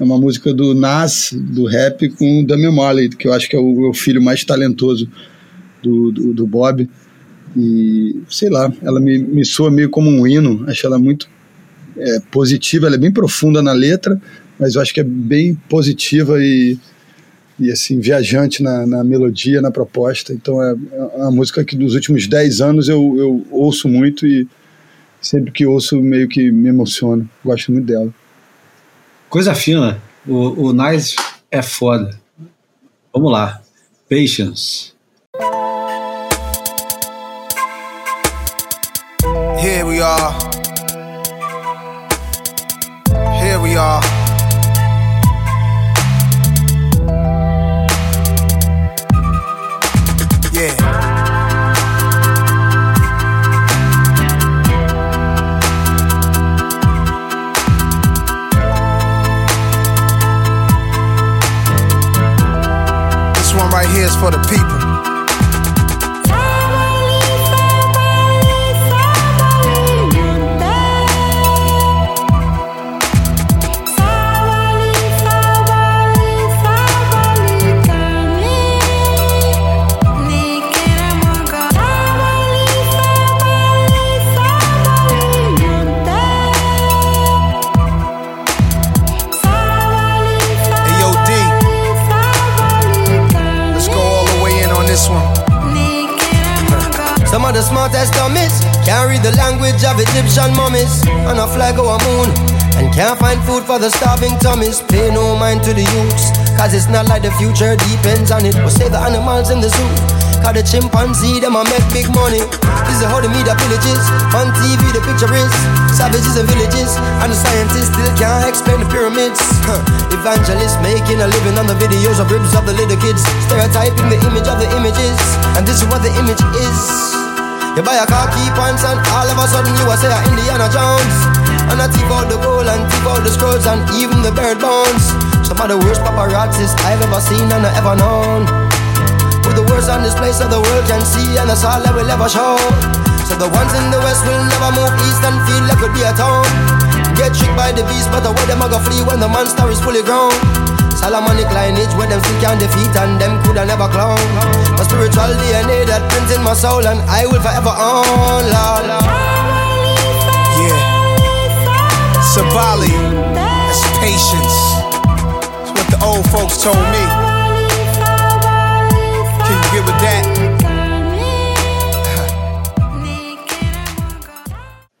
É uma música do Nas, do rap, com o Damian Marley, que eu acho que é o, o filho mais talentoso do, do, do, Bob. E, sei lá, ela me, me soa meio como um hino, acho ela muito é, positiva, ela é bem profunda na letra, mas eu acho que é bem positiva e, e assim, viajante na, na melodia, na proposta. Então é, é uma música que dos últimos 10 anos eu, eu ouço muito e sempre que ouço meio que me emociono. Gosto muito dela. Coisa fina. O, o Nice é foda. Vamos lá. Patience. Here we are. Here we are. The starving tummies. Pay no mind to the youths. Cause it's not like the future depends on it. We'll save the animals in the zoo. Cause the chimpanzee, them a make big money. This is how the media villages. On TV, the picture is savages and villages. And the scientists still can't explain the pyramids. Huh. Evangelists making a living on the videos of ribs of the little kids. Stereotyping the image of the images. And this is what the image is. You buy a car, key pants, and all of a sudden you are say Indiana Jones. And I tip out the gold and tip out the scrolls and even the bird bones. Some of the worst paparazzis I've ever seen and I ever known. With the worst on display so the world can see, and that's all that will ever show. So the ones in the west will never move east and feel like it'll be a town. Get tricked by the beast, but the way them a go flee when the monster is fully grown. Solomonic lineage where them still can defeat and them coulda never clown. My spiritual DNA that prints in my soul and I will forever own, Lord. Yeah. That's patience. That's what the old folks told me. Can you get with that?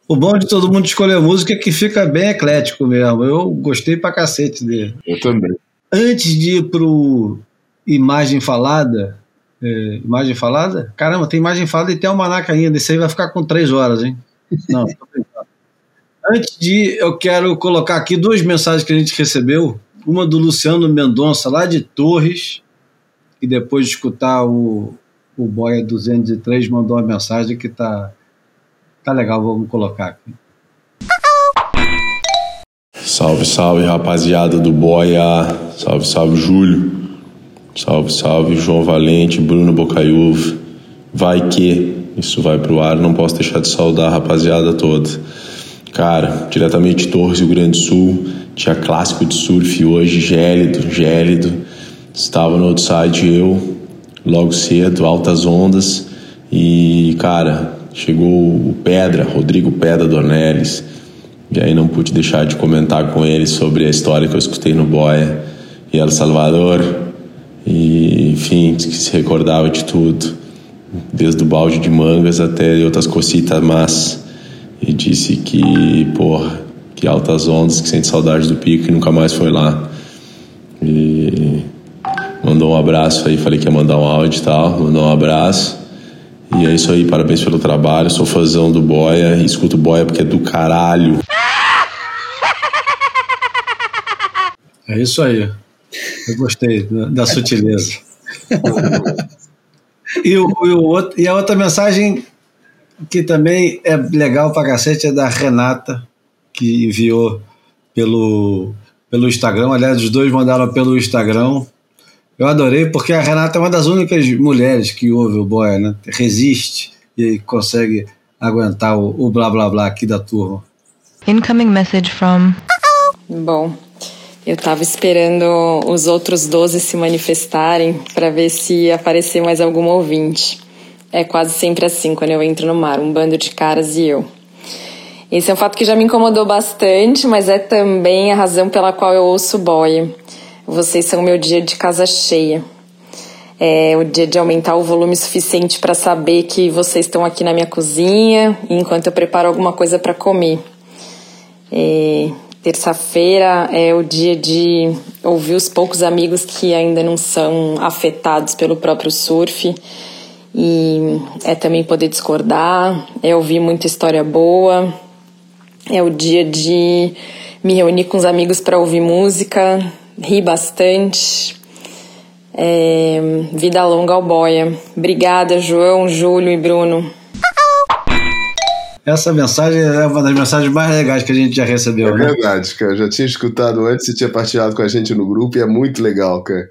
O bom de todo mundo escolher música é que fica bem eclético mesmo. Eu gostei pra cacete dele. Eu também. Antes de ir pro imagem falada, é, imagem falada? Caramba, tem imagem falada e tem almanac ainda. Esse aí vai ficar com três horas, hein? Não, tô Antes de eu quero colocar aqui duas mensagens que a gente recebeu. Uma do Luciano Mendonça, lá de Torres, e depois de escutar o, o Boia 203, mandou uma mensagem que tá, tá legal, vamos colocar aqui. Salve, salve, rapaziada do Boia. Salve, salve, Júlio. Salve, salve, João Valente, Bruno Bocaiúva. Vai que isso vai pro ar, não posso deixar de saudar a rapaziada toda. Cara, diretamente Torres, Rio Grande do Sul, tinha clássico de surf hoje, gélido, gélido. Estava no outside eu, logo cedo, altas ondas. E, cara, chegou o Pedra, Rodrigo Pedra Dornelles e aí não pude deixar de comentar com ele sobre a história que eu escutei no Boia e El Salvador. E, enfim, que se recordava de tudo, desde o balde de mangas até outras cositas mas E disse que, porra, que altas ondas, que sente saudade do pico e nunca mais foi lá. E mandou um abraço aí, falei que ia mandar um áudio e tal, mandou um abraço. E é isso aí, parabéns pelo trabalho. Sou fãzão do Boia, escuto Boia porque é do caralho. É isso aí. Eu gostei da sutileza. e, o, e, o outro, e a outra mensagem que também é legal pra cacete é da Renata, que enviou pelo, pelo Instagram. Aliás, os dois mandaram pelo Instagram. Eu adorei, porque a Renata é uma das únicas mulheres que ouve o Boia, né? Resiste e consegue aguentar o, o blá blá blá aqui da turma. Incoming message from. Bom, eu tava esperando os outros 12 se manifestarem para ver se ia aparecer mais algum ouvinte. É quase sempre assim quando eu entro no mar, um bando de caras e eu. Esse é um fato que já me incomodou bastante, mas é também a razão pela qual eu ouço boia. Vocês são meu dia de casa cheia. É o dia de aumentar o volume suficiente para saber que vocês estão aqui na minha cozinha enquanto eu preparo alguma coisa para comer. É, Terça-feira é o dia de ouvir os poucos amigos que ainda não são afetados pelo próprio surf. E é também poder discordar, é ouvir muita história boa. É o dia de me reunir com os amigos para ouvir música, rir bastante. É, vida longa ao boia. Obrigada, João, Júlio e Bruno. Essa mensagem é uma das mensagens mais legais que a gente já recebeu. É né? verdade, cara. Eu já tinha escutado antes e tinha partilhado com a gente no grupo e é muito legal, cara.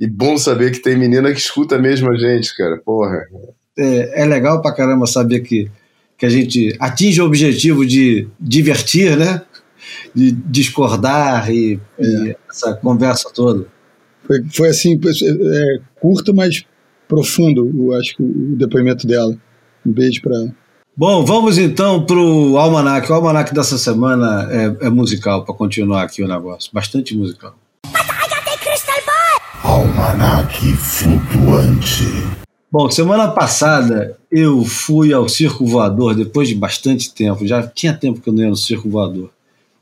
E bom saber que tem menina que escuta mesmo a gente, cara. Porra. É, é legal pra caramba saber que, que a gente atinge o objetivo de divertir, né? De discordar e, e essa conversa toda. Foi, foi assim, é, curto, mas profundo, eu acho que o depoimento dela. Um beijo para ela. Bom, vamos então para o Almanac. O Almanac dessa semana é, é musical, para continuar aqui o negócio. Bastante musical. Almanac flutuante. Bom, semana passada eu fui ao Circo Voador depois de bastante tempo. Já tinha tempo que eu não ia no Circo Voador.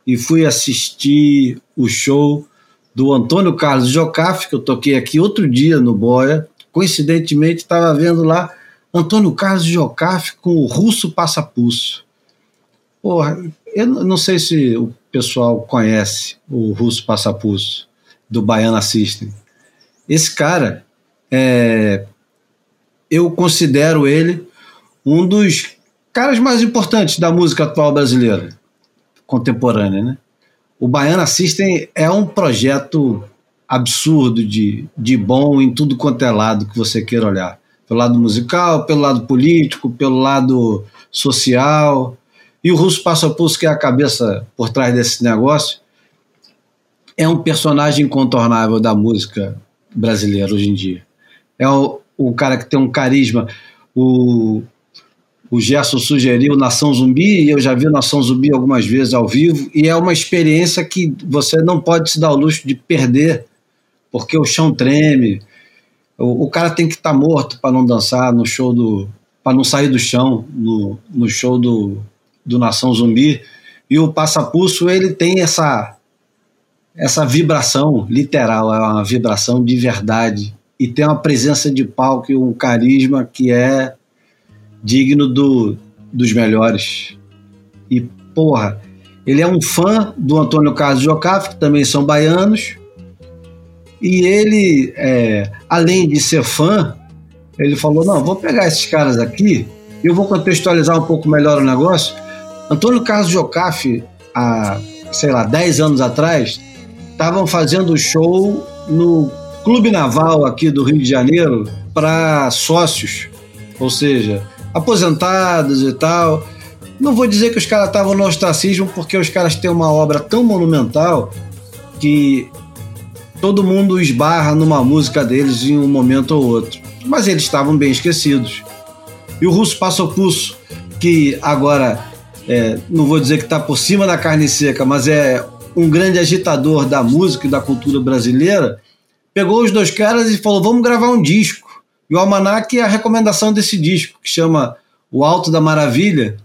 E fui assistir o show do Antônio Carlos Jocafe, que eu toquei aqui outro dia no Boia. Coincidentemente, estava vendo lá Antônio Carlos Jocafe com o Russo Passapulso. Porra, eu não sei se o pessoal conhece o Russo Passapulso, do Baiana System. Esse cara, é, eu considero ele um dos caras mais importantes da música atual brasileira, contemporânea, né? O Baiana System é um projeto absurdo de, de bom em tudo quanto é lado que você queira olhar pelo lado musical, pelo lado político, pelo lado social. E o Russo Passo a Pulso, que é a cabeça por trás desse negócio, é um personagem incontornável da música brasileira hoje em dia. É o, o cara que tem um carisma. O, o Gerson sugeriu Nação Zumbi, e eu já vi Nação Zumbi algumas vezes ao vivo, e é uma experiência que você não pode se dar o luxo de perder, porque o chão treme, o, o cara tem que estar tá morto para não dançar no show do. para não sair do chão no, no show do, do Nação Zumbi. E o Passapulso, ele tem essa, essa vibração literal, é uma vibração de verdade. E tem uma presença de palco e um carisma que é digno do, dos melhores. E, porra, ele é um fã do Antônio Carlos Jocafe, que também são baianos, e ele, é, além de ser fã, ele falou: não, vou pegar esses caras aqui eu vou contextualizar um pouco melhor o negócio. Antônio Carlos Jocafe, há, sei lá, 10 anos atrás, estavam fazendo show no Clube Naval aqui do Rio de Janeiro para sócios, ou seja, aposentados e tal. Não vou dizer que os caras estavam no ostracismo, porque os caras têm uma obra tão monumental que todo mundo esbarra numa música deles em um momento ou outro. Mas eles estavam bem esquecidos. E o Russo Passo Pulso, que agora, é, não vou dizer que está por cima da carne seca, mas é um grande agitador da música e da cultura brasileira, pegou os dois caras e falou: vamos gravar um disco. E o Almanac é a recomendação desse disco, que chama O Alto da Maravilha,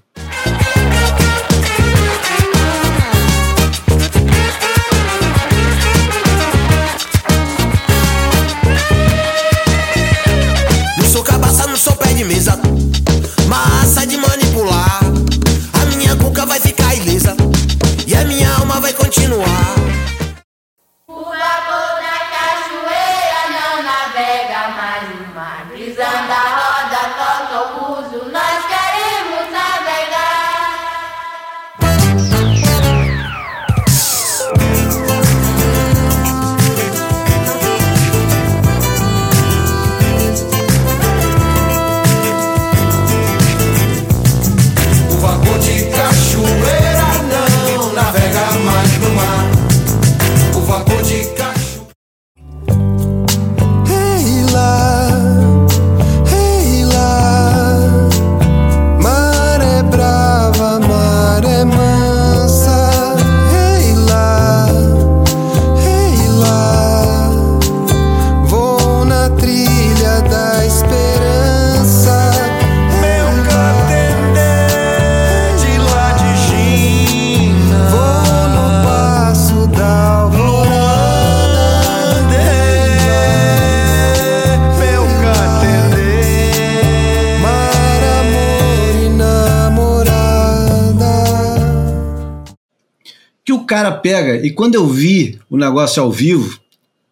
e quando eu vi o negócio ao vivo,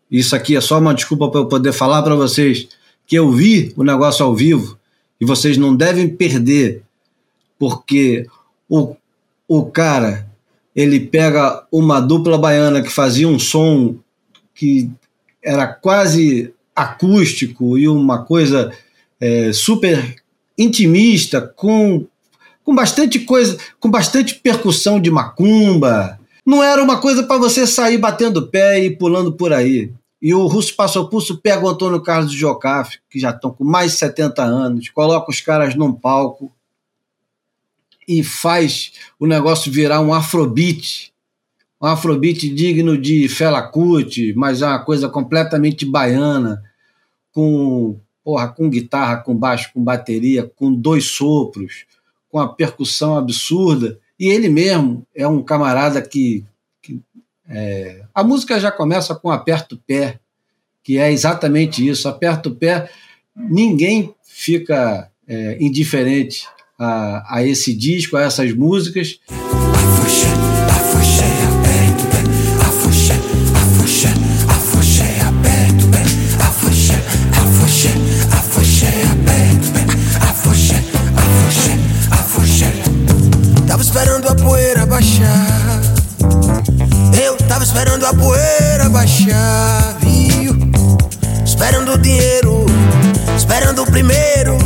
isso aqui é só uma desculpa para eu poder falar para vocês que eu vi o negócio ao vivo e vocês não devem perder, porque o, o cara ele pega uma dupla baiana que fazia um som que era quase acústico e uma coisa é, super intimista, com, com bastante coisa, com bastante percussão de macumba. Não era uma coisa para você sair batendo pé e pulando por aí. E o Russo Passo Pulso pega o Antônio Carlos de Jocafe, que já estão com mais de 70 anos, coloca os caras num palco e faz o negócio virar um afrobeat. Um afrobeat digno de Fela Kuti, mas é uma coisa completamente baiana, com, porra, com guitarra, com baixo, com bateria, com dois sopros, com a percussão absurda. E ele mesmo é um camarada que, que é, a música já começa com Aperta o Pé, que é exatamente isso. Aperta o pé, ninguém fica é, indiferente a, a esse disco, a essas músicas. Esperando a poeira baixar, viu? Esperando o dinheiro, esperando o primeiro,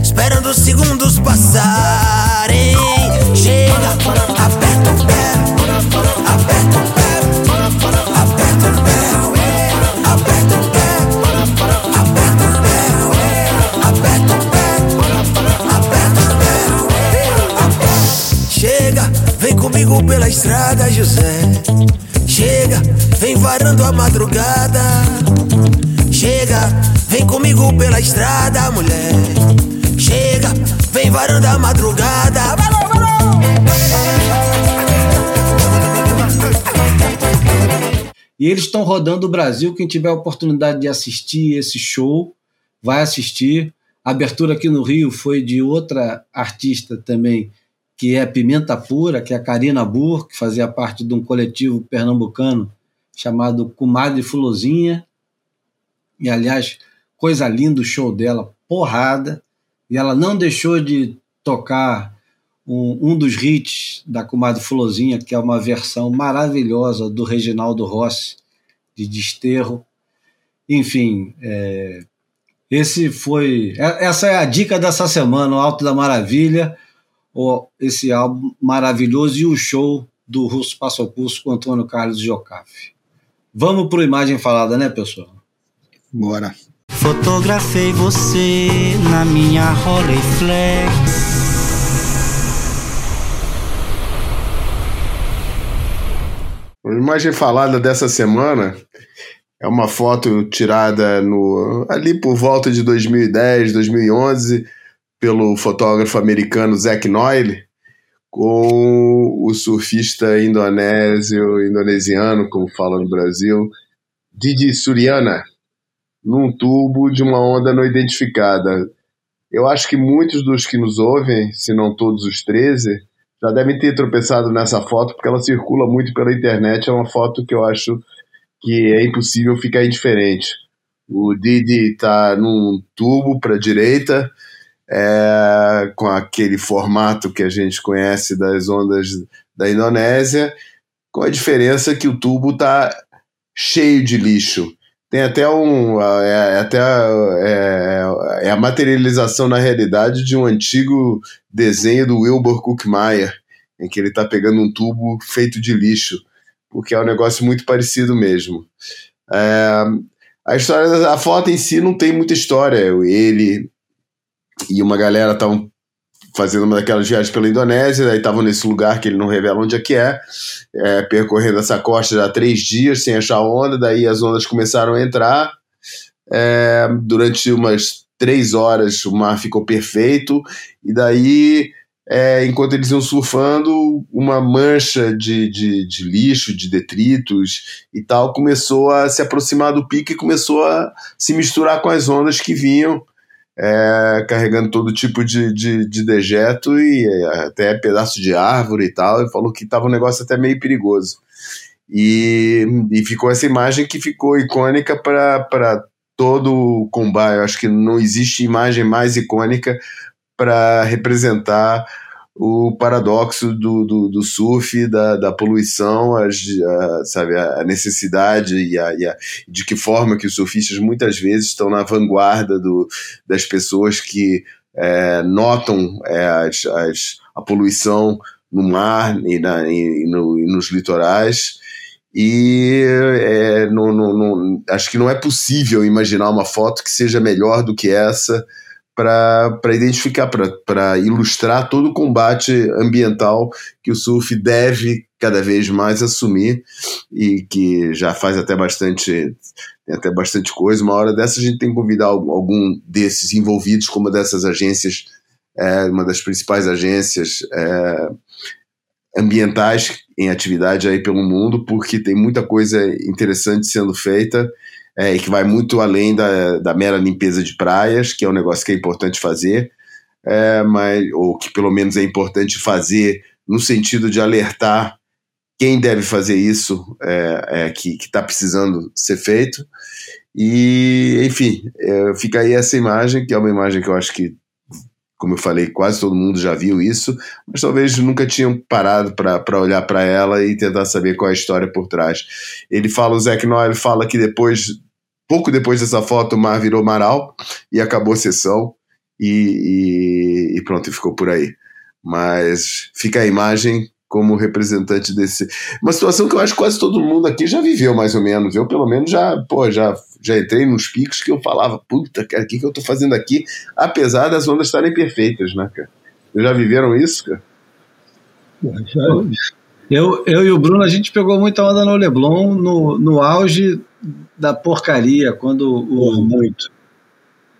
esperando os segundos passarem. Chega, aperta o pé, aperta o pé, aperta o pé, aperta o pé, aperta o pé, aperta o pé, aperta o pé. Chega, vem comigo pela estrada, José. Chega, vem varando a madrugada. Chega, vem comigo pela estrada, mulher. Chega, vem varando a madrugada. E eles estão rodando o Brasil. Quem tiver a oportunidade de assistir esse show, vai assistir. A abertura aqui no Rio foi de outra artista também, que é Pimenta Pura, que é a Karina Burr, que fazia parte de um coletivo pernambucano chamado Comadre Fulozinha. E, aliás, coisa linda o show dela, porrada. E ela não deixou de tocar um, um dos hits da Comadre Fulozinha, que é uma versão maravilhosa do Reginaldo Rossi, de Desterro. Enfim, é, esse foi. Essa é a dica dessa semana, o Alto da Maravilha esse álbum maravilhoso e o show do Russo Passo ao Pulso com Antônio Carlos Jocafe. Vamos para imagem falada, né, pessoal? Bora. Fotografei você na minha Rolleiflex. A imagem falada dessa semana é uma foto tirada no ali por volta de 2010, 2011 pelo fotógrafo americano Zack Noyle com o surfista indonésio, indonesiano, como fala no Brasil, Didi Suryana, num tubo de uma onda não identificada. Eu acho que muitos dos que nos ouvem, se não todos os 13, já devem ter tropeçado nessa foto, porque ela circula muito pela internet. É uma foto que eu acho que é impossível ficar indiferente. O Didi está num tubo para a direita, é, com aquele formato que a gente conhece das ondas da Indonésia, com a diferença que o tubo está cheio de lixo. Tem até um. É, é até, é, é, a materialização na realidade de um antigo desenho do Wilbur Cookmeyer, em que ele está pegando um tubo feito de lixo, porque é um negócio muito parecido mesmo. É, a história a foto em si não tem muita história. Ele e uma galera estavam fazendo uma daquelas viagens pela Indonésia, aí estavam nesse lugar que ele não revela onde é que é, é, percorrendo essa costa já há três dias sem achar onda, daí as ondas começaram a entrar, é, durante umas três horas o mar ficou perfeito, e daí, é, enquanto eles iam surfando, uma mancha de, de, de lixo, de detritos e tal, começou a se aproximar do pico e começou a se misturar com as ondas que vinham, é, carregando todo tipo de, de, de, dejeto e até pedaço de árvore e tal, e falou que estava um negócio até meio perigoso. E, e ficou essa imagem que ficou icônica para todo o combate. Eu acho que não existe imagem mais icônica para representar o paradoxo do, do, do surf, da, da poluição, as, a, sabe, a necessidade e, a, e a, de que forma que os surfistas muitas vezes estão na vanguarda do, das pessoas que é, notam é, as, as, a poluição no mar e, na, e, no, e nos litorais. E é, no, no, acho que não é possível imaginar uma foto que seja melhor do que essa para identificar, para ilustrar todo o combate ambiental que o surf deve cada vez mais assumir e que já faz até bastante até bastante coisa. Uma hora dessa a gente tem que convidar algum desses envolvidos, como dessas agências, é, uma das principais agências é, ambientais em atividade aí pelo mundo, porque tem muita coisa interessante sendo feita é, e que vai muito além da, da mera limpeza de praias, que é um negócio que é importante fazer, é, mas, ou que pelo menos é importante fazer no sentido de alertar quem deve fazer isso, é, é que está precisando ser feito. E, enfim, é, fica aí essa imagem, que é uma imagem que eu acho que como eu falei, quase todo mundo já viu isso, mas talvez nunca tinham parado para olhar para ela e tentar saber qual é a história por trás. Ele fala, o Zac Noel fala que depois, pouco depois dessa foto, o mar virou maral e acabou a sessão e, e, e pronto, ficou por aí. Mas fica a imagem como representante desse. Uma situação que eu acho que quase todo mundo aqui já viveu, mais ou menos. Eu, pelo menos, já, pô, já já entrei nos picos que eu falava, puta, cara, o que, que eu tô fazendo aqui? Apesar das ondas estarem perfeitas, né, cara? Já viveram isso, cara? Eu, eu e o Bruno, a gente pegou muita onda no Leblon no, no auge da porcaria, quando o. muito.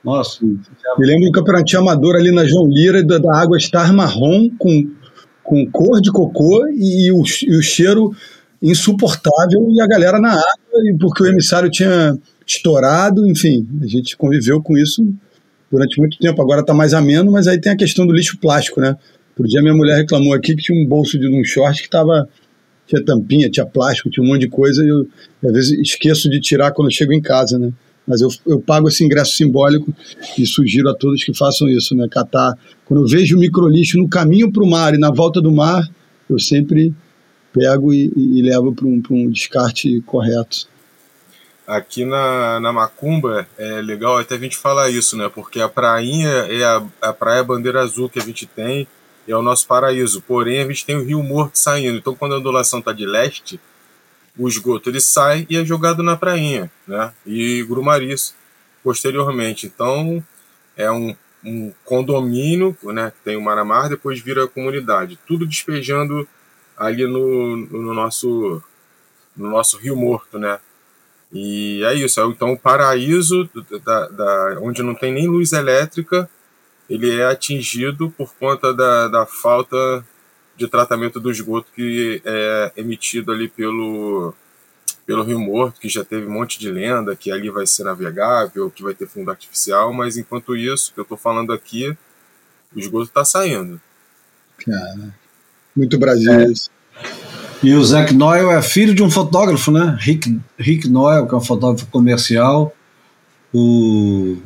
Nossa. Me lembro do campeonato amador ali na João Lira, da, da água estar marrom, com, com cor de cocô e, e, o, e o cheiro insuportável, e a galera na água, porque o emissário tinha estourado, enfim, a gente conviveu com isso durante muito tempo. Agora está mais ameno, mas aí tem a questão do lixo plástico, né? Por dia minha mulher reclamou aqui que tinha um bolso de um short que tava tinha tampinha, tinha plástico, tinha um monte de coisa e eu às vezes esqueço de tirar quando chego em casa, né? Mas eu, eu pago esse ingresso simbólico e sugiro a todos que façam isso, né? Catar. Quando eu vejo o microlixo no caminho para o mar e na volta do mar, eu sempre pego e, e levo para um, um descarte correto. Aqui na, na Macumba é legal até a gente falar isso, né? Porque a prainha é a, a praia bandeira azul que a gente tem, é o nosso paraíso. Porém, a gente tem o Rio Morto saindo. Então, quando a ondulação está de leste, o esgoto ele sai e é jogado na prainha, né? E Grumariz posteriormente. Então, é um, um condomínio, né? Tem o Maramar, depois vira comunidade. Tudo despejando ali no, no nosso no nosso Rio Morto, né? E é isso. Então, o paraíso, da, da, onde não tem nem luz elétrica, ele é atingido por conta da, da falta de tratamento do esgoto que é emitido ali pelo, pelo Rio Morto, que já teve um monte de lenda que ali vai ser navegável, que vai ter fundo artificial, mas enquanto isso, que eu estou falando aqui, o esgoto está saindo. Cara, muito Brasil é. isso. E o Zac Noel é filho de um fotógrafo, né? Rick, Rick Noel, que é um fotógrafo comercial. O...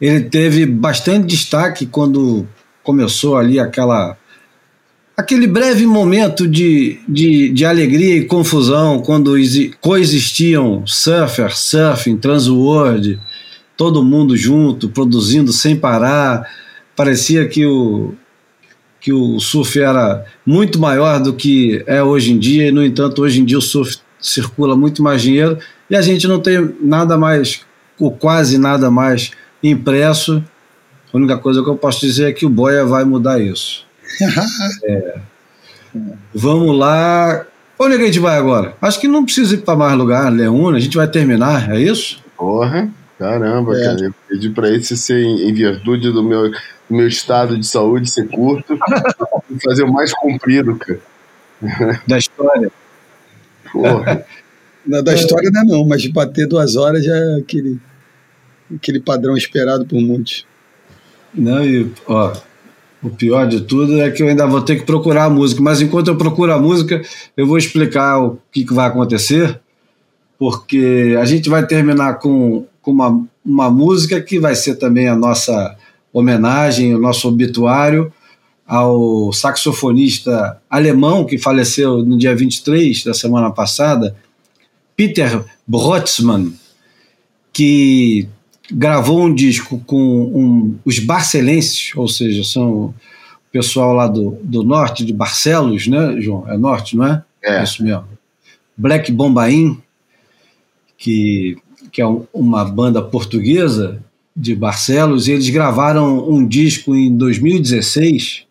Ele teve bastante destaque quando começou ali aquela aquele breve momento de, de, de alegria e confusão quando coexistiam surfer, surfing, transworld, todo mundo junto, produzindo sem parar. Parecia que o, que o surf era muito maior do que é hoje em dia, e no entanto, hoje em dia o surf circula muito mais dinheiro e a gente não tem nada mais, ou quase nada mais impresso. A única coisa que eu posso dizer é que o Boia vai mudar isso. é. Vamos lá. Onde é que a gente vai agora? Acho que não precisa ir para mais lugar, Leona, a gente vai terminar, é isso? Porra, caramba, é. cara. Eu pedi para esse ser em virtude do meu meu estado de saúde ser curto fazer o mais comprido, cara. Da história. Porra. Não, da história não é não, mas de bater duas horas já é aquele, aquele padrão esperado por muitos. Não, e, ó, o pior de tudo é que eu ainda vou ter que procurar a música, mas enquanto eu procuro a música, eu vou explicar o que, que vai acontecer, porque a gente vai terminar com, com uma, uma música que vai ser também a nossa homenagem, o nosso obituário ao saxofonista alemão que faleceu no dia 23 da semana passada, Peter Brotzmann, que gravou um disco com um, os barcelenses, ou seja, são o pessoal lá do, do norte, de Barcelos, né, João? É norte, não é? É. Isso mesmo. Black Bombaim, que, que é um, uma banda portuguesa de Barcelos, e eles gravaram um disco em 2016.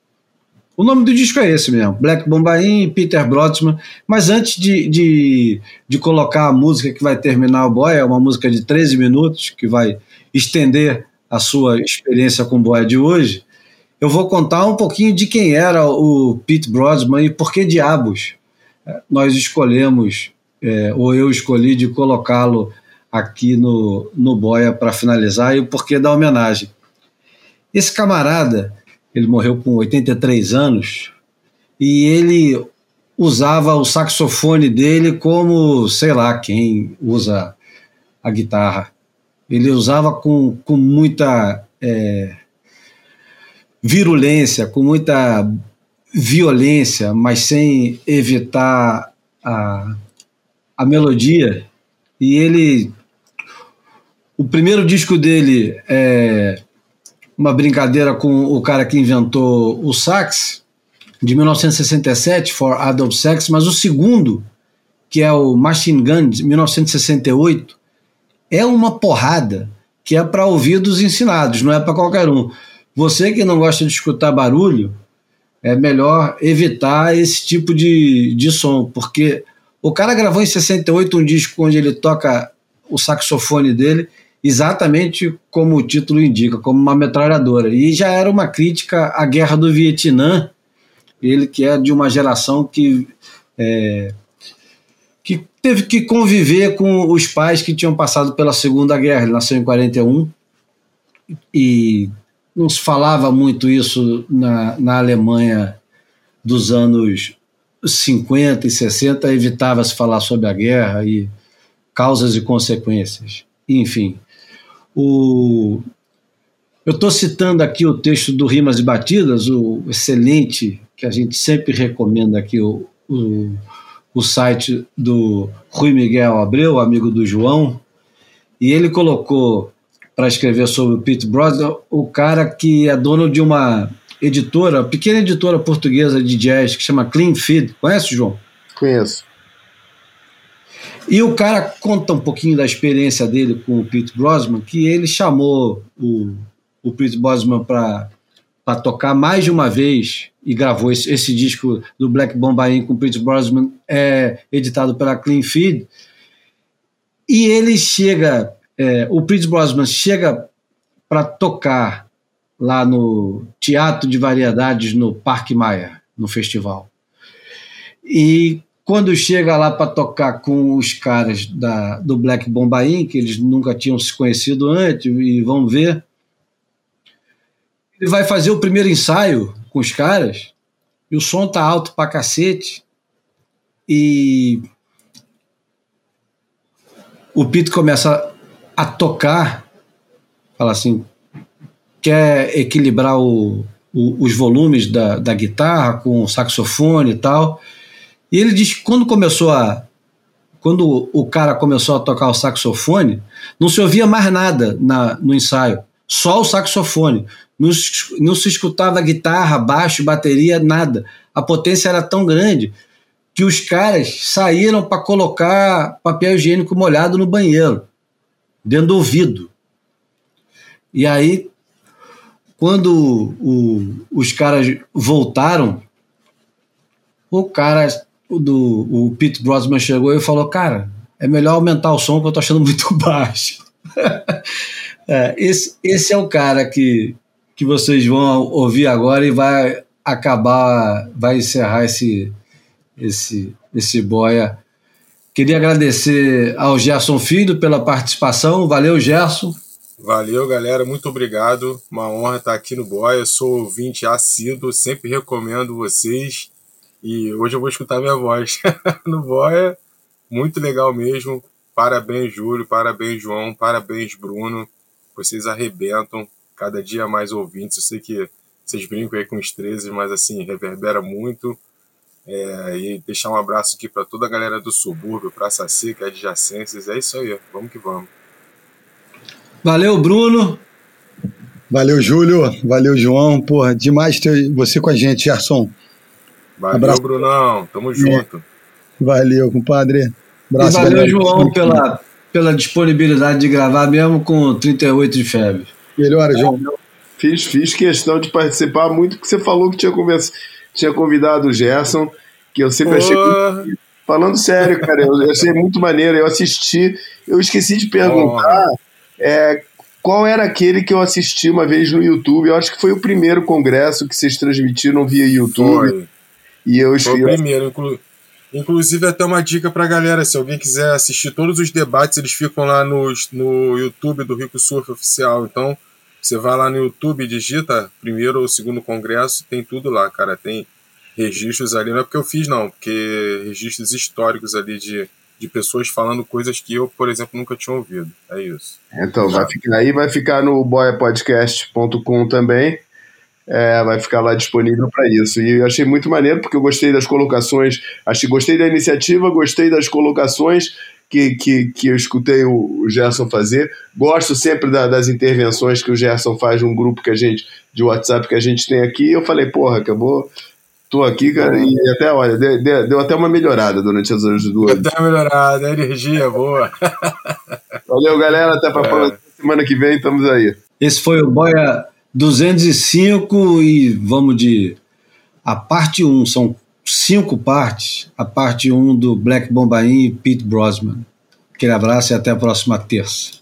O nome do disco é esse mesmo, Black Bombaim e Peter Brodsman. Mas antes de, de, de colocar a música que vai terminar o boy, é uma música de 13 minutos, que vai estender a sua experiência com o de hoje, eu vou contar um pouquinho de quem era o Pete Brodsman e por que diabos é, nós escolhemos, é, ou eu escolhi de colocá-lo aqui no, no Boia para finalizar e o porquê da homenagem. Esse camarada, ele morreu com 83 anos e ele usava o saxofone dele como, sei lá, quem usa a guitarra. Ele usava com, com muita é, virulência, com muita violência, mas sem evitar a, a melodia. E ele. O primeiro disco dele é uma brincadeira com o cara que inventou o sax, de 1967, For Adult Sex, mas o segundo, que é o Machine Gun, de 1968, é uma porrada que é para ouvidos ensinados, não é para qualquer um. Você que não gosta de escutar barulho, é melhor evitar esse tipo de, de som, porque o cara gravou em 68 um disco onde ele toca o saxofone dele exatamente como o título indica, como uma metralhadora. E já era uma crítica à guerra do Vietnã, ele que é de uma geração que, é, que teve que conviver com os pais que tinham passado pela Segunda Guerra. Ele nasceu em 41 e não se falava muito isso na, na Alemanha dos anos 50 e 60, evitava-se falar sobre a guerra e causas e consequências. Enfim, o, eu estou citando aqui o texto do Rimas e Batidas, o excelente, que a gente sempre recomenda aqui, o, o, o site do Rui Miguel Abreu, amigo do João, e ele colocou para escrever sobre o Pete Brosnan o cara que é dono de uma editora, pequena editora portuguesa de jazz que chama Clean Feed. Conhece, João? Conheço. E o cara conta um pouquinho da experiência dele com o Pete Brosnan, que ele chamou o, o Pete Brosnan para tocar mais de uma vez e gravou esse, esse disco do Black Bombay com o Pete Brosnan, é editado pela Clean Feed. E ele chega, é, o Pete Brosnan chega para tocar lá no Teatro de Variedades no Parque Maia, no festival. E quando chega lá para tocar com os caras da, do Black Bombaim, que eles nunca tinham se conhecido antes, e vão ver, ele vai fazer o primeiro ensaio com os caras, e o som tá alto pra cacete, e o Pete começa a tocar, fala assim, quer equilibrar o, o, os volumes da, da guitarra com o saxofone e tal, e ele diz que quando começou a. Quando o cara começou a tocar o saxofone, não se ouvia mais nada na, no ensaio, só o saxofone. Não, não se escutava guitarra, baixo, bateria, nada. A potência era tão grande que os caras saíram para colocar papel higiênico molhado no banheiro, dentro do ouvido. E aí, quando o, os caras voltaram, o cara do, o Pete Brosman chegou e falou: Cara, é melhor aumentar o som que eu tô achando muito baixo. é, esse, esse é o cara que, que vocês vão ouvir agora e vai acabar, vai encerrar esse, esse, esse boia. Queria agradecer ao Gerson Filho pela participação. Valeu, Gerson. Valeu, galera. Muito obrigado. Uma honra estar aqui no Boia. Sou ouvinte assíduo, sempre recomendo vocês. E hoje eu vou escutar minha voz no Boia. Muito legal mesmo. Parabéns, Júlio. Parabéns, João. Parabéns, Bruno. Vocês arrebentam. Cada dia mais ouvintes. Eu sei que vocês brincam aí com os 13, mas assim, reverbera muito. É, e deixar um abraço aqui para toda a galera do subúrbio, Praça Seca, adjacências. É isso aí. Vamos que vamos. Valeu, Bruno. Valeu, Júlio. Valeu, João. Porra, demais ter você com a gente, Gerson. Valeu, Abraço. Brunão. Tamo junto. Valeu, compadre. Abraço, e valeu, galera. João, pela, pela disponibilidade de gravar mesmo com 38 de febre. Melhor, João. Fiz, fiz questão de participar muito, porque você falou que tinha, conversa, tinha convidado o Gerson, que eu sempre oh. achei. Muito... Falando sério, cara, eu achei muito maneiro. Eu assisti, eu esqueci de perguntar. Oh é, qual era aquele que eu assisti uma vez no YouTube? Eu acho que foi o primeiro congresso que vocês transmitiram via YouTube. Foi. E eu Foi o primeiro, inclu... inclusive até uma dica pra galera, se alguém quiser assistir todos os debates, eles ficam lá no, no YouTube do Rico Surf Oficial. Então, você vai lá no YouTube, digita primeiro ou segundo congresso, tem tudo lá, cara. Tem registros ali, não é porque eu fiz, não, porque registros históricos ali de de pessoas falando coisas que eu, por exemplo, nunca tinha ouvido. É isso. Então, vai ficar aí, vai ficar no boiapodcast.com também. É, vai ficar lá disponível para isso. E eu achei muito maneiro, porque eu gostei das colocações, achei, gostei da iniciativa, gostei das colocações que, que, que eu escutei o, Gerson fazer. Gosto sempre da, das intervenções que o Gerson faz num grupo que a gente, de WhatsApp que a gente tem aqui. Eu falei, porra, acabou Tô aqui, cara, e até, olha, deu, deu até uma melhorada durante as horas do Deu até uma melhorada, a energia é boa. Valeu, galera, até pra é. semana que vem, estamos aí. Esse foi o Boia 205 e vamos de a parte 1, são cinco partes, a parte 1 do Black Bombaim e Pete Brosman. Aquele abraço e até a próxima terça.